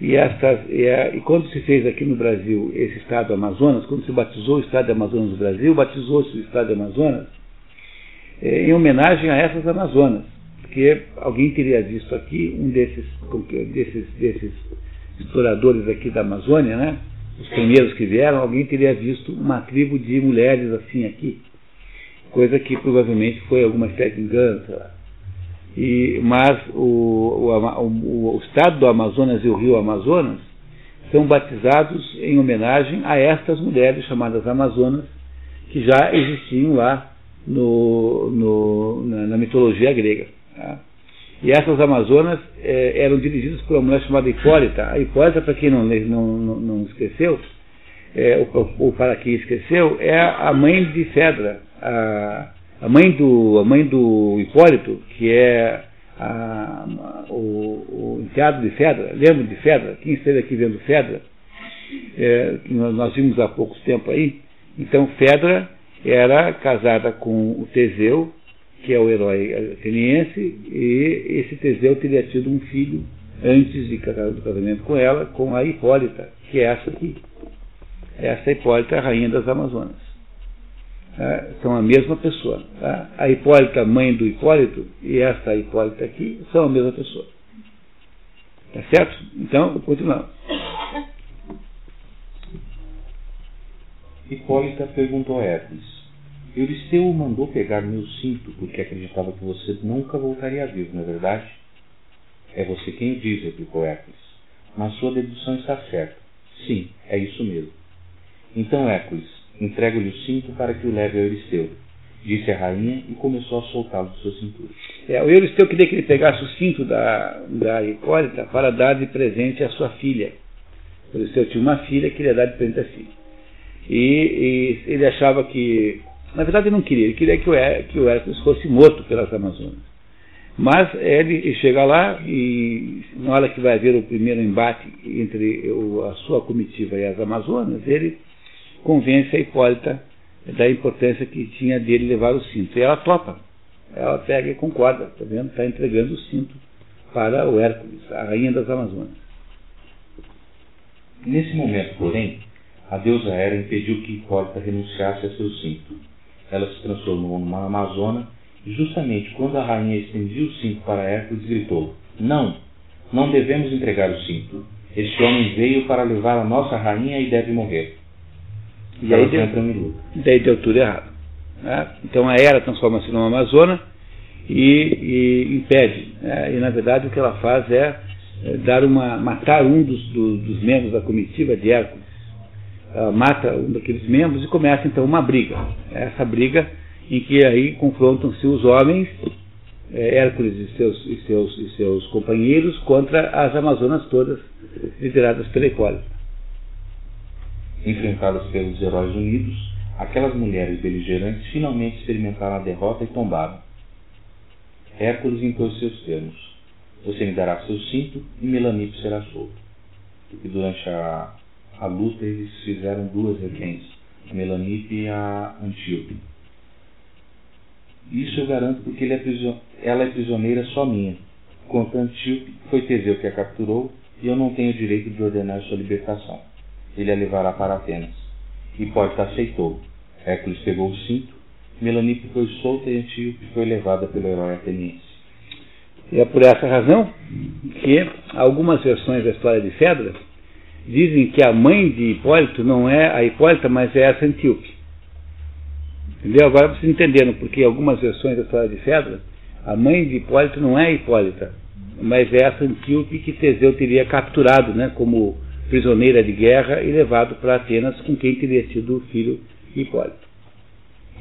E, estas, e, a, e, quando se fez aqui no Brasil esse Estado do Amazonas, quando se batizou o Estado do Amazonas do Brasil, batizou-se o Estado do Amazonas é, em homenagem a essas Amazonas. Porque alguém teria visto aqui, um desses, desses, desses exploradores aqui da Amazônia, né? Os primeiros que vieram, alguém teria visto uma tribo de mulheres assim aqui. coisa que provavelmente foi alguma espécie de engano, sei lá. E, mas o, o, o, o estado do Amazonas e o rio Amazonas são batizados em homenagem a estas mulheres chamadas Amazonas, que já existiam lá no, no, na, na, mitologia grega. Tá? E essas Amazonas é, eram dirigidas por uma mulher chamada Hipólita. A Hipólita, para quem não, não, não, não esqueceu, é, ou, para quem esqueceu, é a mãe de Fedra, a, a, mãe, do, a mãe do Hipólito, que é a, o, o enteado de Fedra. Lembra de Fedra? Quem esteve aqui vendo Fedra? É, nós vimos há pouco tempo aí. Então, Fedra era casada com o Teseu, que é o herói ateniense, e esse Teseu teria tido um filho antes de do casamento com ela, com a Hipólita, que é essa aqui. Essa Hipólita é a rainha das Amazonas. Tá? São a mesma pessoa. Tá? A Hipólita, mãe do Hipólito, e essa Hipólita aqui são a mesma pessoa. Tá certo? Então, continuamos. Hipólita perguntou a Hércules: Euristeu mandou pegar meu cinto porque acreditava que você nunca voltaria vivo, não é verdade? É você quem o diz, replicou Hércules. Mas sua dedução está certa. Sim, é isso mesmo. Então Hércules, entrego-lhe o cinto para que o leve a Euristeu, disse a rainha e começou a soltá-lo do seu cinturão. É, o Euristeu queria que ele pegasse o cinto da, da Hipólita para dar de presente à sua filha. O Euristeu tinha uma filha que ele ia dar de presente à filha. E, e, ele achava que, na verdade, ele não queria, ele queria que o, que o Hércules fosse morto pelas Amazonas. Mas ele chega lá e, na hora que vai haver o primeiro embate entre a sua comitiva e as Amazonas, ele convence a Hipólita da importância que tinha dele levar o cinto. E ela topa. Ela pega e concorda, está vendo? Está entregando o cinto para o Hércules, a rainha das Amazonas. Nesse momento, porém, a deusa Hera impediu que Hipólita renunciasse a seu cinto. Ela se transformou numa amazona e justamente quando a rainha estendia o cinto para Hércules, gritou: Não, não devemos entregar o cinto. Este homem veio para levar a nossa rainha e deve morrer. E aí deu, daí deu tudo errado. Né? Então a Hera transforma-se numa amazona e, e impede. Né? E na verdade o que ela faz é, é dar uma, matar um dos, do, dos membros da comitiva de Hércules uh, mata um daqueles membros e começa então uma briga. Essa briga em que aí confrontam-se os homens, é, Hércules e seus, e, seus, e seus companheiros, contra as Amazonas todas, lideradas pela Hipólita. Enfrentadas pelos heróis unidos, aquelas mulheres beligerantes finalmente experimentaram a derrota e tombaram. Hércules impôs seus termos. Você me dará seu cinto e Melanipo será solto. E durante a a luta eles fizeram duas reféns, a Melanipe e a Antíope. Isso eu garanto porque é ela é prisioneira só minha. Quanto a Antíope, foi Teseu que a capturou e eu não tenho direito de ordenar sua libertação. Ele a levará para Atenas. Hipólita aceitou. Hércules pegou o cinto, Melanipe foi solta e Antíope foi levada pelo herói ateniense. E é por essa razão que algumas versões da história de Fedra dizem que a mãe de Hipólito não é a Hipólita, mas é essa Antíope. Entendeu? Agora vocês entenderam porque algumas versões da história de Fedra, a mãe de Hipólito não é Hipólita, mas é essa Antíope que Teseu teria capturado né, como prisioneira de guerra e levado para Atenas com quem teria sido o filho Hipólito.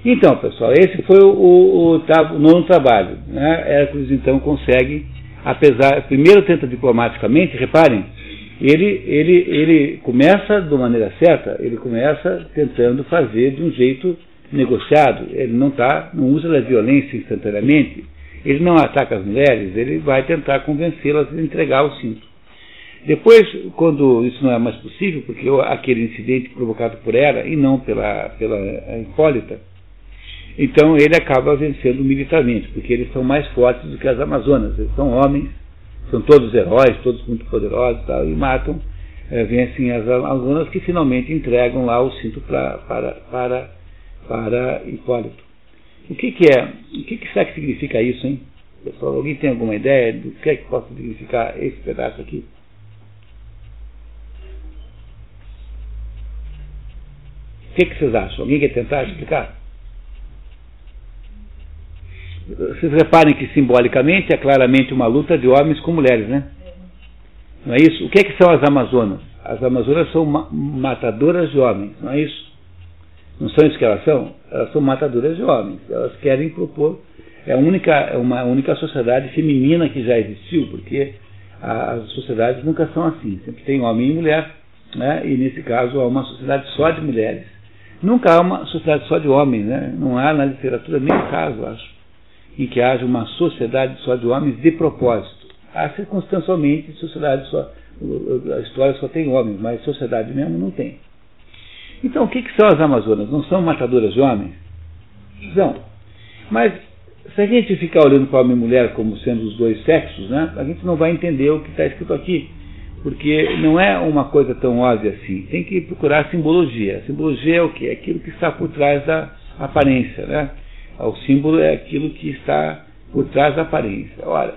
Então, pessoal, esse foi o, o, o, o nono trabalho. Né? Hércules então consegue, apesar, primeiro tenta diplomaticamente, reparem, ele, ele, ele começa de maneira certa, ele começa tentando fazer de um jeito negociado. Ele não tá, não usa a violência instantaneamente, ele não ataca as mulheres, ele vai tentar convencê-las a entregar o cinto. Depois, quando isso não é mais possível, porque aquele incidente provocado por Hera e não pela, pela Hipólita, então ele acaba vencendo militarmente, porque eles são mais fortes do que as Amazonas, eles são homens são todos heróis, todos muito poderosos e tal, e matam, é, vencem as Amazonas que finalmente entregam lá o cinto pra, para, para, para Hipólito. O que, que é? O que, que será que significa isso, hein? Pessoal, alguém tem alguma ideia do que é que possa significar esse pedaço aqui? O que, que vocês acham? Alguém quer tentar explicar? Vocês reparem que simbolicamente é claramente uma luta de homens com mulheres, né? Não é isso? O que, é que são as Amazonas? As Amazonas são ma matadoras de homens, não é isso? Não são isso que elas são? Elas são matadoras de homens. Elas querem propor. É, a única, é uma única sociedade feminina que já existiu, porque as sociedades nunca são assim. Sempre tem homem e mulher, né? e nesse caso há uma sociedade só de mulheres. Nunca há uma sociedade só de homens, né? não há na literatura nem caso, acho, em que haja uma sociedade só de homens de propósito. Há circunstancialmente sociedade só, a história só tem homens, mas sociedade mesmo não tem. Então, o que, que são as Amazonas? Não são matadoras de homens? São. Mas, se a gente ficar olhando para homem e mulher como sendo os dois sexos, né, a gente não vai entender o que está escrito aqui. Porque não é uma coisa tão óbvia assim. Tem que procurar simbologia. A simbologia é o quê? É aquilo que está por trás da aparência. Né? O símbolo é aquilo que está por trás da aparência. Ora,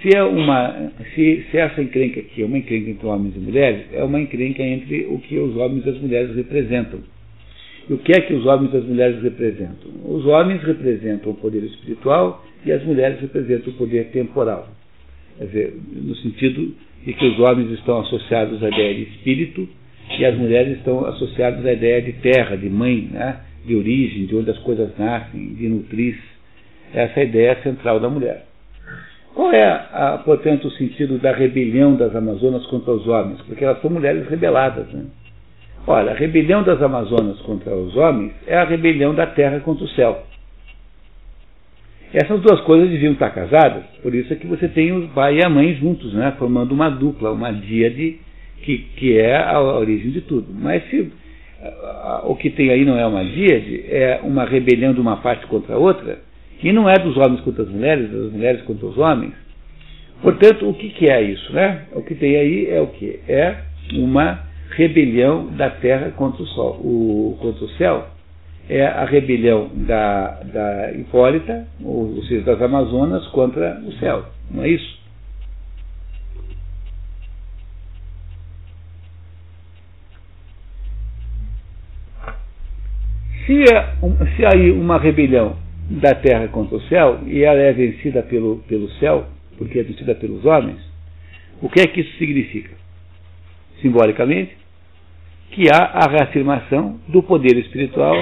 se, é uma, se, se essa encrenca aqui é uma encrenca entre homens e mulheres, é uma encrenca entre o que os homens e as mulheres representam. E o que é que os homens e as mulheres representam? Os homens representam o poder espiritual e as mulheres representam o poder temporal. Quer dizer, no sentido de que os homens estão associados à ideia de espírito e as mulheres estão associadas à ideia de terra, de mãe, né? De origem, de onde as coisas nascem, de nutriz. Essa é a ideia central da mulher. Qual é, a, portanto, o sentido da rebelião das Amazonas contra os homens? Porque elas são mulheres rebeladas. Né? Olha, a rebelião das Amazonas contra os homens é a rebelião da terra contra o céu. Essas duas coisas deviam estar casadas, por isso é que você tem o pai e a mãe juntos, né, formando uma dupla, uma díade, que, que é a origem de tudo. Mas se o que tem aí não é uma díade, é uma rebelião de uma parte contra a outra, e não é dos homens contra as mulheres, das mulheres contra os homens. Portanto, o que, que é isso? Né? O que tem aí é o que? É uma rebelião da terra contra o sol, o, contra o céu. É a rebelião da, da Hipólita, ou, ou seja, das Amazonas, contra o céu. Não é isso? Se, é, se aí uma rebelião da terra contra o céu, e ela é vencida pelo, pelo céu, porque é vencida pelos homens, o que é que isso significa? Simbolicamente, que há a reafirmação do poder espiritual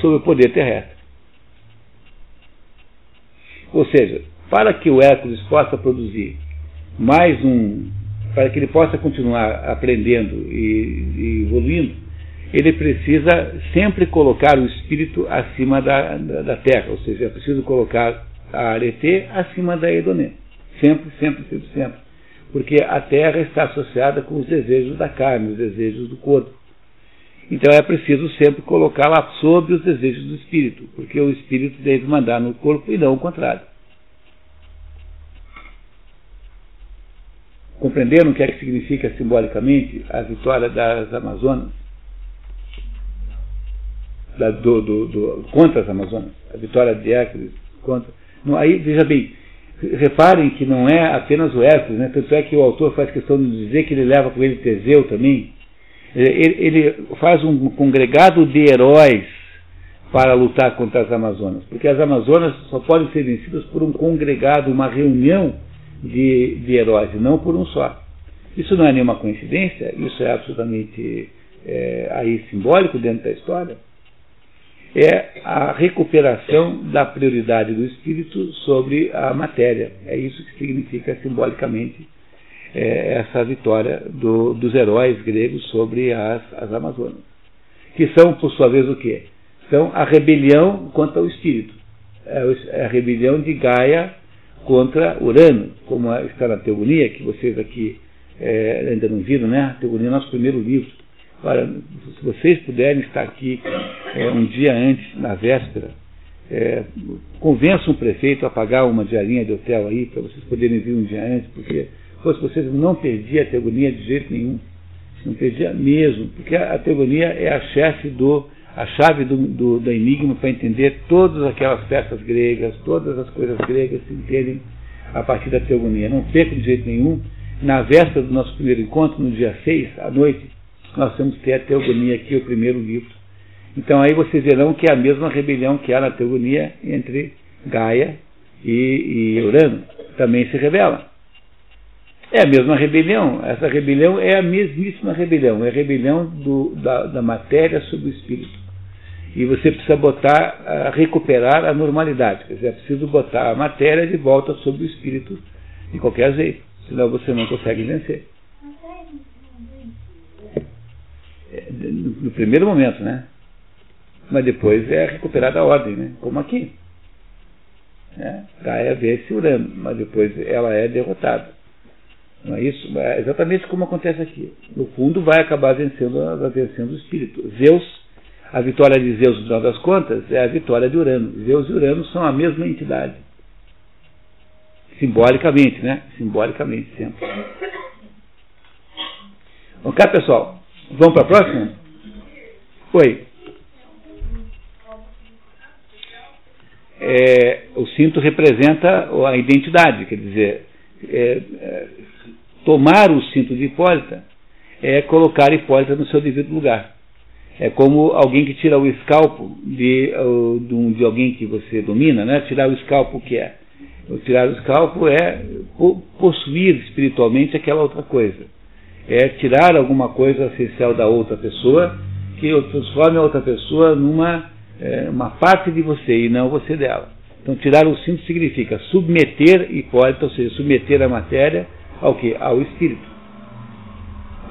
sobre o poder terrestre. Ou seja, para que o Hércules possa produzir mais um, para que ele possa continuar aprendendo e, e evoluindo, ele precisa sempre colocar o espírito acima da, da, da terra, ou seja, é preciso colocar a arete acima da Edoné. Sempre, sempre, sempre, sempre. Porque a terra está associada com os desejos da carne, os desejos do corpo. Então é preciso sempre colocá-la sob os desejos do espírito, porque o espírito deve mandar no corpo e não o contrário. Compreenderam o que é que significa simbolicamente a vitória das Amazonas? Da, do, do, do, contra as Amazonas, a vitória de Hércules contra. Não, aí, veja bem, reparem que não é apenas o Hércules, né? tanto é que o autor faz questão de dizer que ele leva com ele Teseu também. Ele, ele faz um congregado de heróis para lutar contra as Amazonas, porque as Amazonas só podem ser vencidas por um congregado, uma reunião de, de heróis, e não por um só. Isso não é nenhuma coincidência, isso é absolutamente é, aí simbólico dentro da história é a recuperação da prioridade do espírito sobre a matéria. É isso que significa simbolicamente é, essa vitória do, dos heróis gregos sobre as, as Amazonas. Que são, por sua vez, o quê? São a rebelião contra o espírito. É, é a rebelião de Gaia contra Urano, como está na Teogonia, que vocês aqui é, ainda não viram, né? A Teogonia é nosso primeiro livro Se vocês puderem estar aqui é, um dia antes, na véspera, é, convençam o prefeito a pagar uma diarinha de hotel aí, para vocês poderem vir um dia antes, porque fosse vocês não perdia a teogonia de jeito nenhum. Não perdia mesmo, porque a teogonia é a chefe do, a chave do, do, do enigma para entender todas aquelas peças gregas, todas as coisas gregas se entendem a partir da teogonia. Não perca de jeito nenhum. Na véspera do nosso primeiro encontro, no dia 6, à noite, nós que ter a Teogonia aqui, o primeiro livro. Então aí vocês verão que é a mesma rebelião que há na Teogonia entre Gaia e, e Urano também se rebelam. É a mesma rebelião. Essa rebelião é a mesmíssima rebelião. É a rebelião do, da, da, matéria sobre o espírito. E você precisa botar, recuperar a normalidade. Quer dizer, é preciso botar a matéria de volta sobre o espírito de qualquer jeito. Senão você não consegue vencer. É, no primeiro momento, né? Mas depois é recuperada a ordem, né? Como aqui. É, Gaia vence Urano, mas depois ela é derrotada. Não é isso? É exatamente como acontece aqui. No fundo, vai acabar vencendo, vencendo o espírito. Zeus, a vitória de Zeus, no final das contas, é a vitória de Urano. Zeus e Urano são a mesma entidade. Simbolicamente, né? Simbolicamente, sempre. Ok, pessoal? Vamos para a próxima? Oi. É, o cinto representa a identidade, quer dizer, é, é, tomar o cinto de Hipólita é colocar Hipólita no seu devido lugar. É como alguém que tira o escalpo de, de, de alguém que você domina, né? tirar o escalpo que é. Tirar o escalpo é possuir espiritualmente aquela outra coisa. É tirar alguma coisa essencial da outra pessoa que transforme a outra pessoa numa é, uma parte de você e não você dela. Então, tirar o cinto significa submeter Hipólita, ou seja, submeter a matéria ao que? Ao espírito.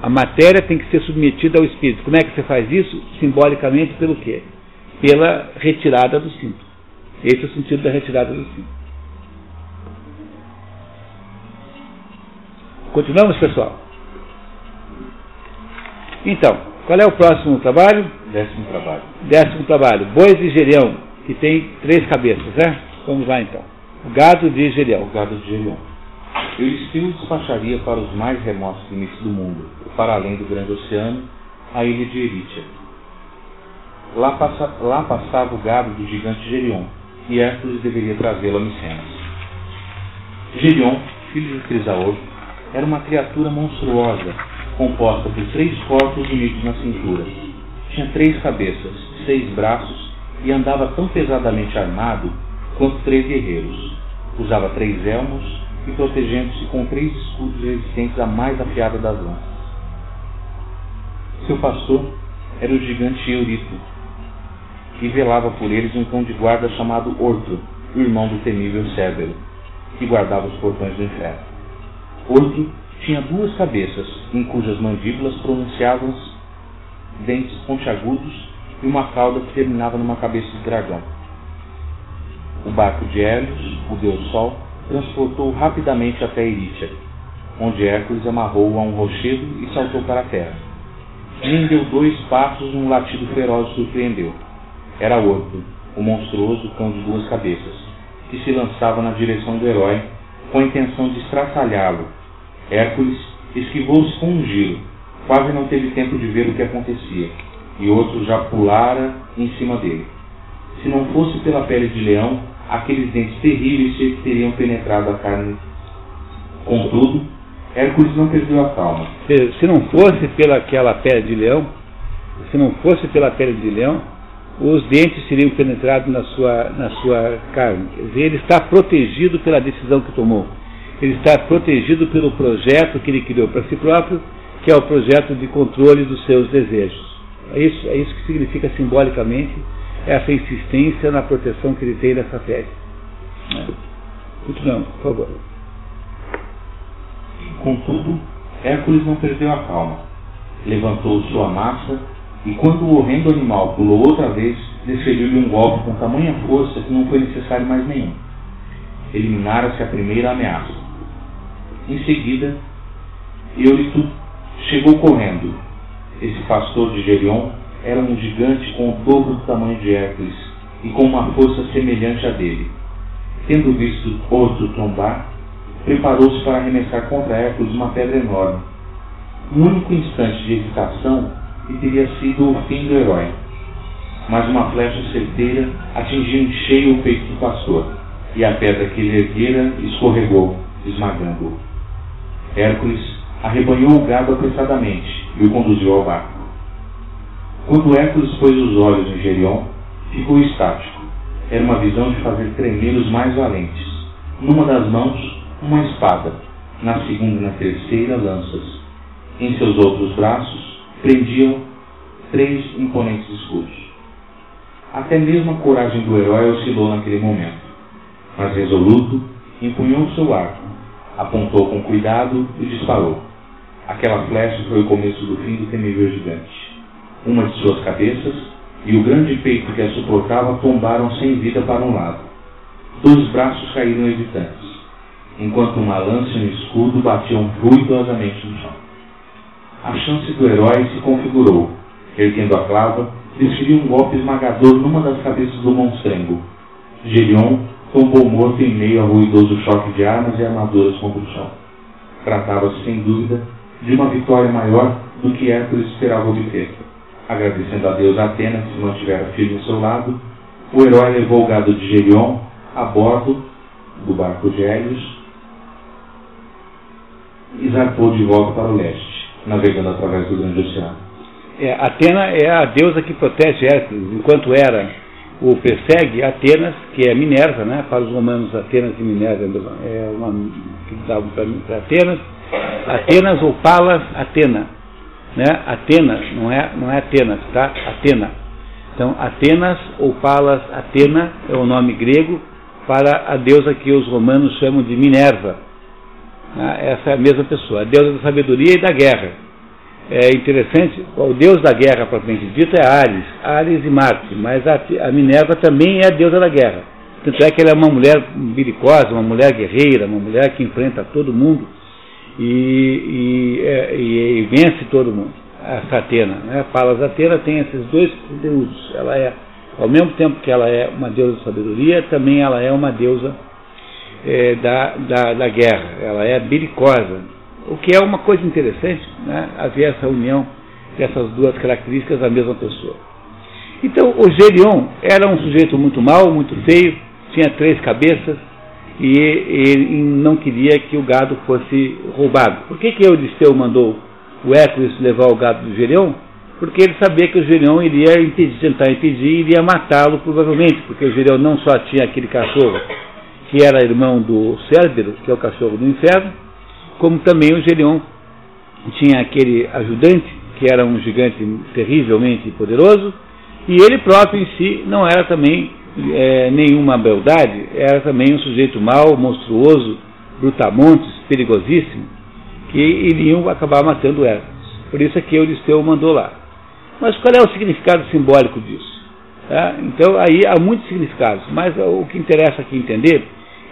A matéria tem que ser submetida ao espírito. Como é que você faz isso? Simbolicamente pelo quê? Pela retirada do cinto. Esse é o sentido da retirada do cinto. Continuamos, pessoal? Então, qual é o próximo trabalho? Décimo trabalho. Décimo trabalho. Bois de Gerião, que tem três cabeças, né? Vamos lá então. O gado de Gerião. O gado de Gerião. Euristeu despacharia para os mais remotos limites do mundo, para além do grande oceano, a ilha de Erítia. Lá, passa, lá passava o gado do gigante Gerion, e Hércules deveria trazê-lo a Micenas. Gerion, filho de Crisaor, era uma criatura monstruosa, composta por três corpos unidos na cintura. Tinha três cabeças, seis braços e andava tão pesadamente armado quanto três guerreiros. Usava três elmos e protegendo-se com três escudos resistentes à mais afiada das lanças. Seu pastor era o gigante Eurito, e velava por eles um cão de guarda chamado Orto, irmão do temível Cérbero, que guardava os portões do inferno. Orto tinha duas cabeças, em cujas mandíbulas pronunciavam dentes pontiagudos e uma cauda que terminava numa cabeça de dragão. O barco de Hélios, o deus Sol, transportou rapidamente até Erítia, onde Hércules amarrou-o a um rochedo e saltou para a terra. Nem deu dois passos um latido feroz surpreendeu. Era Orco, o monstruoso cão de duas cabeças, que se lançava na direção do herói com a intenção de estraçalhá-lo. Hércules esquivou-se com um giro, quase não teve tempo de ver o que acontecia, e outro já pulara em cima dele. Se não fosse pela pele de leão, aqueles dentes terríveis teriam penetrado a carne. Contudo, Hércules não perdeu a calma. Se não fosse pela aquela pele de leão, se não fosse pela pele de leão, os dentes teriam penetrado na sua, na sua carne. Quer dizer, ele está protegido pela decisão que tomou. Ele está protegido pelo projeto que ele criou para si próprio, que é o projeto de controle dos seus desejos. É isso, é isso que significa simbolicamente essa insistência na proteção que ele tem dessa pele. Né? Continuamos, por favor. Contudo, Hércules não perdeu a calma. Levantou sua massa e, quando o horrendo animal pulou outra vez, desferiu-lhe um golpe com tamanha força que não foi necessário mais nenhum. Eliminara-se a primeira ameaça. Em seguida, Eurito chegou correndo. Esse pastor de Gerion era um gigante com o dobro do tamanho de Hércules e com uma força semelhante à dele. Tendo visto outro tombar, preparou-se para arremessar contra Hércules uma pedra enorme. Um único instante de hesitação e teria sido o fim do herói. Mas uma flecha certeira atingiu em cheio o peito do pastor, e a pedra que ele erguera escorregou, esmagando-o. Hércules arrebanhou o gado apressadamente e o conduziu ao barco. Quando Hércules pôs os olhos em Gerion, ficou estático. Era uma visão de fazer tremer os mais valentes. numa das mãos uma espada, na segunda e na terceira lanças. Em seus outros braços prendiam três imponentes escudos. Até mesmo a coragem do herói oscilou naquele momento, mas resoluto, empunhou seu arco, apontou com cuidado e disparou. Aquela flecha foi o começo do fim do temível gigante. Uma de suas cabeças e o grande peito que a suportava tombaram sem vida para um lado. Dois braços caíram hesitantes, enquanto uma lança e um escudo batiam ruidosamente no chão. A chance do herói se configurou. Erguendo a clava, desferiu um golpe esmagador numa das cabeças do monstrengo. Gerion tombou morto em meio ao ruidoso choque de armas e armaduras contra o chão. Tratava-se, sem dúvida, de uma vitória maior do que Hércules esperava obter. Agradecendo a Deus Atena que se mantivera firme ao seu lado, o herói levou o gado de Gerion a bordo do barco de Hélios e zarpou de volta para o leste, navegando através do grande oceano. É, Atena é a deusa que protege Hércules, enquanto era o persegue Atenas, que é Minerva, né? para os romanos Atenas e Minerva é uma que davam para Atenas, Atenas ou Palas Atena, né? Atenas, não é, não é Atenas, tá? Atena. Então, Atenas ou Palas Atena é o nome grego para a deusa que os romanos chamam de Minerva. Né? Essa é a mesma pessoa, a deusa da sabedoria e da guerra é interessante, o deus da guerra, propriamente dito, é Ares, Ares e Marte, mas a, a, Minerva também é a deusa da guerra. Tanto é que ela é uma mulher belicosa, uma mulher guerreira, uma mulher que enfrenta todo mundo e, e, é, e, e vence todo mundo. Essa Atena, né? Palas Atena tem esses dois conteúdos. Ela é, ao mesmo tempo que ela é uma deusa de sabedoria, também ela é uma deusa é, da, da, da guerra. Ela é belicosa, o que é uma coisa interessante, né? haver essa união dessas duas características da mesma pessoa. Então, o Gerion era um sujeito muito mau, muito feio, tinha três cabeças e ele não queria que o gado fosse roubado. Por que, que Euristeu mandou o Hércules levar o gado do Gerion? Porque ele sabia que o Gerion iria impedir, tentar impedir e iria matá-lo provavelmente, porque o Gerion não só tinha aquele cachorro que era irmão do Cérbero, que é o cachorro do inferno, como também o Gerion tinha aquele ajudante, que era um gigante terrivelmente poderoso, e ele próprio em si não era também é, nenhuma beldade, era também um sujeito mau, monstruoso, brutamontes, perigosíssimo, que iriam acabar matando Hércules. Por isso é que Euristeu mandou lá. Mas qual é o significado simbólico disso? Tá? Então aí há muitos significados, mas o que interessa aqui entender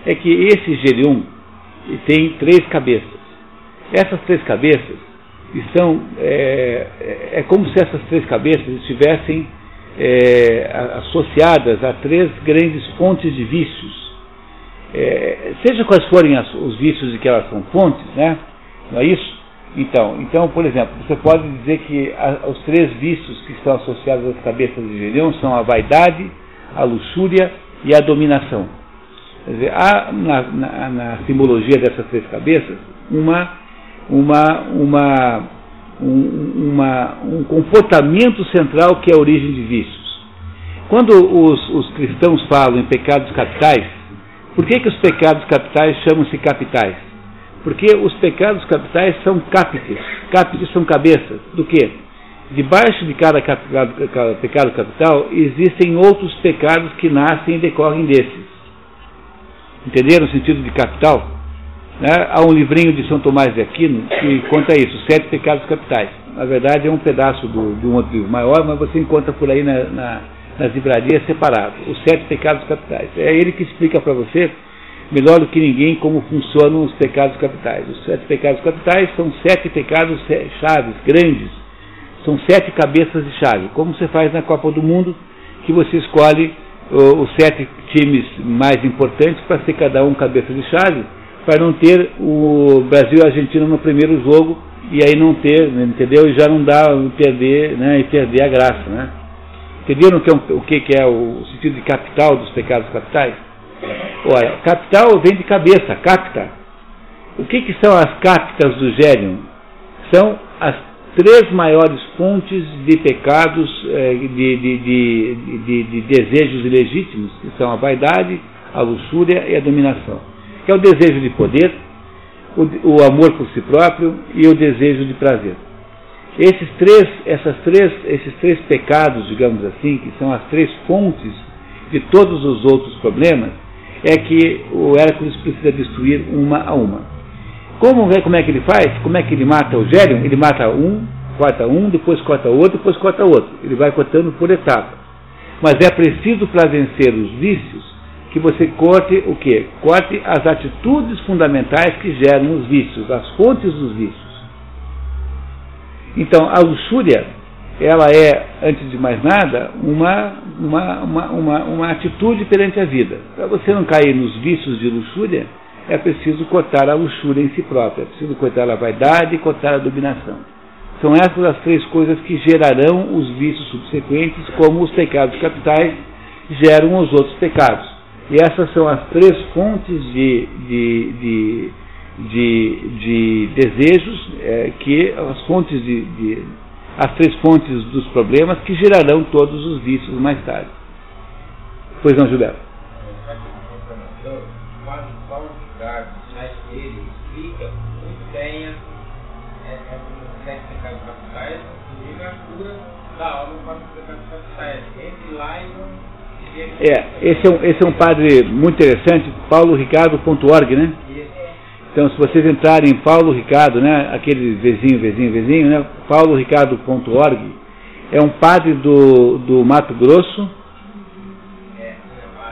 é que esse Gerion tem três cabeças. Essas três cabeças estão. É, é, é como se essas três cabeças estivessem é, associadas a três grandes fontes de vícios. É, seja quais forem as, os vícios de que elas são fontes, né? Não é isso? Então, então, por exemplo, você pode dizer que a, os três vícios que estão associados às cabeças de Gedeão são a vaidade, a luxúria e a dominação. Quer dizer, há na, na, na simbologia dessas três cabeças uma uma, uma, um, uma, um comportamento central que é a origem de vícios. Quando os, os cristãos falam em pecados capitais, por que, que os pecados capitais chamam-se capitais? Porque os pecados capitais são capites. Capites são cabeças. Do que? Debaixo de cada pecado capital existem outros pecados que nascem e decorrem desses. Entenderam o sentido de capital? Né? Há um livrinho de São Tomás de Aquino que conta isso, Sete Pecados Capitais. Na verdade é um pedaço do, de um outro livro maior, mas você encontra por aí na, na, nas livrarias separado, os Sete Pecados Capitais. É ele que explica para você, melhor do que ninguém, como funcionam os pecados capitais. Os sete pecados capitais são sete pecados chaves, grandes. São sete cabeças de chave. Como você faz na Copa do Mundo, que você escolhe os sete times mais importantes para ser cada um cabeça de chave para não ter o Brasil e a Argentina no primeiro jogo e aí não ter, entendeu? E já não dá perder, né? E perder a graça, né? Entenderam que, é, o que é o sentido de capital dos pecados capitais? Ora, capital vem de cabeça, capta. O que, que são as captas do gênio? São as três maiores fontes de pecados, eh, de, de, de, de, desejos ilegítimos, que são a vaidade, a luxúria e a dominação. Que é o desejo de poder, o, o amor por si próprio e o desejo de prazer. Esses três, essas três, esses três pecados, digamos assim, que são as três fontes de todos os outros problemas, é que o Hércules precisa destruir uma a uma. Como, como é que ele faz? Como é que ele mata o Gélion? Ele mata um, corta um, depois corta outro, depois corta outro. Ele vai cortando por etapa. Mas é preciso para vencer os vícios que você corte o quê? Corte as atitudes fundamentais que geram os vícios, as fontes dos vícios. Então, a luxúria, ela é, antes de mais nada, uma, uma, uma, uma, uma atitude perante a vida. Para você não cair nos vícios de luxúria, é preciso cortar a luxúria em si própria, é preciso cortar a vaidade e cortar a dominação. São essas as três coisas que gerarão os vícios subsequentes, como os pecados capitais geram os outros pecados. E essas são as três fontes de, de, de, de, de desejos, é, que as fontes de, de, as três fontes dos problemas que gerarão todos os vícios mais tarde. Pois não, Gilberto? inclusive a cura da alma para os pecados capitais. Entre lá e é, esse é, um, esse é um padre muito interessante, pauloricardo.org, né? Então, se vocês entrarem em Paulo Ricardo, né, aquele vizinho, vizinho, vizinho, né, pauloricardo.org, é um padre do, do Mato Grosso,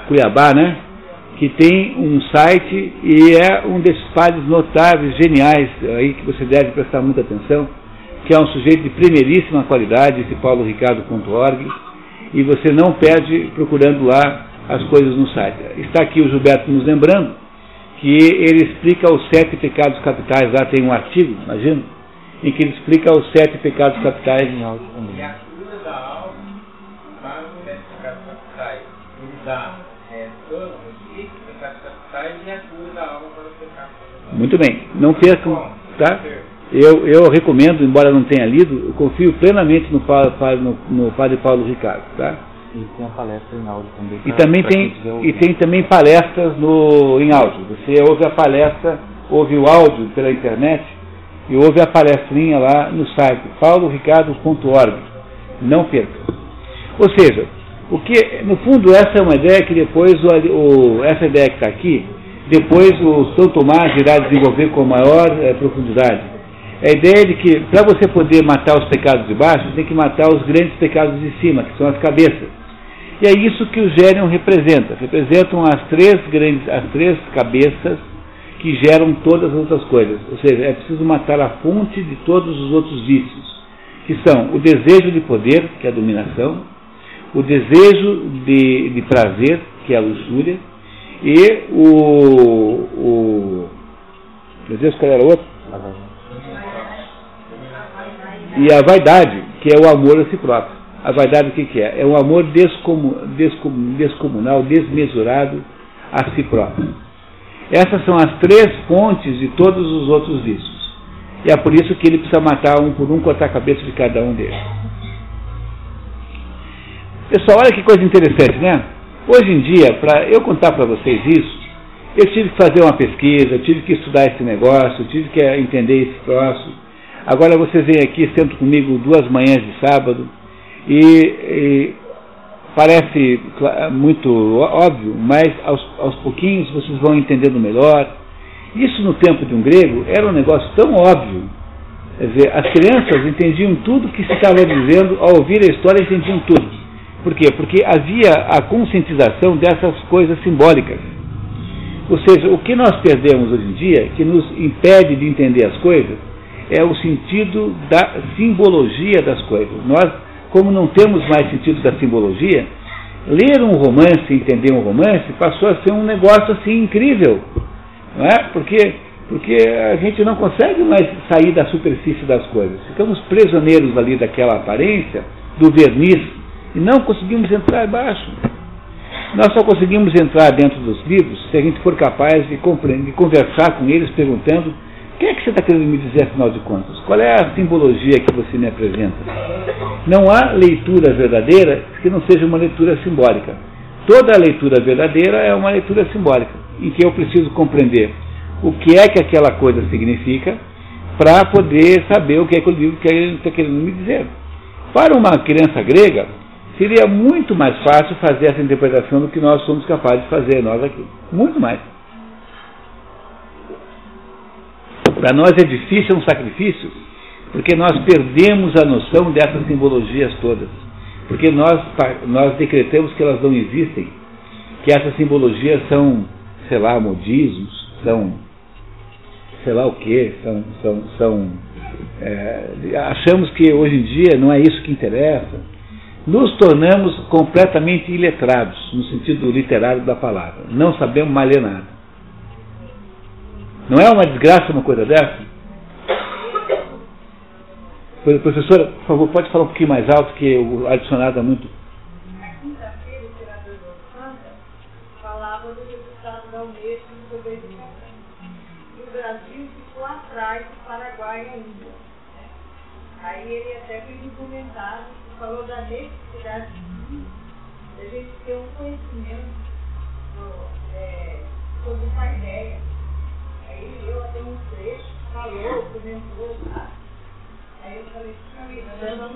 Cuiabá, né, que tem um site e é um desses padres notáveis, geniais, aí que você deve prestar muita atenção, que é um sujeito de primeiríssima qualidade, esse pauloricardo.org, e você não perde procurando lá as coisas no site. Está aqui o Gilberto nos lembrando que ele explica os sete pecados capitais, lá tem um artigo, imagina, em que ele explica os sete pecados capitais em áudio também. E a cura da alma para os sete pecados capitais. Ele dá é, todos os pecados capitais e a cura da alma para os pecados capitais. Muito bem, não percam, tá? Eu, eu recomendo, embora não tenha lido, eu confio plenamente no, no, no Padre Paulo Ricardo. Tá? E tem a palestra em áudio também. Pra, e também tem, e tem também palestras no, em áudio. Você ouve a palestra, ouve o áudio pela internet e ouve a palestrinha lá no site pauloricardo.org. Não perca. Ou seja, o que, no fundo essa é uma ideia que depois, o, o, essa ideia que está aqui, depois o São Tomás irá desenvolver com maior é, profundidade é a ideia de que para você poder matar os pecados de baixo, você tem que matar os grandes pecados de cima, que são as cabeças. E é isso que o Gérion representa. Representam as três grandes, as três cabeças que geram todas as outras coisas. Ou seja, é preciso matar a fonte de todos os outros vícios, que são o desejo de poder, que é a dominação, o desejo de, de prazer, que é a luxúria, e o, o desejo qual era o outro? E a vaidade, que é o amor a si próprio. A vaidade o que, que é? É um amor descomunal, desmesurado a si próprio. Essas são as três fontes de todos os outros vícios. E é por isso que ele precisa matar um por um, cortar a cabeça de cada um deles. Pessoal, olha que coisa interessante, né? Hoje em dia, para eu contar para vocês isso, eu tive que fazer uma pesquisa, tive que estudar esse negócio, tive que entender esse troço. Agora vocês vêm aqui, sentam comigo duas manhãs de sábado e, e parece muito óbvio, mas aos, aos pouquinhos vocês vão entendendo melhor. Isso no tempo de um grego era um negócio tão óbvio. Quer dizer, as crianças entendiam tudo que se estava dizendo, ao ouvir a história entendiam tudo. Por quê? Porque havia a conscientização dessas coisas simbólicas. Ou seja, o que nós perdemos hoje em dia, que nos impede de entender as coisas, é o sentido da simbologia das coisas. Nós, como não temos mais sentido da simbologia, ler um romance, entender um romance, passou a ser um negócio assim incrível. Não é? Porque, porque a gente não consegue mais sair da superfície das coisas. Ficamos prisioneiros ali daquela aparência, do verniz, e não conseguimos entrar embaixo. Nós só conseguimos entrar dentro dos livros se a gente for capaz de, de conversar com eles perguntando que é que você está querendo me dizer, afinal de contas? Qual é a simbologia que você me apresenta? Não há leitura verdadeira que não seja uma leitura simbólica. Toda leitura verdadeira é uma leitura simbólica, em que eu preciso compreender o que é que aquela coisa significa para poder saber o que é que o livro está querendo me dizer. Para uma criança grega, seria muito mais fácil fazer essa interpretação do que nós somos capazes de fazer, nós aqui. Muito mais. Para nós é difícil, é um sacrifício, porque nós perdemos a noção dessas simbologias todas. Porque nós, nós decretamos que elas não existem, que essas simbologias são, sei lá, modismos, são sei lá o que, são, são, são é, achamos que hoje em dia não é isso que interessa, nos tornamos completamente iletrados, no sentido literário da palavra. Não sabemos ler nada. Não é uma desgraça uma coisa dessa? Professora, por favor, pode falar um pouquinho mais alto, que o adicionado é muito. Na quinta-feira, o do Santa falava do resultado da Unesco sobre a educação. E o Brasil ficou atrás do Paraguai ainda. Aí ele até fez um comentário falou da necessidade de a gente ter um conhecimento é, sobre ideia. Leu até um trecho, comentou, tá? Aí eu falei, nós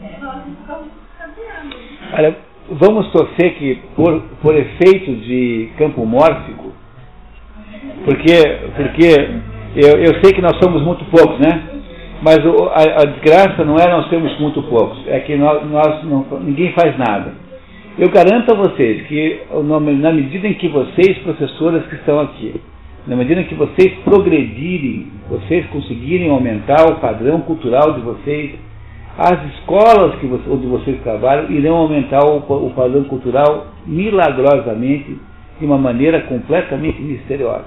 certo, nós caminhando. Olha, vamos torcer que, por, por efeito de campo mórfico, porque, porque eu, eu sei que nós somos muito poucos, né? Mas o, a, a, desgraça não é nós termos muito poucos, é que nós, nós não, ninguém faz nada. Eu garanto a vocês que, na medida em que vocês, professoras que estão aqui, na medida que vocês progredirem, vocês conseguirem aumentar o padrão cultural de vocês, as escolas que você, onde vocês trabalham irão aumentar o, o padrão cultural milagrosamente, de uma maneira completamente misteriosa.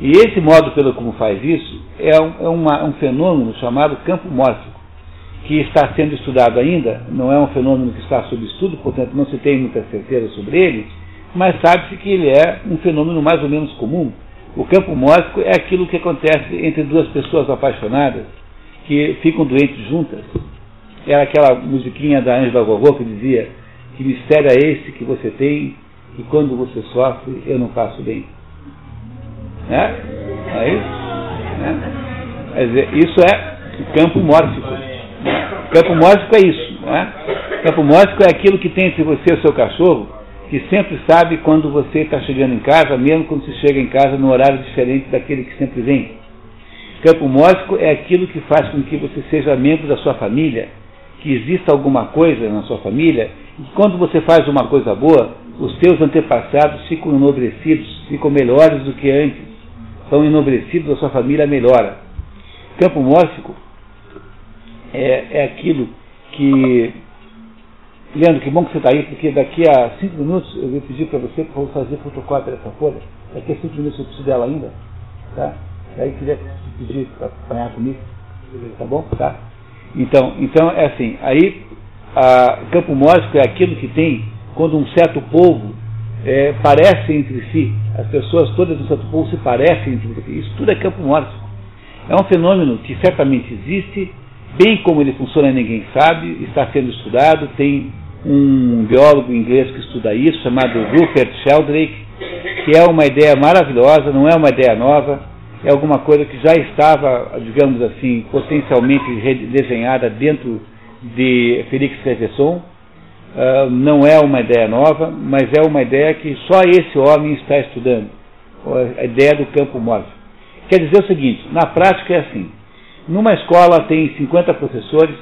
E esse modo pelo como faz isso é um, é uma, um fenômeno chamado campo mórfico, que está sendo estudado ainda, não é um fenômeno que está sob estudo, portanto não se tem muita certeza sobre ele, mas sabe-se que ele é um fenômeno mais ou menos comum. O campo mórfico é aquilo que acontece entre duas pessoas apaixonadas que ficam doentes juntas. Era aquela musiquinha da Ângela Gogô que dizia que mistério é esse que você tem e quando você sofre eu não faço bem. Né? É isso? Né? Quer dizer, isso é campo mórfico. Campo mórfico é isso. Né? Campo mórfico é aquilo que tem entre você e o seu cachorro que sempre sabe quando você está chegando em casa, mesmo quando você chega em casa no horário diferente daquele que sempre vem. Campo mórfico é aquilo que faz com que você seja membro da sua família, que exista alguma coisa na sua família, e quando você faz uma coisa boa, os teus antepassados ficam enobrecidos, ficam melhores do que antes, são enobrecidos, a sua família melhora. Campo mórfico é, é aquilo que Leandro, que bom que você está aí, porque daqui a cinco minutos eu vou pedir para você para fazer fotocópia dessa folha. Daqui a cinco minutos eu preciso dela ainda. Tá? Aí queria pedir para apanhar comigo. Tá bom? Tá? Então, então é assim, aí a, campo mórfico é aquilo que tem quando um certo povo é, parece entre si, as pessoas todas do certo povo se parecem entre si. Isso tudo é campo mórfico. É um fenômeno que certamente existe, bem como ele funciona ninguém sabe, está sendo estudado, tem um biólogo inglês que estuda isso, chamado Rupert Sheldrake, que é uma ideia maravilhosa, não é uma ideia nova, é alguma coisa que já estava, digamos assim, potencialmente desenhada dentro de Félix Cleveson. Uh, não é uma ideia nova, mas é uma ideia que só esse homem está estudando, a ideia do campo móvel. Quer dizer o seguinte, na prática é assim, numa escola tem 50 professores,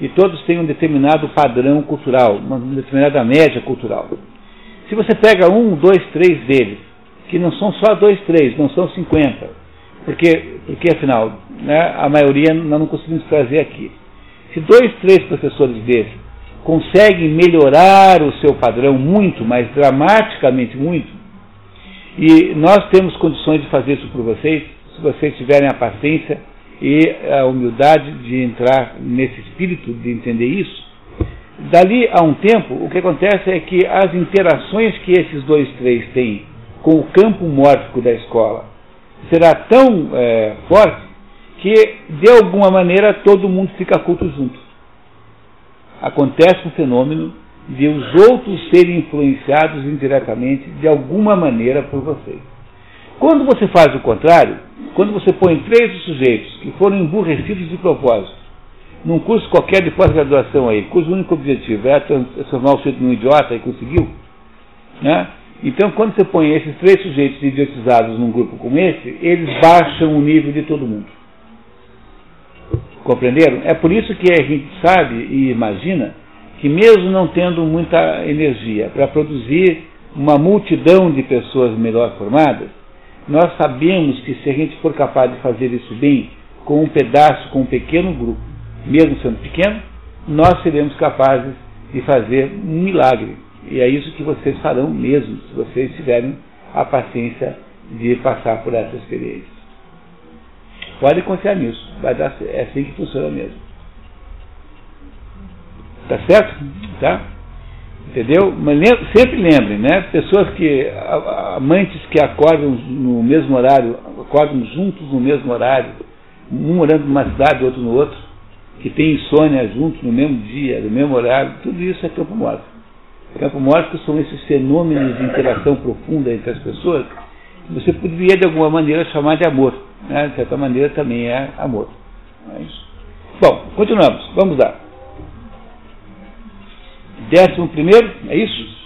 e todos têm um determinado padrão cultural, uma determinada média cultural. Se você pega um, dois, três deles, que não são só dois, três, não são 50, porque, porque afinal, né, a maioria nós não conseguimos trazer aqui. Se dois, três professores desses conseguem melhorar o seu padrão muito, mas dramaticamente muito, e nós temos condições de fazer isso por vocês, se vocês tiverem a paciência e a humildade de entrar nesse espírito de entender isso. Dali a um tempo, o que acontece é que as interações que esses dois três têm com o campo mórfico da escola será tão é, forte que, de alguma maneira, todo mundo fica culto junto. Acontece um fenômeno de os outros serem influenciados indiretamente de alguma maneira por vocês. Quando você faz o contrário, quando você põe três sujeitos que foram emburrecidos de propósito, num curso qualquer de pós-graduação aí, cujo único objetivo é transformar o sujeito num idiota e conseguiu, né? Então, quando você põe esses três sujeitos idiotizados num grupo como esse, eles baixam o nível de todo mundo. Compreenderam? É por isso que a gente sabe e imagina que, mesmo não tendo muita energia para produzir uma multidão de pessoas melhor formadas, nós sabemos que se a gente for capaz de fazer isso bem, com um pedaço, com um pequeno grupo, mesmo sendo pequeno, nós seremos capazes de fazer um milagre. E é isso que vocês farão mesmo, se vocês tiverem a paciência de passar por essa experiência. Pode confiar nisso, vai dar, é assim que funciona mesmo. Tá certo? Tá? Entendeu? Mas sempre lembrem, né? Pessoas que, amantes que acordam no mesmo horário, acordam juntos no mesmo horário, um morando numa cidade, outro no outro, que tem insônia juntos no mesmo dia, no mesmo horário, tudo isso é campo morto. Campo morto são esses fenômenos de interação profunda entre as pessoas que você poderia de alguma maneira chamar de amor. Né? De certa maneira também é amor. É. Bom, continuamos. Vamos lá. Décimo primeiro, é isso?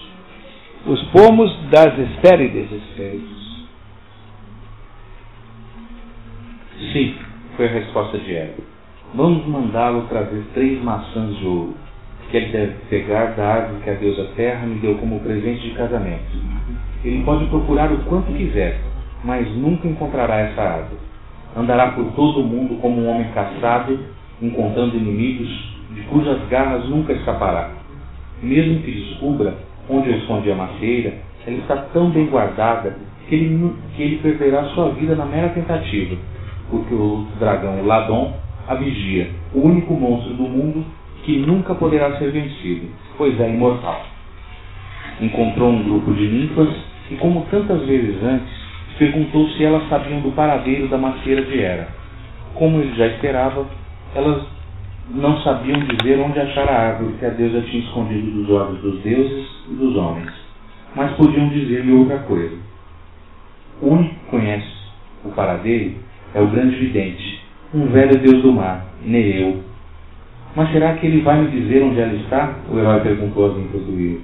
Os pomos das Hespérides. Sim, foi a resposta de Eva. Vamos mandá-lo trazer três maçãs de ouro, que ele deve pegar da árvore que a deusa Terra me deu como presente de casamento. Ele pode procurar o quanto quiser, mas nunca encontrará essa árvore. Andará por todo o mundo como um homem caçado, encontrando inimigos de cujas garras nunca escapará. Mesmo que descubra onde eu escondi a macieira, ela está tão bem guardada que ele, que ele perderá sua vida na mera tentativa, porque o dragão Ladon a vigia, o único monstro do mundo que nunca poderá ser vencido, pois é imortal. Encontrou um grupo de ninfas e, como tantas vezes antes, perguntou se elas sabiam do paradeiro da macieira de Hera. Como ele já esperava, elas não sabiam dizer onde achar a árvore que a deusa tinha escondido dos olhos dos deuses e dos homens, mas podiam dizer-lhe outra coisa. O único que conhece o paradeiro é o grande vidente, um velho deus do mar, Nereu. Mas será que ele vai me dizer onde ela está? O herói perguntou às ninfas do rio.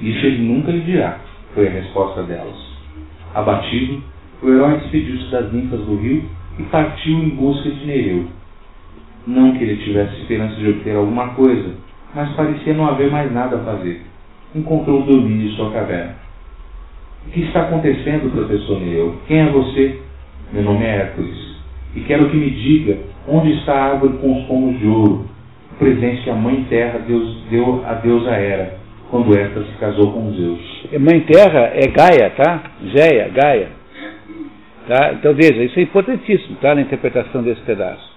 Isso ele nunca lhe dirá, foi a resposta delas. Abatido, o herói despediu-se das ninfas do rio e partiu em busca de Nereu. Não que ele tivesse esperança de obter alguma coisa, mas parecia não haver mais nada a fazer. Encontrou dormindo em sua caverna. O que está acontecendo, professor Nereu? Quem é você? Meu nome é Hércules e quero que me diga onde está a árvore com os pomos de ouro, o presente que a Mãe Terra Deus, deu a deusa Hera, quando esta se casou com Zeus. Mãe Terra é Gaia, tá? Géia, Gaia. Tá? Então veja, isso é importantíssimo tá? na interpretação desse pedaço.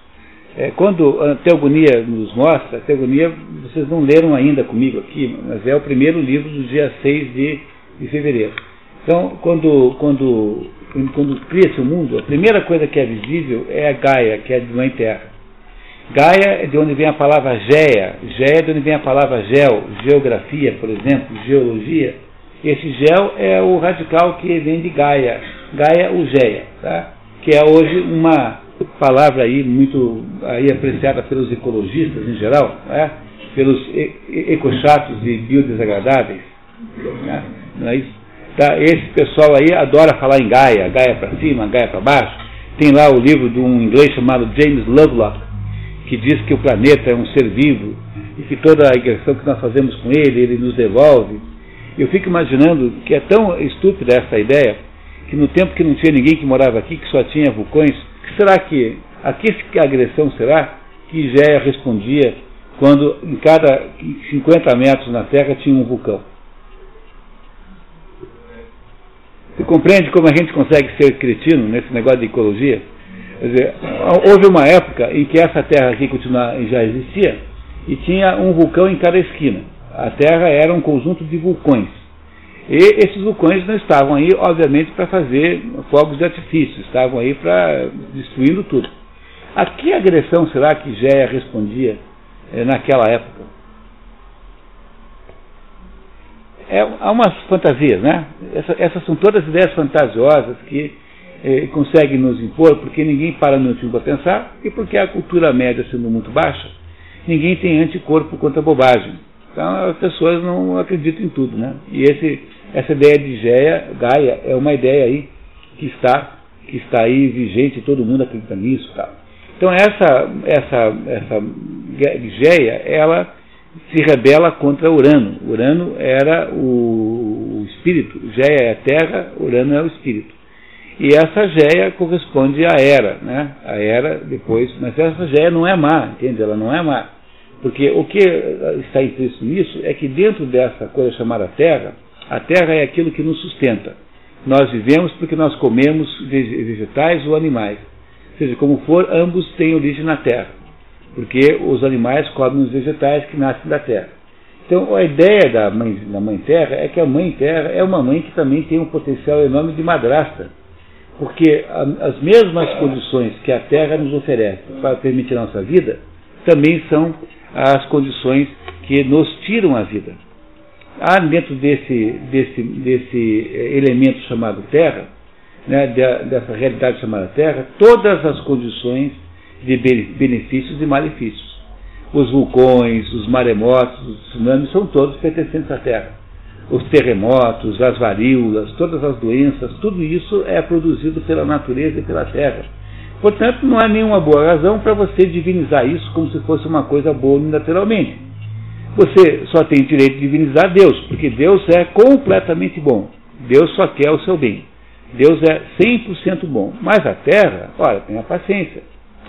É, quando a Teogonia nos mostra, a Teogonia vocês não leram ainda comigo aqui, mas é o primeiro livro do dia 6 de, de fevereiro. Então, quando, quando quando cria-se o mundo, a primeira coisa que é visível é a Gaia, que é de mãe terra. Gaia é de onde vem a palavra Geia, Geia é de onde vem a palavra gel, geografia, por exemplo, geologia. Esse gel é o radical que vem de Gaia, Gaia ou Geia, tá? que é hoje uma palavra aí muito aí apreciada pelos ecologistas em geral, né? pelos ecochatos e biodesagradáveis. Né? Não é isso? Tá? Esse pessoal aí adora falar em Gaia, Gaia para cima, Gaia para baixo. Tem lá o livro de um inglês chamado James Lovelock, que diz que o planeta é um ser vivo e que toda a agressão que nós fazemos com ele, ele nos devolve. Eu fico imaginando que é tão estúpida essa ideia que no tempo que não tinha ninguém que morava aqui, que só tinha vulcões, que será que, a que agressão será que Géia respondia quando em cada 50 metros na Terra tinha um vulcão? Você compreende como a gente consegue ser cretino nesse negócio de ecologia? Quer dizer, houve uma época em que essa terra aqui já existia e tinha um vulcão em cada esquina. A terra era um conjunto de vulcões. E esses vulcões não estavam aí, obviamente, para fazer fogos de artifício, estavam aí para destruindo tudo. A que agressão será que Géia respondia eh, naquela época? é, há umas fantasias, né? Essa, essas são todas ideias fantasiosas que eh, conseguem nos impor, porque ninguém para no último para pensar e porque a cultura média sendo muito baixa, ninguém tem anticorpo contra a bobagem. Então as pessoas não acreditam em tudo, né? E esse, essa ideia de Gaia, Gaia é uma ideia aí que está, que está aí vigente, todo mundo acredita nisso, tá? Então essa, essa, essa Geia, ela se rebela contra Urano. Urano era o, o espírito, Geia é a terra, Urano é o espírito. E essa Geia corresponde à Era, né? A Era depois, mas essa Geia não é má, entende? Ela não é má. Porque o que está implícito nisso é que dentro dessa coisa chamada Terra, a Terra é aquilo que nos sustenta. Nós vivemos porque nós comemos vegetais ou animais. Seja como for, ambos têm origem na Terra porque os animais comem os vegetais que nascem da terra. Então, a ideia da mãe, da mãe terra é que a mãe terra é uma mãe que também tem um potencial enorme de madrasta, porque as mesmas condições que a terra nos oferece para permitir a nossa vida também são as condições que nos tiram a vida. Há dentro desse, desse, desse eh, elemento chamado terra, né, dessa realidade chamada terra, todas as condições de benefícios e malefícios. Os vulcões, os maremotos, os tsunamis são todos pertencentes à Terra. Os terremotos, as varíolas, todas as doenças, tudo isso é produzido pela natureza e pela Terra. Portanto, não há nenhuma boa razão para você divinizar isso como se fosse uma coisa boa unilateralmente. Você só tem direito de divinizar Deus, porque Deus é completamente bom. Deus só quer o seu bem. Deus é 100% bom. Mas a terra, olha, tenha paciência.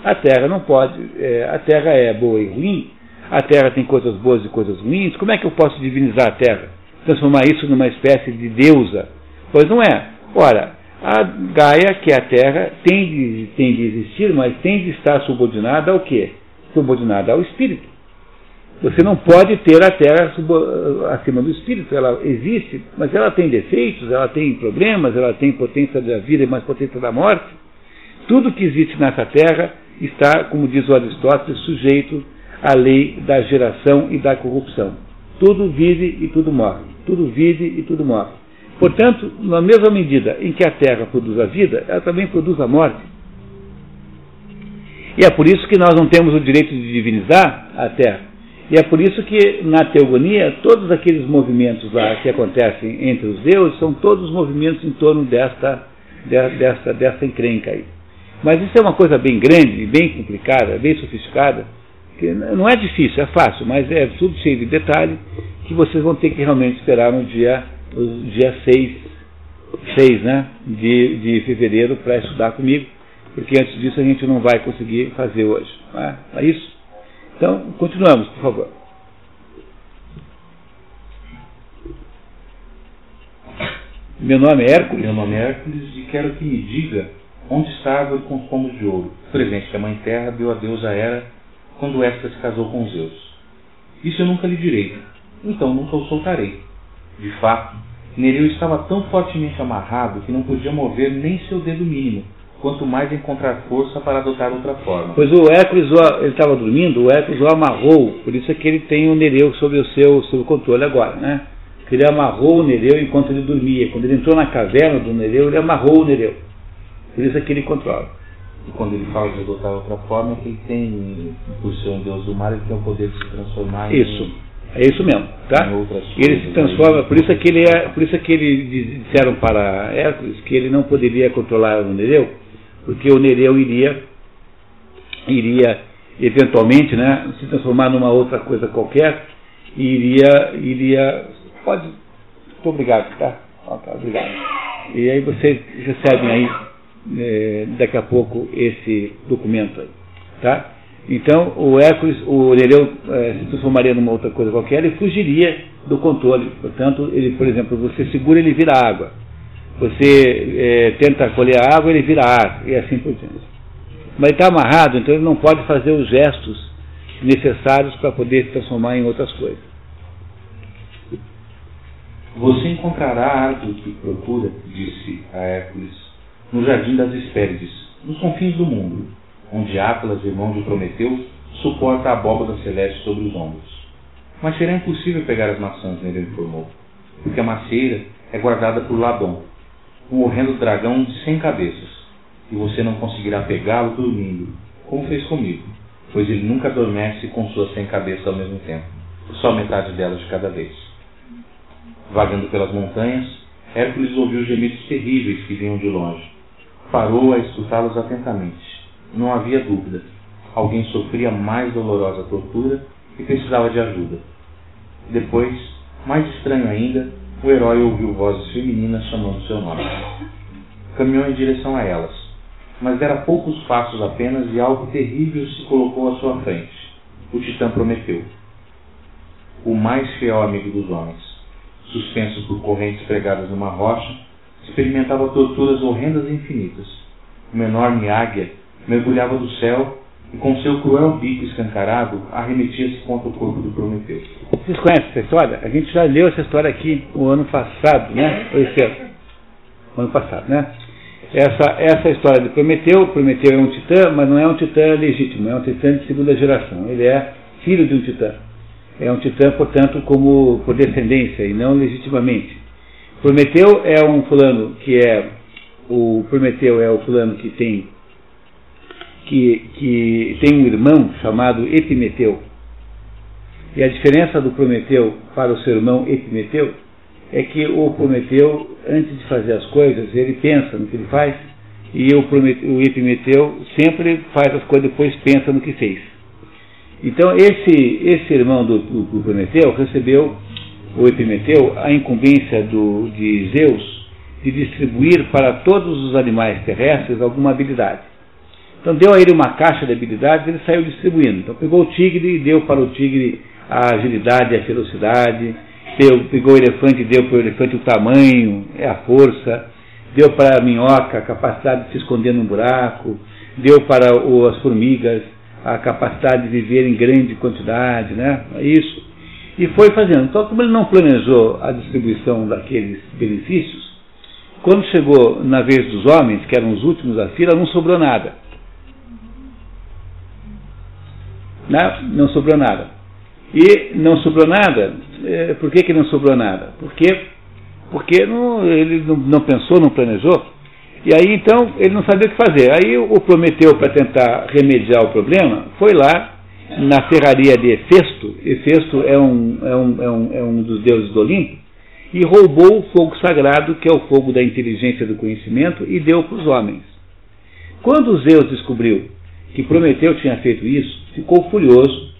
A terra não pode, é, a terra é boa e ruim, a terra tem coisas boas e coisas ruins, como é que eu posso divinizar a terra? Transformar isso numa espécie de deusa? Pois não é. Ora, a Gaia, que é a terra, tem de, tem de existir, mas tem de estar subordinada ao quê? Subordinada ao espírito. Você não pode ter a terra acima do espírito. Ela existe, mas ela tem defeitos, ela tem problemas, ela tem potência da vida e mais potência da morte. Tudo que existe nessa terra está, como diz o Aristóteles, sujeito à lei da geração e da corrupção. Tudo vive e tudo morre. Tudo vive e tudo morre. Portanto, na mesma medida em que a terra produz a vida, ela também produz a morte. E é por isso que nós não temos o direito de divinizar a terra. E é por isso que na teogonia, todos aqueles movimentos lá que acontecem entre os deuses são todos movimentos em torno desta, desta, desta encrenca aí. Mas isso é uma coisa bem grande, bem complicada, bem sofisticada, que não é difícil, é fácil, mas é tudo cheio de detalhe que vocês vão ter que realmente esperar no dia, no dia 6, 6 né, de, de fevereiro para estudar comigo, porque antes disso a gente não vai conseguir fazer hoje. É? é isso? Então, continuamos, por favor. Meu nome é Hércules. Meu nome é Hércules e quero que me diga Onde está a árvore com os pomos de ouro? Presente que a mãe terra deu a deusa Hera quando esta se casou com Zeus. Isso eu nunca lhe direi, então nunca o soltarei. De fato, Nereu estava tão fortemente amarrado que não podia mover nem seu dedo mínimo, quanto mais encontrar força para adotar outra forma. Pois o Hércules, ele estava dormindo, o Hércules o amarrou, por isso é que ele tem o Nereu sob o seu, seu controle agora, né? Ele amarrou o Nereu enquanto ele dormia. Quando ele entrou na caverna do Nereu, ele amarrou o Nereu. Por isso é que ele controla. E quando ele fala de adotar outra forma, é que ele tem, por ser um deus do mar, ele tem o poder de se transformar isso. em. É isso mesmo, tá? ele se transforma, por isso é que ele é, por isso é que ele disseram para Hércules que ele não poderia controlar o Nereu, porque o Nereu iria iria eventualmente, né, se transformar numa outra coisa qualquer e iria iria pode muito obrigado, tá? tá obrigado. E aí vocês recebem aí é, daqui a pouco esse documento aí. Tá? Então o Hércules, o Nereu é, se transformaria numa outra coisa qualquer e fugiria do controle. Portanto, ele, por exemplo, você segura, ele vira água. Você é, tenta colher a água, ele vira ar, e assim por diante. Mas ele está amarrado, então ele não pode fazer os gestos necessários para poder se transformar em outras coisas. Você encontrará a árvore que procura, disse a Hércules, no jardim das Hespérides, nos confins do mundo, onde Atlas, irmão de Prometeu, suporta a abóbada celeste sobre os ombros. Mas será impossível pegar as maçãs, ele informou. porque a macieira é guardada por Labão, um horrendo dragão de cem cabeças, e você não conseguirá pegá-lo dormindo, como fez comigo, pois ele nunca adormece com suas cem cabeças ao mesmo tempo, só metade delas de cada vez. Vagando pelas montanhas, Hércules ouviu gemidos terríveis que vinham de longe. Parou a escutá-los atentamente. Não havia dúvida. Alguém sofria mais dolorosa tortura e precisava de ajuda. Depois, mais estranho ainda, o herói ouviu vozes femininas chamando seu nome. Caminhou em direção a elas, mas era poucos passos apenas e algo terrível se colocou à sua frente. O titã Prometeu, o mais fiel amigo dos homens, suspenso por correntes pregadas numa rocha, experimentava torturas horrendas e infinitas. Uma enorme águia mergulhava do céu e com seu cruel bico escancarado arremetia-se contra o corpo do Prometeu. Vocês conhecem essa história? A gente já leu essa história aqui o ano passado, né? Ou esse ano? O ano passado, né? Essa, essa história de Prometeu, Prometeu é um titã, mas não é um titã legítimo, é um titã de segunda geração. Ele é filho de um titã. É um titã, portanto, como por descendência e não legitimamente. Prometeu é um fulano que é o Prometeu é o fulano que tem que, que tem um irmão chamado Epimeteu. E a diferença do Prometeu para o seu irmão Epimeteu é que o Prometeu, antes de fazer as coisas, ele pensa no que ele faz, e o, Prometeu, o Epimeteu sempre faz as coisas depois pensa no que fez. Então esse, esse irmão do, do, do Prometeu recebeu, o Epimeteu, a incumbência do, de Zeus de distribuir para todos os animais terrestres alguma habilidade. Então deu a ele uma caixa de habilidades e ele saiu distribuindo. Então pegou o tigre e deu para o tigre a agilidade a velocidade, deu, pegou o elefante e deu para o elefante o tamanho, é a força, deu para a minhoca a capacidade de se esconder num buraco, deu para o, as formigas a capacidade de viver em grande quantidade, né? Isso. E foi fazendo. Então, como ele não planejou a distribuição daqueles benefícios, quando chegou na vez dos homens, que eram os últimos da fila, não sobrou nada. Não sobrou nada. E não sobrou nada, é, por que, que não sobrou nada? Porque, porque não, ele não, não, pensou, não planejou. E aí então ele não sabia o que fazer. Aí o Prometeu, para tentar remediar o problema, foi lá na ferraria de Hefesto. Hefesto é um, é um, é um, é um dos deuses do Olimpo. E roubou o fogo sagrado, que é o fogo da inteligência e do conhecimento, e deu para os homens. Quando Zeus descobriu que Prometeu tinha feito isso, ficou furioso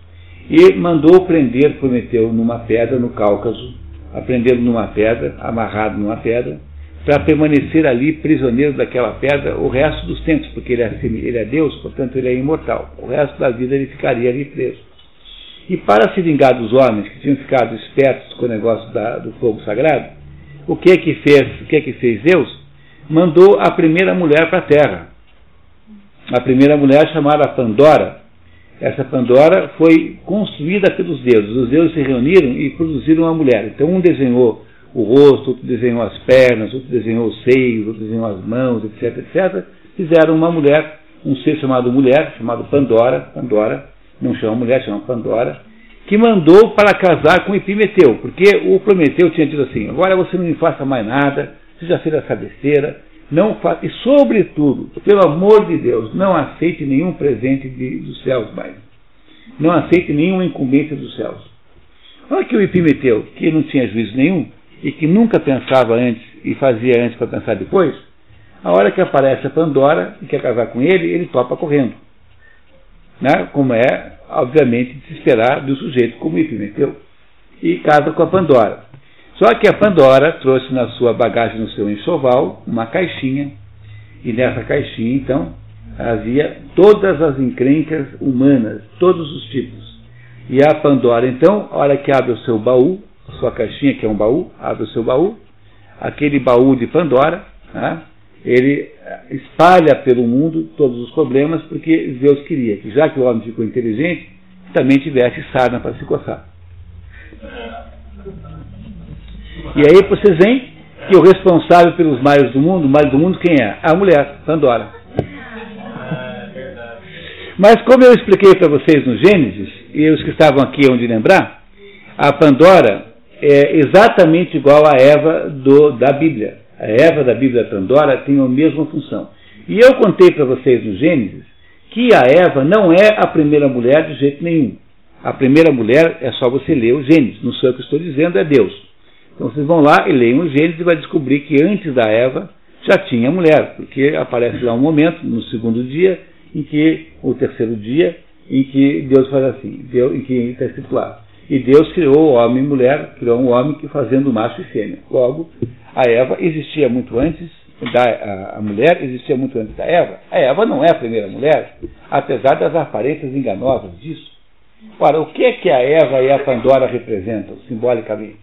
e mandou prender Prometeu numa pedra no Cáucaso, aprendendo numa pedra, amarrado numa pedra, para permanecer ali prisioneiro daquela pedra o resto dos tempos, porque ele é, ele é Deus, portanto ele é imortal. O resto da vida ele ficaria ali preso. E para se vingar dos homens que tinham ficado espertos com o negócio da, do fogo sagrado, o que é que fez? O que é que fez Deus? Mandou a primeira mulher para a terra. A primeira mulher chamada Pandora, essa Pandora foi construída pelos deuses. Os deuses se reuniram e produziram uma mulher. Então um desenhou o rosto, outro desenhou as pernas, outro desenhou os seios, outro desenhou as mãos, etc, etc. Fizeram uma mulher, um ser chamado mulher, chamado Pandora, Pandora, não chama mulher, chama Pandora, que mandou para casar com Epimeteu, porque o Prometeu tinha dito assim, agora você não me faça mais nada, você já fez essa besteira, não fa... E, sobretudo, pelo amor de Deus, não aceite nenhum presente de, dos céus mais. Não aceite nenhuma incumbência dos céus. Olha que o Epimeteu, que não tinha juízo nenhum, e que nunca pensava antes e fazia antes para pensar depois, a hora que aparece a Pandora e quer casar com ele, ele topa correndo. Né? Como é, obviamente, de se esperar do sujeito como Epimeteu. E casa com a Pandora. Só que a Pandora trouxe na sua bagagem, no seu enxoval, uma caixinha, e nessa caixinha, então, havia todas as encrencas humanas, todos os tipos. E a Pandora, então, a hora que abre o seu baú, a sua caixinha, que é um baú, abre o seu baú, aquele baú de Pandora, né, ele espalha pelo mundo todos os problemas, porque Deus queria que, já que o homem ficou inteligente, também tivesse sarna para se coçar. E aí vocês veem que o responsável pelos males do mundo, o mal do mundo, quem é? A mulher, Pandora. Mas como eu expliquei para vocês no Gênesis, e os que estavam aqui hão de lembrar, a Pandora é exatamente igual à Eva do, da Bíblia. A Eva da Bíblia Pandora tem a mesma função. E eu contei para vocês no Gênesis que a Eva não é a primeira mulher de jeito nenhum. A primeira mulher é só você ler o Gênesis, não sou eu que estou dizendo, é Deus. Então vocês vão lá e leem o Gênesis e vai descobrir que antes da Eva já tinha mulher, porque aparece lá um momento, no segundo dia, em que, o terceiro dia, em que Deus faz assim, Deus, em que está escrito lá. E Deus criou homem e mulher, criou um homem que fazendo macho e fêmea. Logo, a Eva existia muito antes da a, a, mulher, existia muito antes da Eva. A Eva não é a primeira mulher, apesar das aparências enganosas disso. Ora, o que é que a Eva e a Pandora representam, simbolicamente?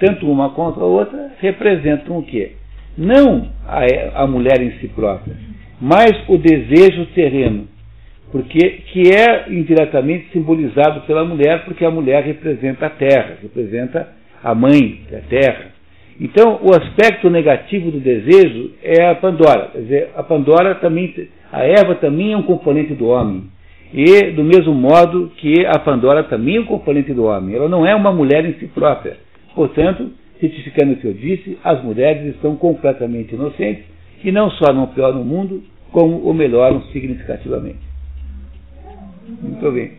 Tanto uma contra a outra representam o quê? Não a, a mulher em si própria, mas o desejo terreno, porque que é indiretamente simbolizado pela mulher, porque a mulher representa a terra, representa a mãe da terra. Então, o aspecto negativo do desejo é a Pandora. Quer dizer, a Pandora também, a Eva também é um componente do homem. E do mesmo modo que a Pandora também é um componente do homem. Ela não é uma mulher em si própria. Portanto, retificando o que eu disse, as mulheres estão completamente inocentes e não só não pioram o mundo, como o melhoram significativamente. Muito bem.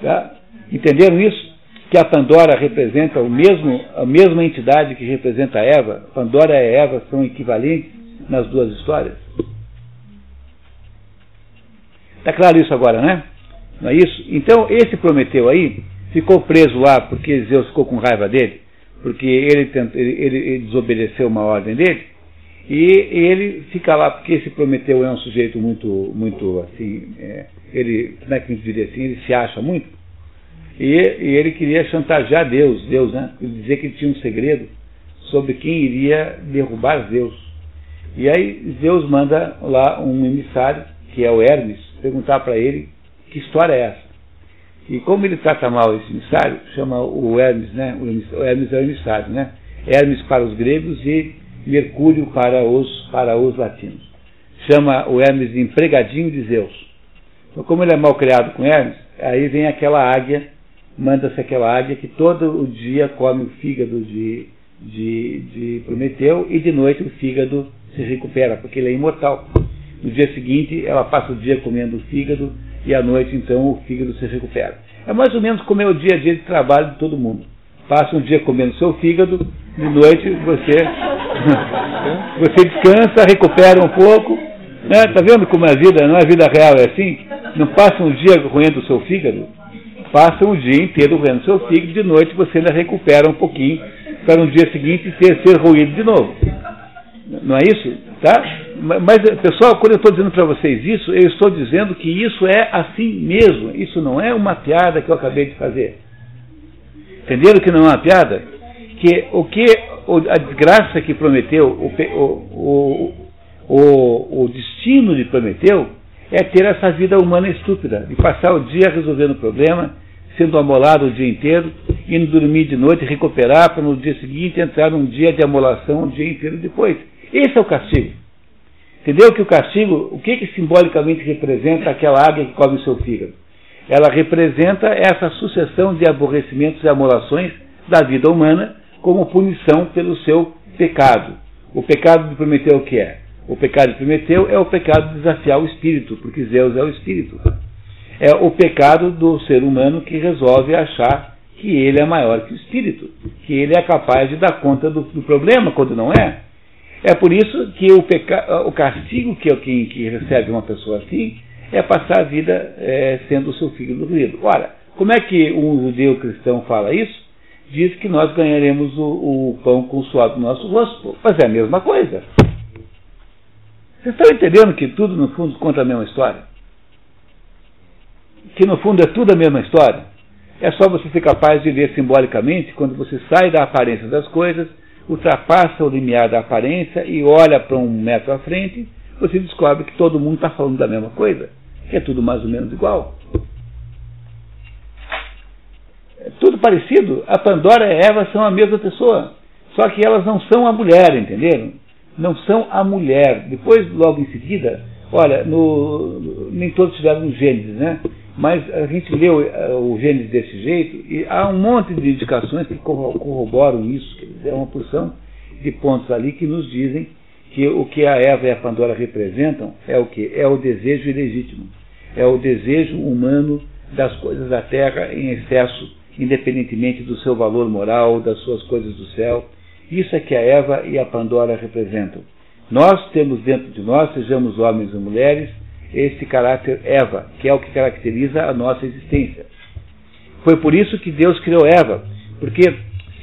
Tá? Entenderam isso? Que a Pandora representa o mesmo, a mesma entidade que representa a Eva. Pandora e Eva são equivalentes nas duas histórias. Está claro isso agora, né? Não é isso? Então, esse Prometeu aí ficou preso lá porque Zeus ficou com raiva dele porque ele, ele, ele, desobedeceu uma ordem dele, e ele fica lá, porque esse Prometeu é um sujeito muito, muito assim, é, ele, como é que gente diria assim, ele se acha muito, e, e, ele queria chantagear Deus, Deus, né? Dizia que ele tinha um segredo sobre quem iria derrubar Zeus. E aí Zeus manda lá um emissário, que é o Hermes, perguntar para ele que história é essa. E como ele trata mal esse emissário, chama o Hermes, né? O Hermes é o emissário, né? Hermes para os gregos e Mercúrio para os, para os latinos. Chama o Hermes de empregadinho de Zeus. Então, como ele é mal criado com Hermes, aí vem aquela águia, manda-se aquela águia que todo o dia come o fígado de, de, de Prometeu e de noite o fígado se recupera, porque ele é imortal. No dia seguinte, ela passa o dia comendo o fígado e à noite então o fígado se recupera. É mais ou menos como é o dia a dia de trabalho de todo mundo. Passa um dia comendo seu fígado, de noite você, você descansa, recupera um pouco. Né? Tá vendo como a vida, não é a vida real, é assim? Não passa um dia roendo o seu fígado, passa um dia inteiro roendo o seu fígado, de noite você ainda recupera um pouquinho, para no dia seguinte ter, ser ruído de novo. Não é isso? Tá? Mas, pessoal, quando eu estou dizendo para vocês isso, eu estou dizendo que isso é assim mesmo. Isso não é uma piada que eu acabei de fazer. Entenderam que não é uma piada? Que o que a desgraça que prometeu, o, o, o, o destino de Prometeu é ter essa vida humana estúpida, de passar o dia resolvendo o problema, sendo amolado o dia inteiro, indo dormir de noite, recuperar para no dia seguinte entrar num dia de amolação o dia inteiro depois. Esse é o castigo. Entendeu que o castigo, o que, que simbolicamente representa aquela águia que come o seu fígado? Ela representa essa sucessão de aborrecimentos e amolações da vida humana como punição pelo seu pecado. O pecado de Prometeu o que é? O pecado de Prometeu é o pecado de desafiar o espírito, porque Zeus é o espírito. É o pecado do ser humano que resolve achar que ele é maior que o espírito, que ele é capaz de dar conta do, do problema quando não é. É por isso que o, peca... o castigo que, que, que recebe uma pessoa assim é passar a vida é, sendo o seu filho do ruído. Ora, como é que um judeu cristão fala isso? Diz que nós ganharemos o, o pão com o suor do nosso rosto. Mas é a mesma coisa. Vocês estão entendendo que tudo, no fundo, conta a mesma história? Que, no fundo, é tudo a mesma história? É só você ser capaz de ver simbolicamente, quando você sai da aparência das coisas ultrapassa o limiar da aparência e olha para um metro à frente, você descobre que todo mundo está falando da mesma coisa, que é tudo mais ou menos igual. É tudo parecido. A Pandora e a Eva são a mesma pessoa, só que elas não são a mulher, entenderam? Não são a mulher. Depois, logo em seguida, olha, no, nem todos tiveram Gênesis, né? Mas a gente lê o, o Gênesis desse jeito e há um monte de indicações que corroboram isso. Quer dizer, é uma porção de pontos ali que nos dizem que o que a Eva e a Pandora representam é o que? É o desejo ilegítimo. É o desejo humano das coisas da terra em excesso, independentemente do seu valor moral, das suas coisas do céu. Isso é que a Eva e a Pandora representam. Nós temos dentro de nós, sejamos homens ou mulheres, esse caráter Eva, que é o que caracteriza a nossa existência. Foi por isso que Deus criou Eva, porque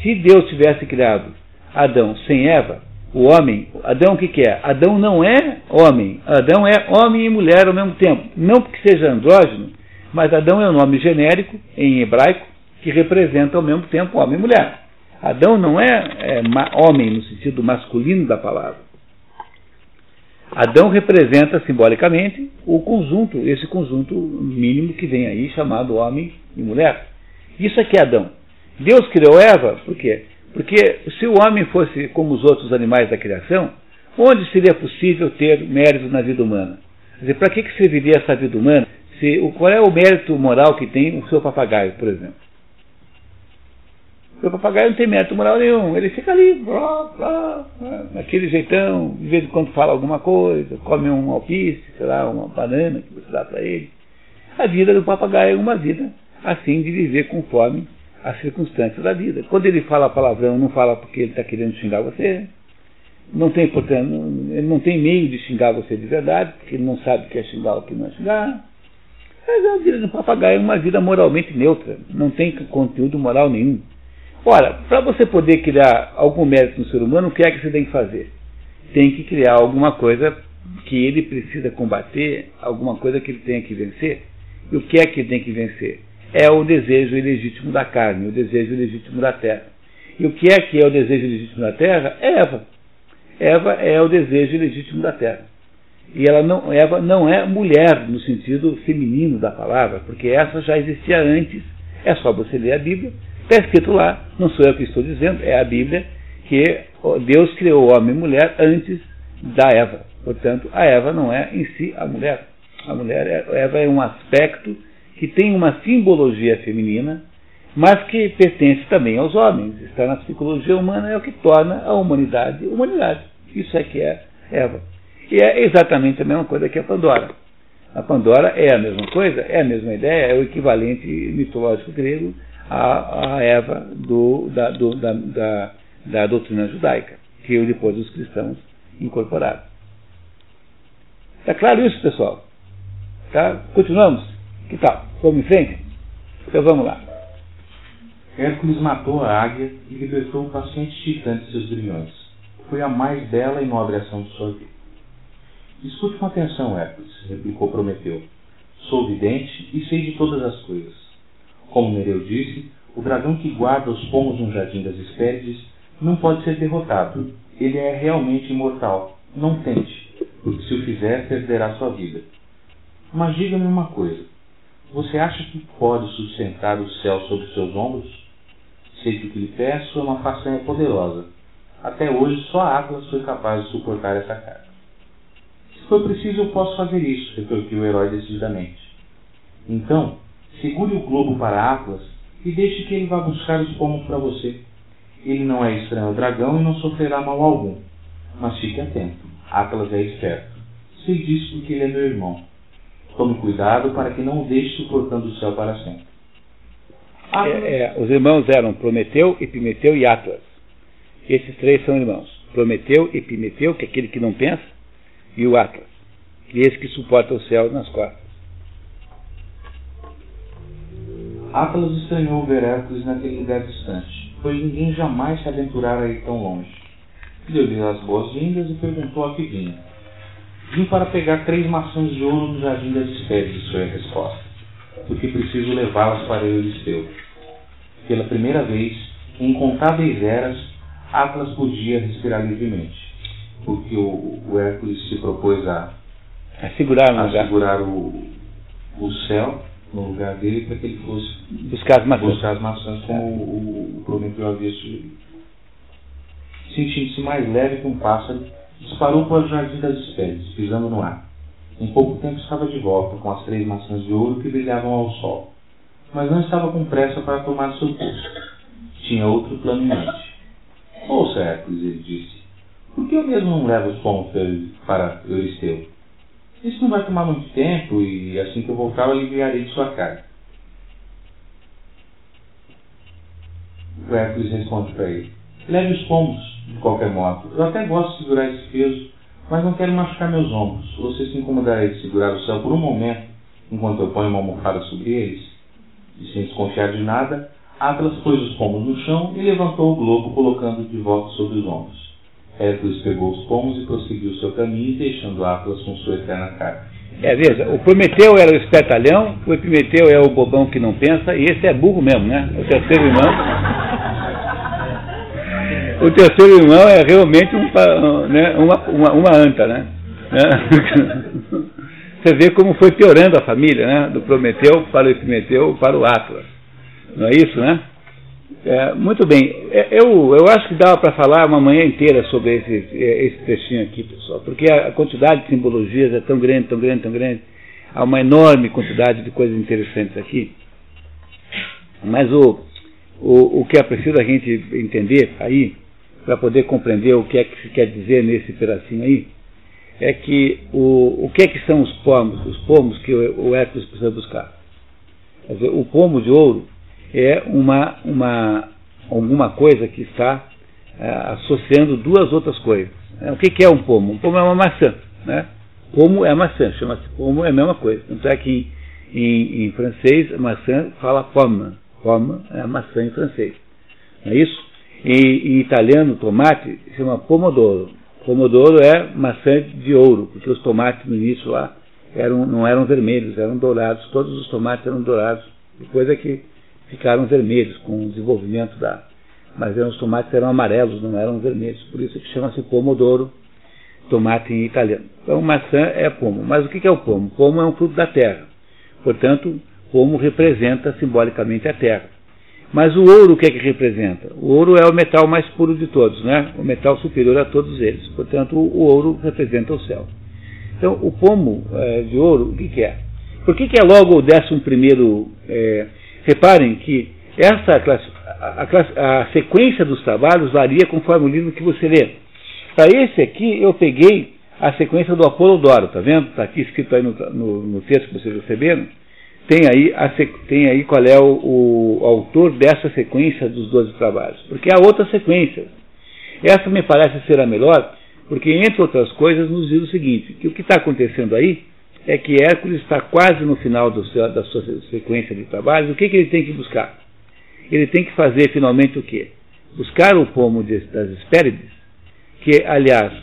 se Deus tivesse criado Adão sem Eva, o homem, Adão o que, que é? Adão não é homem, Adão é homem e mulher ao mesmo tempo. Não porque seja andrógeno, mas Adão é um nome genérico em hebraico que representa ao mesmo tempo homem e mulher. Adão não é, é homem no sentido masculino da palavra. Adão representa simbolicamente o conjunto, esse conjunto mínimo que vem aí chamado homem e mulher. Isso aqui é Adão. Deus criou Eva, por quê? Porque se o homem fosse como os outros animais da criação, onde seria possível ter mérito na vida humana? Quer dizer, para que, que serviria essa vida humana? Se, qual é o mérito moral que tem o seu papagaio, por exemplo? O papagaio não tem mérito moral nenhum, ele fica ali, blá, blá, naquele jeitão, de vez em quando fala alguma coisa, come um alpiste, sei lá, uma banana que você dá para ele. A vida do papagaio é uma vida assim de viver conforme as circunstâncias da vida. Quando ele fala palavrão, não fala porque ele está querendo xingar você. Não tem, portanto, ele não tem meio de xingar você de verdade, porque ele não sabe o que é xingar ou o que não é xingar. Mas a vida do papagaio é uma vida moralmente neutra, não tem conteúdo moral nenhum. Ora, para você poder criar algum mérito no ser humano, o que é que você tem que fazer? Tem que criar alguma coisa que ele precisa combater, alguma coisa que ele tenha que vencer. E o que é que ele tem que vencer? É o desejo ilegítimo da carne, o desejo ilegítimo da terra. E o que é que é o desejo ilegítimo da terra? É Eva. Eva é o desejo ilegítimo da terra. E ela não, Eva não é mulher no sentido feminino da palavra, porque essa já existia antes. É só você ler a Bíblia Está escrito lá, não sou eu que estou dizendo, é a Bíblia, que Deus criou homem e mulher antes da Eva. Portanto, a Eva não é em si a mulher. A mulher, é, Eva é um aspecto que tem uma simbologia feminina, mas que pertence também aos homens. Está na psicologia humana, é o que torna a humanidade humanidade. Isso é que é Eva. E é exatamente a mesma coisa que a Pandora. A Pandora é a mesma coisa, é a mesma ideia, é o equivalente mitológico grego a, a Eva do, da, do, da, da, da doutrina judaica, que depois os cristãos incorporaram. Está claro isso, pessoal? Tá? Continuamos? Que tal? Vamos em frente? Então vamos lá. Hércules matou a águia e libertou o paciente titã de seus grilhões. Foi a mais bela e nobre ação de sua vida. Escute com atenção, Hércules, replicou Prometeu. Sou vidente e sei de todas as coisas. Como Nereu disse, o dragão que guarda os pomos no jardim das Hespérides não pode ser derrotado. Ele é realmente imortal. Não tente, porque se o fizer, perderá sua vida. Mas diga-me uma coisa: você acha que pode sustentar o céu sobre seus ombros? Sei que o que lhe peço é uma façanha poderosa. Até hoje, só Atlas foi capaz de suportar essa carga. Se for preciso, eu posso fazer isso, retorquiu o herói decididamente. Então, Segure o globo para Atlas e deixe que ele vá buscar os pomos para você. Ele não é estranho ao dragão e não sofrerá mal algum. Mas fique atento. Atlas é esperto. Sei disso porque ele é meu irmão. Tome cuidado para que não o deixe suportando o céu para sempre. Atlas... É, é, os irmãos eram Prometeu, Epimeteu e Atlas. Esses três são irmãos. Prometeu, Epimeteu, que é aquele que não pensa, e o Atlas, que é esse que suporta o céu nas costas. Atlas estranhou ver Hércules naquele lugar distante, pois ninguém jamais se aventurara a ir tão longe. Deu-lhe as boas-vindas e perguntou a que vinha. Vim para pegar três maçãs de ouro no jardim das espécies, foi a resposta, porque preciso levá-las para Euristeu. Pela primeira vez, em incontáveis eras, Atlas podia respirar livremente, porque o, o Hércules se propôs a, a segurar, a segurar o, o céu no lugar dele para que ele fosse buscar as maçãs, buscar as maçãs como o, o Prometeu havia sugerido. Sentindo-se mais leve que um pássaro, disparou para o jardim das espécies, pisando no ar. Em pouco tempo estava de volta com as três maçãs de ouro que brilhavam ao sol, mas não estava com pressa para tomar seu posto. Tinha outro plano em mente. Ouça, Hércules, ele disse, por que eu mesmo não levo os pomos para Euristeu? Isso não vai tomar muito tempo e assim que eu voltar eu aliviarei de sua carga. O Hércules responde para ele. Leve os pombos, de qualquer modo. Eu até gosto de segurar esse peso, mas não quero machucar meus ombros. Você se incomodaria de segurar o céu por um momento, enquanto eu ponho uma almofada sobre eles? E sem desconfiar de nada, Atlas pôs os pombos no chão e levantou o globo, colocando de volta sobre os ombros. Hércules pegou os pomos e prosseguiu seu caminho, deixando Atlas com sua eterna carga. É, veja, o Prometeu era o espertalhão, o Epimeteu é o bobão que não pensa, e esse é burro mesmo, né? O terceiro irmão. O terceiro irmão é realmente um, né, uma, uma, uma anta, né? Você vê como foi piorando a família, né? Do Prometeu para o Epimeteu para o Atlas. Não é isso, né? É, muito bem. É, eu, eu acho que dava para falar uma manhã inteira sobre esse, é, esse textinho aqui, pessoal, porque a quantidade de simbologias é tão grande, tão grande, tão grande. Há uma enorme quantidade de coisas interessantes aqui. Mas o, o, o que é preciso a gente entender aí, para poder compreender o que é que se quer dizer nesse pedacinho aí, é que o, o que é que são os pomos, os pomos que o, o Hércules precisa buscar. Quer dizer, o pomo de ouro é uma, uma, alguma coisa que está é, associando duas outras coisas. É, o que, que, é um pomo? Um pomo é uma maçã. Né? Pomo é maçã, chama-se pomo, é a mesma coisa. Tanto é que em, em, francês, maçã fala pomme. Pomme é maçã em francês. Não é isso? E, em italiano, tomate se chama pomodoro. Pomodoro é maçã de ouro, porque os tomates no início lá eram, não eram vermelhos, eram dourados. Todos os tomates eram dourados. Depois que ficaram vermelhos com o desenvolvimento da. Mas eram, os tomates eram amarelos, não eram vermelhos. Por isso que chama-se pomodoro, tomate em italiano. Então, maçã é pomo. Mas o que é o pomo? Pomo é um fruto da terra. Portanto, pomo representa simbolicamente a terra. Mas o ouro o que é que representa? O ouro é o metal mais puro de todos, né? o metal superior a todos eles. Portanto, o ouro representa o céu. Então, o pomo é, de ouro, o que, que, é? Por que, que é logo o décimo primeiro é, Reparem que essa a, a, a, sequência dos trabalhos varia conforme o livro que você lê. Para esse aqui, eu peguei a sequência do Apolodoro, tá vendo? Está aqui escrito aí no, no, no, texto que vocês receberam. Tem aí, a, tem aí qual é o, o autor dessa sequência dos 12 trabalhos. Porque há outras sequências. Essa me parece ser a melhor, porque, entre outras coisas, nos diz o seguinte: que o que está acontecendo aí é que Hércules está quase no final seu, da sua sequência de trabalhos. O que, que, ele tem que buscar? Ele tem que fazer finalmente o quê? Buscar o pomo de, das Hespérides, que, aliás,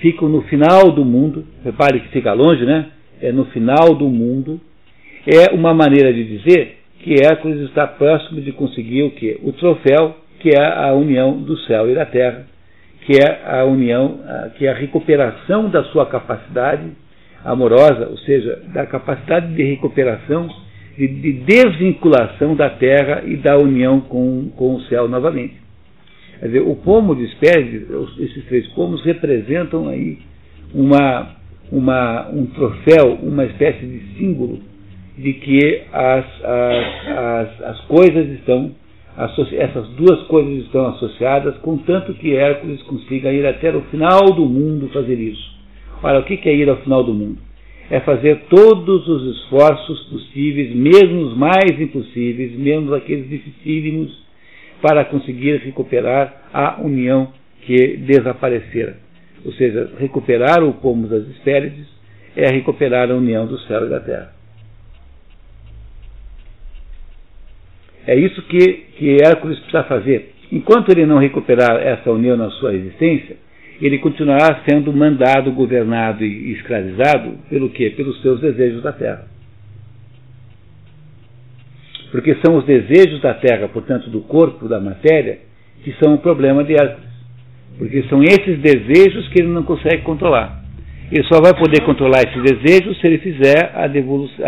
ficam no final do mundo. Repare que fica longe, né? É no final do mundo. É uma maneira de dizer que Hércules está próximo de conseguir o quê? O troféu, que é a união do céu e da terra, que é a união, que é a recuperação da sua capacidade amorosa, ou seja, da capacidade de recuperação, de, de desvinculação da terra e da união com, com o céu novamente. Quer dizer, o pomo de Hespérides, esses três pomos, representam aí uma, uma, um troféu, uma espécie de símbolo de que as, as, as, as coisas estão, essas duas coisas estão associadas, contanto que Hércules consiga ir até o final do mundo fazer isso. Olha, o que é ir ao final do mundo? É fazer todos os esforços possíveis, mesmo os mais impossíveis, mesmo aqueles dificílimos, para conseguir recuperar a união que desaparecera. Ou seja, recuperar o pomo das Hespérides é recuperar a união do céu e da terra. É isso que, que Hércules precisa fazer. Enquanto ele não recuperar essa união na sua existência, ele continuará sendo mandado, governado e escravizado pelo quê? Pelos seus desejos da terra. Porque são os desejos da terra, portanto, do corpo, da matéria, que são o problema de Hércules. Porque são esses desejos que ele não consegue controlar. Ele só vai poder controlar esses desejos se ele fizer a,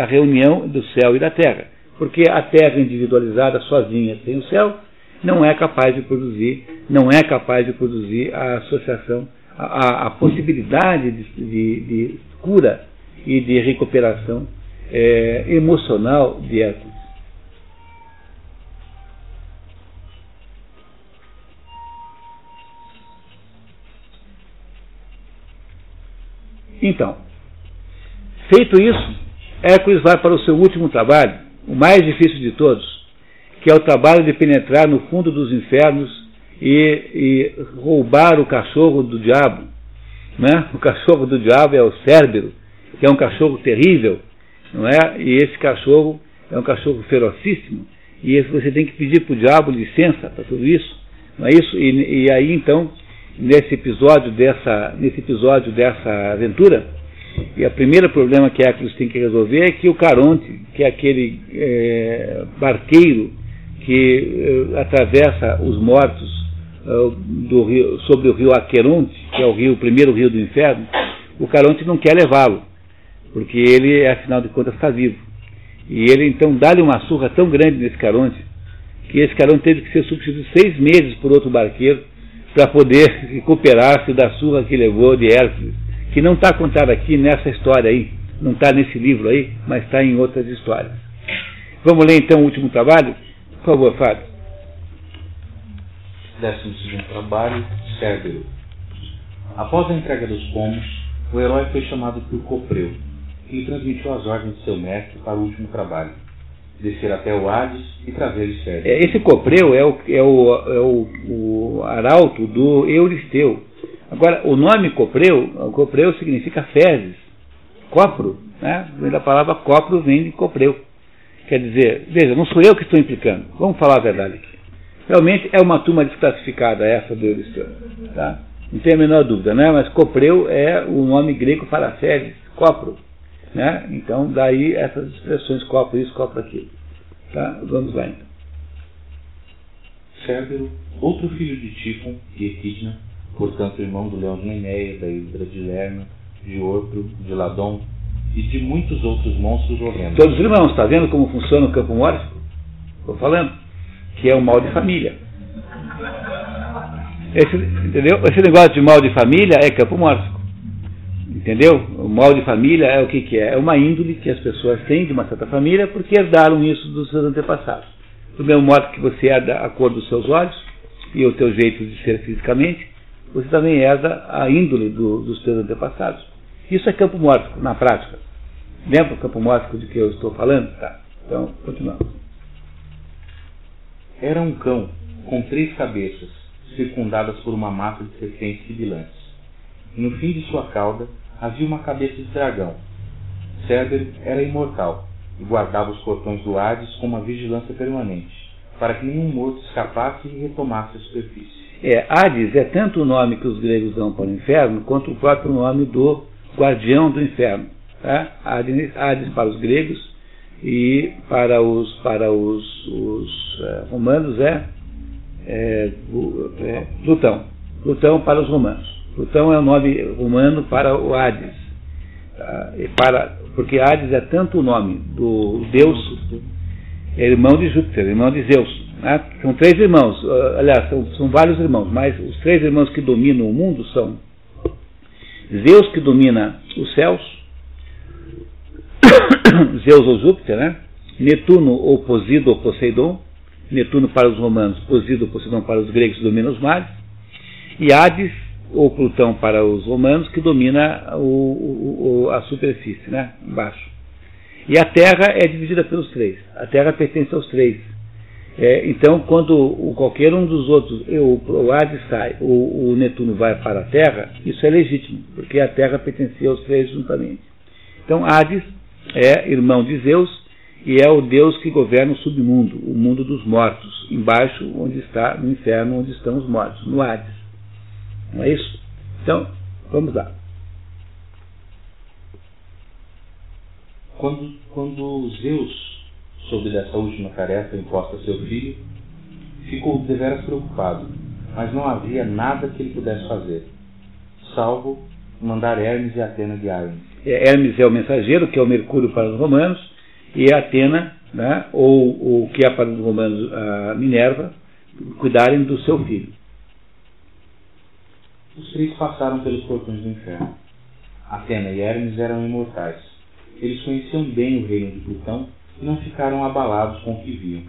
a reunião do céu e da terra. Porque a terra individualizada, sozinha, sem o céu, não é capaz de produzir, não é capaz de produzir a associação, a, a possibilidade de, de, de, cura e de recuperação é, emocional de Hércules. Então, feito isso, Hércules vai para o seu último trabalho, o mais difícil de todos, que é o trabalho de penetrar no fundo dos infernos e, e roubar o cachorro do diabo. Né? O cachorro do diabo é o Cérbero, que é um cachorro terrível, não é? E esse cachorro é um cachorro ferocíssimo, e você tem que pedir para o diabo licença para tudo isso, não é isso? E, e aí então, nesse episódio dessa, nesse episódio dessa aventura, e o primeiro problema que Hércules tem que resolver é que o Caronte, que é aquele é, barqueiro que é, atravessa os mortos é, rio, sobre o rio Aqueronte, que é o rio, o primeiro rio do inferno, o Caronte não quer levá-lo, porque ele, afinal de contas, está vivo. E ele então dá-lhe uma surra tão grande nesse Caronte, que esse Caronte teve que ser substituído seis meses por outro barqueiro para poder recuperar-se da surra que levou de Hércules que não está contado aqui nessa história aí, não está nesse livro aí, mas está em outras histórias. Vamos ler então o último trabalho? Por favor, Fábio. Décimo segundo trabalho, Cérbero. Após a entrega dos pomos, o herói foi chamado por Copreu, que lhe transmitiu as ordens de seu mestre para o último trabalho. Descer até o Hades e trazer-lhe Cérbero. É, esse Copreu é o, é o, é o, o arauto do Euristeu, Agora, o nome copreu, copreu significa fezes, copro, né? Da palavra copro, vem de copreu. Quer dizer, veja, não sou eu que estou implicando, vamos falar a verdade aqui. Realmente é uma turma desclassificada essa do Euristeu, tá? Não tem a menor dúvida, né? Mas copreu é o nome grego para copro, né? Então, daí essas expressões, copro isso, copro aquilo. Tá? Vamos lá então. Cérbero, outro filho de Tifon e Equidna, portanto irmão do leão de Nemeia, da Hidra de Lerna, de Orpro, de Ladon e de muitos outros monstros horrendos. Todos irmãos, está vendo como funciona o campo mórfico? Estou falando. Que é o mal de família. Esse, entendeu? Esse negócio de mal de família é campo mórfico. Entendeu? O mal de família é o que, que é? É uma índole que as pessoas têm de uma certa família porque herdaram isso dos seus antepassados. Do mesmo modo que você herda a cor dos seus olhos e o teu jeito de ser fisicamente, você também herda a índole do, dos teus antepassados. Isso é campo mórfico, na prática. Lembra o campo mórfico de que eu estou falando? Tá. Então, continuamos. Era um cão com três cabeças, circundadas por uma massa de serpentes sibilantes. No fim de sua cauda havia uma cabeça de dragão. Cérbero era imortal e guardava os portões do Hades com uma vigilância permanente, para que nenhum morto escapasse e retomasse a superfície. É, Hades é tanto o nome que os gregos dão para o inferno, quanto o próprio nome do guardião do inferno. Tá? Hades, Hades para os gregos e para os, para os, os uh, romanos é, é, é, Plutão. Plutão para os romanos. Plutão é o nome romano para o Hades. Tá? para, porque Hades é tanto o nome do Deus, é irmão de Júpiter, irmão de Zeus. Né? São três irmãos, uh, aliás, são, são, vários irmãos, mas os três irmãos que dominam o mundo são Zeus, que domina os céus, Zeus ou Júpiter, né? Netuno ou Posido ou Poseidon, Netuno para os romanos, Posido ou Poseidon para os gregos, que domina os mares, e Hades ou Plutão para os romanos, que domina o, o, a superfície, né? embaixo. E a Terra é dividida pelos três. A Terra pertence aos três. É, então, quando o, qualquer um dos outros, o, o Hades sai, o, o, Netuno vai para a Terra, isso é legítimo, porque a Terra pertencia aos três juntamente. Então, Hades é irmão de Zeus e é o Deus que governa o submundo, o mundo dos mortos, embaixo, onde está, no inferno, onde estão os mortos, no Hades. Não é isso? Então, vamos lá. Quando, quando Zeus soube dessa última tarefa imposta a seu filho, ficou deveras preocupado, mas não havia nada que ele pudesse fazer, salvo mandar Hermes e Atena guiarem. É, Hermes é o mensageiro, que é o Mercúrio para os romanos, e Atena, né, ou o que é para os romanos a Minerva, cuidarem do seu filho. Os três passaram pelos portões do inferno. Atena e Hermes eram imortais eles conheciam bem o reino de Plutão não ficaram abalados com o que viam.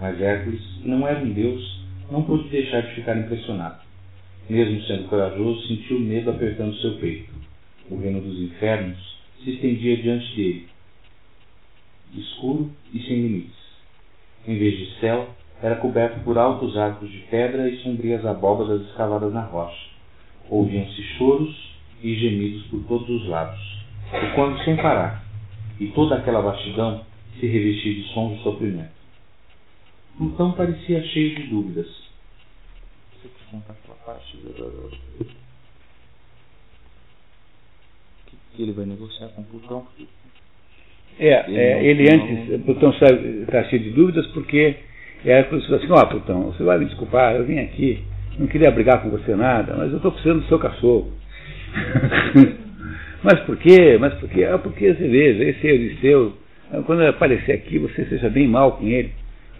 Mas Hércules, que não era um deus, não pôde deixar de ficar impressionado. Mesmo sendo corajoso, sentiu medo apertando seu peito. O reino dos infernos se estendia diante dele, escuro e sem limites. Em vez de céu, era coberto por altos arcos de pedra e sombrias abóbadas escavadas na rocha. Ouviam-se choros e gemidos por todos os lados, e quando sem parar, e toda aquela vastidão se revestia de sons de sofrimento. Plutão parecia cheio de dúvidas. Você contar aquela parte que ele vai negociar com Plutão? É, ele, é, ele antes, Plutão está cheio de dúvidas porque é por isso assim, ó oh, Plutão, você vai me desculpar, eu vim aqui, não queria brigar com você nada, mas eu estou precisando do seu cachorro. mas por quê? Mas por quê? Ah, porque você veja, esse Euristeu, quando ele aparecer aqui, você seja bem mal com ele.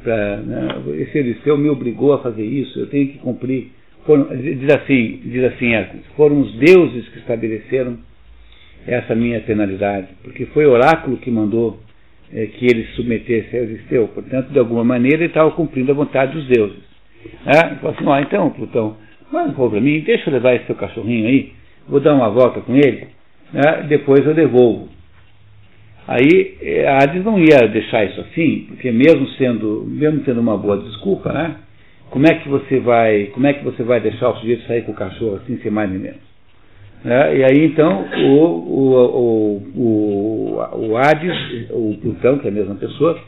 Pra, né, esse Euristeu me obrigou a fazer isso, eu tenho que cumprir. Foram, diz assim, diz assim, foram os deuses que estabeleceram essa minha penalidade, porque foi o oráculo que mandou é, que ele se submetesse a Euristeu, portanto, de alguma maneira ele estava cumprindo a vontade dos deuses. É? Ele falou assim, ó, então, Plutão, um favor para mim, deixa eu levar esse seu cachorrinho aí, vou dar uma volta com ele, né? depois eu devolvo. Aí é, a Hades não ia deixar isso assim, porque mesmo sendo, mesmo tendo uma boa desculpa, né? Como é que você vai, como é que você vai deixar o sujeito sair com o cachorro assim, sem mais nem menos? Né? E aí então o, o, o, o, Hades, o Plutão, que é a mesma pessoa,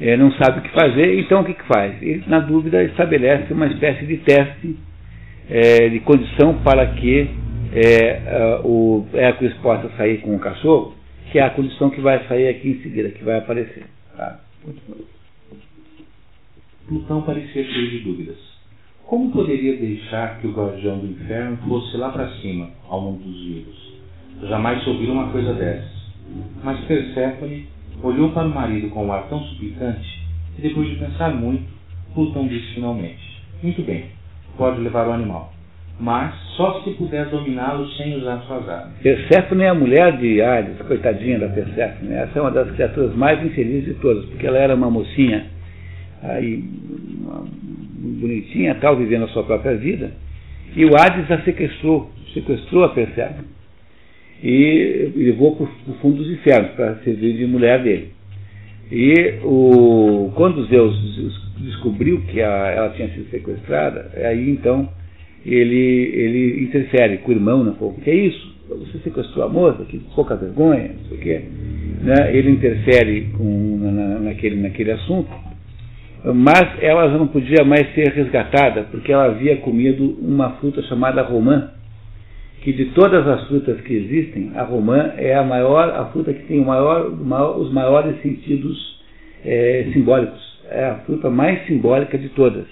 é, não sabe o que fazer, então o que, que faz? Ele, na dúvida, estabelece uma espécie de teste é, de condição para que é, o Hércules possa sair com o cachorro, que é a condição que vai sair aqui em seguida, que vai aparecer. Tá? Plutão parecia cheio de dúvidas. Como poderia deixar que o guardião do inferno fosse lá para cima, ao mundo dos vivos? Jamais ouviram uma coisa dessas. Mas Perséfone olhou para o marido com um ar tão suplicante que, depois de pensar muito, Plutão disse finalmente: Muito bem, pode levar o animal, mas só se puder dominá-lo sem usar suas armas. Perséfone é a mulher de Hades, coitadinha da Perséfone. Essa é uma das criaturas mais infelizes de todas, porque ela era uma mocinha aí, uma, bonitinha, tal, vivendo a sua própria vida, e o Hades a sequestrou, sequestrou a Perséfone e levou para o fundo dos infernos para servir de mulher dele. E o, quando Zeus descobriu que a, ela tinha sido sequestrada, aí então ele, ele interfere com o irmão, né, falou, que é isso? Você sequestrou a moça, que pouca vergonha, não sei o quê. Né? Ele interfere com, na, naquele, naquele assunto mas ela não podia mais ser resgatada porque ela havia comido uma fruta chamada romã, que de todas as frutas que existem, a romã é a maior, a fruta que tem o maior, maior, os maiores sentidos é, simbólicos. É a fruta mais simbólica de todas.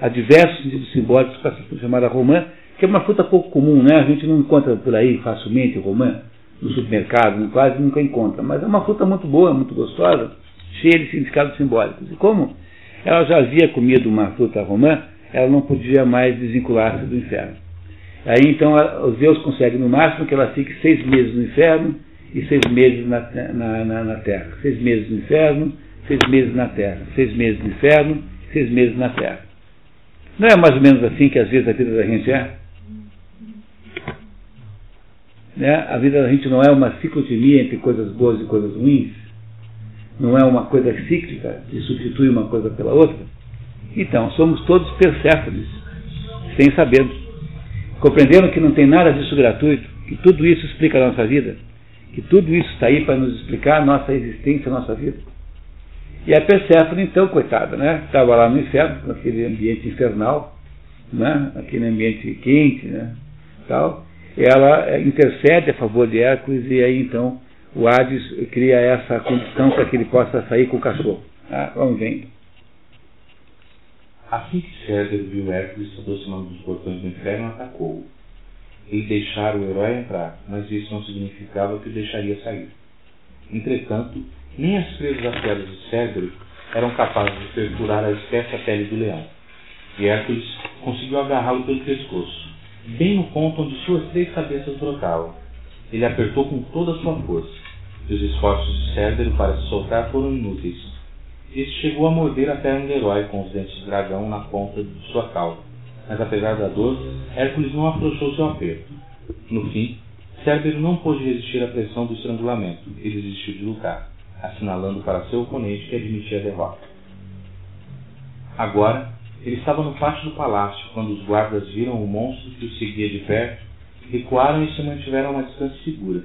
Há diversos sentidos simbólicos para essa fruta chamada romã, que é uma fruta pouco comum, né? A gente não encontra por aí facilmente romã no supermercado, quase nunca encontra. Mas é uma fruta muito boa, muito gostosa, cheia de significados simbólicos. E como ela já havia comido uma fruta romã, ela não podia mais desvincular-se do inferno. Aí então os Deus conseguem no máximo que ela fique seis meses no inferno e seis meses na, na, na, na terra. Seis meses no inferno, seis meses na terra. Seis meses no inferno, seis meses na terra. Não é mais ou menos assim que às vezes a vida da gente é? Né? A vida da gente não é uma ciclotimia entre coisas boas e coisas ruins? não é uma coisa cíclica que substitui uma coisa pela outra? Então, somos todos perséfones, sem sabermos. Compreendendo que não tem nada disso gratuito, que tudo isso explica a nossa vida, que tudo isso está aí para nos explicar a nossa existência, a nossa vida. E a Perséfone, então, coitada, né? Estava lá no inferno, naquele ambiente infernal, né? aquele ambiente quente, né? Tal. Ela intercede a favor de Hércules e aí então o Hades cria essa condição para que ele possa sair com o cachorro. Ah, vamos vendo. Assim que César viu Hércules se aproximando dos portões do inferno, atacou-o. Ele deixara o herói entrar, mas isso não significava que o deixaria sair. Entretanto, nem as presas afetas de César eram capazes de perfurar a espessa pele do leão. E Hércules conseguiu agarrá-lo pelo pescoço, bem no ponto onde suas três cabeças brotavam. Ele apertou com toda a sua força e os esforços de Cérbero para se soltar foram inúteis. Este chegou a morder a perna do herói com os dentes de dragão na ponta de sua cauda, mas apesar da dor, Hércules não afrouxou seu aperto. No fim, Cérbero não pôde resistir à pressão do estrangulamento e desistiu de lutar, assinalando para seu oponente que admitia a derrota. Agora, ele estava no pátio do palácio quando os guardas viram o monstro que o seguia de perto, recuaram e se mantiveram a uma distância segura.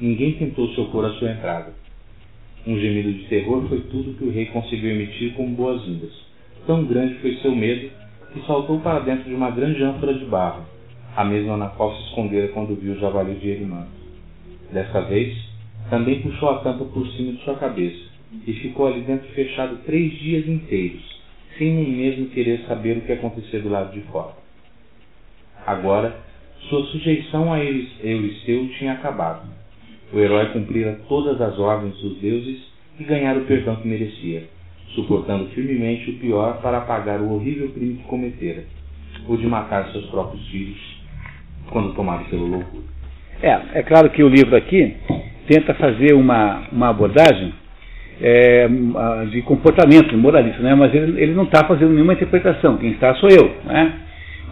Ninguém tentou se opor à sua entrada. Um gemido de terror foi tudo que o rei conseguiu emitir como boas-vindas. Tão grande foi seu medo que saltou para dentro de uma grande ânfora de barro, a mesma na qual se escondera quando viu o javali de Erimanto. Dessa vez, também puxou a tampa por cima de sua cabeça e ficou ali dentro fechado três dias inteiros, sem nem mesmo querer saber o que acontecia do lado de fora. Agora, sua sujeição a Euristeu tinha acabado. O herói cumprira todas as ordens dos deuses e ganhara o perdão que merecia, suportando firmemente o pior para apagar o horrível crime que cometera, o de matar seus próprios filhos, quando tomado pelo loucura. É, é claro que o livro aqui tenta fazer uma, uma abordagem é, de comportamento moralista, né? mas ele, ele não está fazendo nenhuma interpretação, quem está sou eu. Né?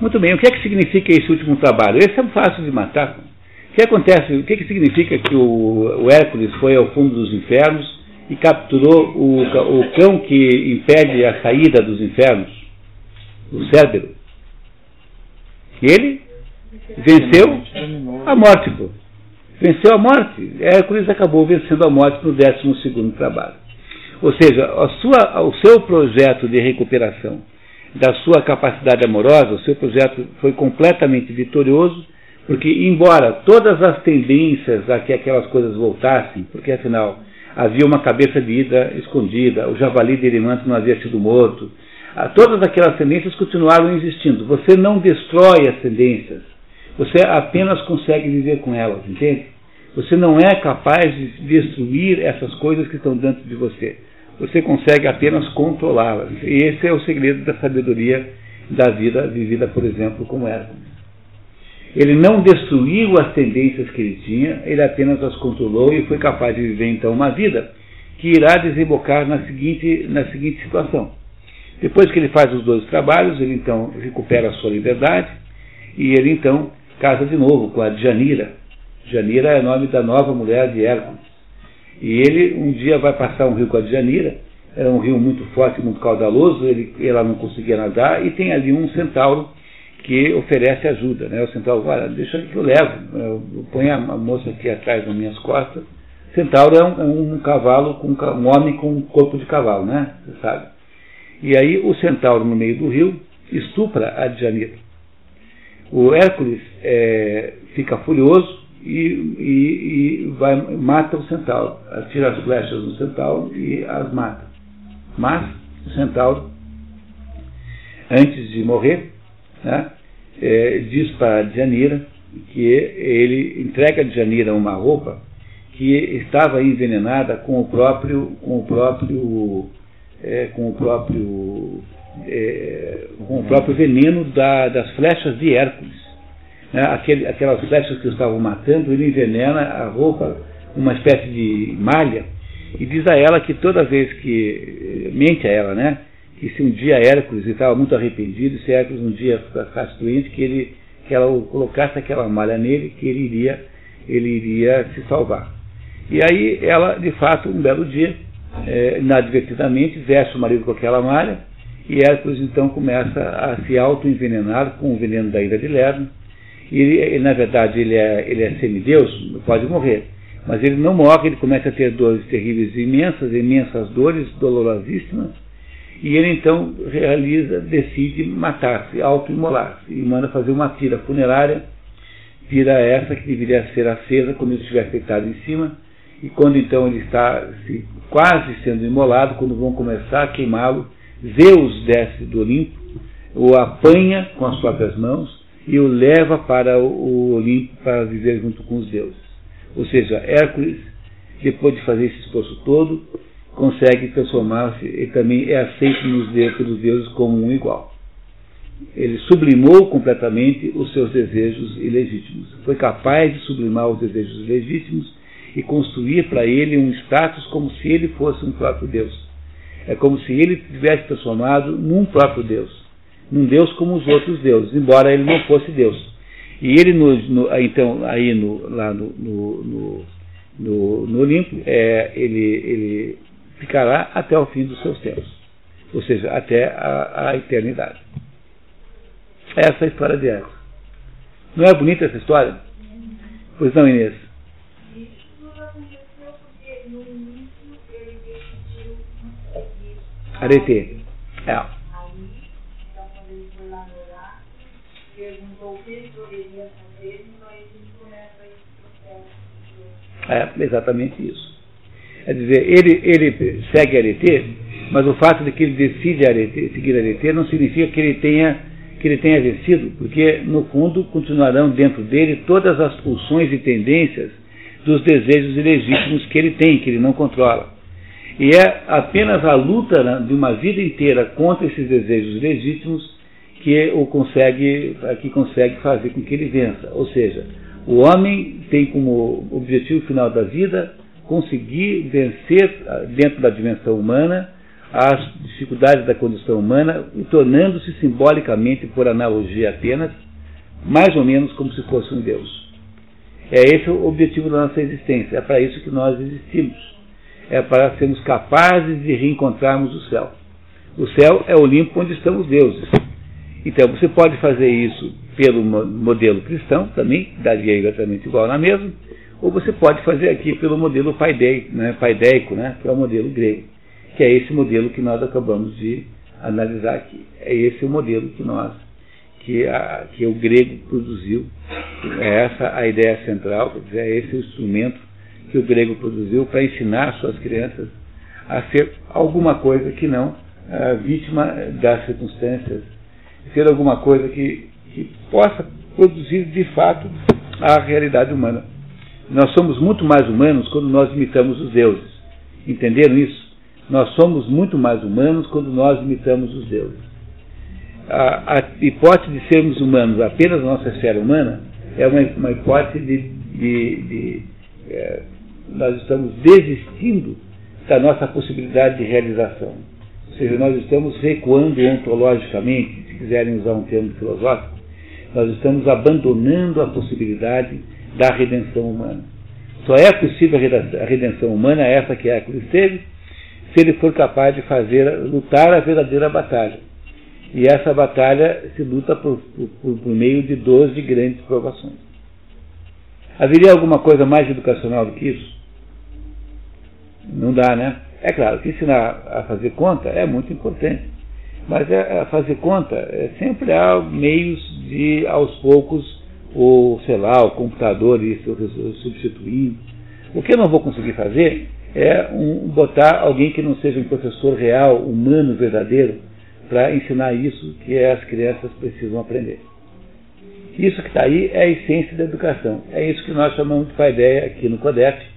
Muito bem, o que é que significa esse último trabalho? Esse é fácil de matar. O que acontece? O que, que significa que o, o Hércules foi ao fundo dos infernos e capturou o, o cão que impede a saída dos infernos, o Cérbero? Ele venceu a morte, pô. Venceu a morte. Hércules acabou vencendo a morte no 12 segundo trabalho. Ou seja, a sua, o seu projeto de recuperação da sua capacidade amorosa, o seu projeto foi completamente vitorioso, porque, embora todas as tendências a que aquelas coisas voltassem, porque afinal havia uma cabeça de ida escondida, o javali de Erimanto não havia sido morto, todas aquelas tendências continuaram existindo. Você não destrói as tendências, você apenas consegue viver com elas, entende? Você não é capaz de destruir essas coisas que estão dentro de você você consegue apenas controlá-las. E esse é o segredo da sabedoria da vida vivida, por exemplo, como Hércules. Ele não destruiu as tendências que ele tinha, ele apenas as controlou e foi capaz de viver então uma vida que irá desembocar na seguinte, na seguinte situação. Depois que ele faz os dois trabalhos, ele então recupera a sua liberdade e ele então casa de novo com a Janira. Janira é o nome da nova mulher de Hércules. E ele um dia vai passar um rio com a Djanira, era um rio muito forte, muito caudaloso, ele, ela não conseguia nadar, e tem ali um centauro que oferece ajuda. Né? O centauro, olha, deixa que eu levo, eu ponho a moça aqui atrás das minhas costas. Centauro é um, é um cavalo, com, um homem com um corpo de cavalo, né? Você sabe. E aí o centauro no meio do rio estupra a Djanira. O Hércules é, fica furioso, e, e, e vai, mata o centauro, atira as flechas no centauro e as mata. Mas o centauro, antes de morrer, né, é, diz para Djanira que ele entrega a Djanira uma roupa que estava envenenada com o próprio com o próprio é, com o próprio é, com o próprio veneno da, das flechas de Hércules né, aquele, aquelas flechas que estavam matando, ele envenena a roupa, uma espécie de malha, e diz a ela que toda vez que, mente a ela, né, que se um dia Hércules estava muito arrependido, se Hércules um dia ficasse doente, que, ele, que ela colocasse aquela malha nele, que ele iria, ele iria se salvar. E aí ela, de fato, um belo dia, é, inadvertidamente, veste o marido com aquela malha, e Hércules então começa a se auto-envenenar com o veneno da ira de Lerna, e ele, ele, na verdade, ele é, ele é semideus, pode morrer. Mas ele não morre, ele começa a ter dores terríveis, imensas, imensas dores, dolorosíssimas. E ele então realiza, decide matar-se, auto-imolar-se. E manda fazer uma tira funerária, tira essa que deveria ser acesa quando ele estiver deitado em cima. E quando então ele está se, quase sendo imolado, quando vão começar a queimá-lo, Zeus desce do Olimpo, o apanha com as próprias mãos e o leva para o Olimpo para viver junto com os deuses. Ou seja, Hércules, depois de fazer esse esforço todo, consegue transformar-se e também é aceito nos deuses, pelos deuses como um igual. Ele sublimou completamente os seus desejos ilegítimos. Foi capaz de sublimar os desejos ilegítimos e construir para ele um status como se ele fosse um próprio Deus. É como se ele tivesse transformado num próprio Deus, num Deus como os outros deuses, embora ele não fosse Deus. E ele, no, no, então, aí no, lá no, no, no, no Olimpo, é, ele, ele ficará até o fim dos seus tempos, ou seja, até a, a eternidade. Essa é a história de Eros. Não é bonita essa história? Pois não, Inês? Esse processo. É exatamente isso. É dizer, ele, ele segue Arete, mas o fato de que ele decide arete, seguir Arete não significa que ele tenha que ele tenha vencido, porque no fundo continuarão dentro dele todas as pulsões e tendências dos desejos ilegítimos que ele tem, que ele não controla. E é apenas a luta né, de uma vida inteira contra esses desejos legítimos que o consegue, que consegue fazer com que ele vença. Ou seja, o homem tem como objetivo final da vida conseguir vencer ah, dentro da dimensão humana as dificuldades da condição humana e tornando-se simbolicamente, por analogia apenas, mais ou menos como se fosse um Deus. É esse o objetivo da nossa existência, é para isso que nós existimos. É para sermos capazes de reencontrarmos o céu. O céu é o limpo onde estão os deuses. Então você pode fazer isso pelo modelo cristão, também, daria exatamente igual na mesma, ou você pode fazer aqui pelo modelo né, paideico né, que é o modelo grego que é esse modelo que nós acabamos de analisar aqui. É esse o modelo que nós, que, a, que o grego produziu, é essa a ideia central, quer dizer, é esse o instrumento que o grego produziu para ensinar suas crianças a ser alguma coisa que não a vítima das circunstâncias, ser alguma coisa que, que possa produzir de fato a realidade humana. Nós somos muito mais humanos quando nós imitamos os deuses. Entenderam isso? Nós somos muito mais humanos quando nós imitamos os deuses. A, a hipótese de sermos humanos apenas na nossa esfera humana é uma, uma hipótese de, de, de é, nós estamos desistindo da nossa possibilidade de realização. Ou seja, nós estamos recuando ontologicamente, se quiserem usar um termo filosófico, nós estamos abandonando a possibilidade da redenção humana. Só é possível a redenção humana, essa que Hércules teve, se ele for capaz de fazer, lutar a verdadeira batalha. E essa batalha se luta por, por, por meio de 12 grandes provações. Haveria alguma coisa mais educacional do que isso? Não dá, né? É claro que ensinar a fazer conta é muito importante. Mas é, é fazer conta é, sempre há meios de, aos poucos, o, sei lá, o computador isso substituindo. O que eu não vou conseguir fazer é um, botar alguém que não seja um professor real, humano, verdadeiro, para ensinar isso que as crianças precisam aprender. Isso que está aí é a essência da educação. É isso que nós chamamos de paideia aqui no CODEP,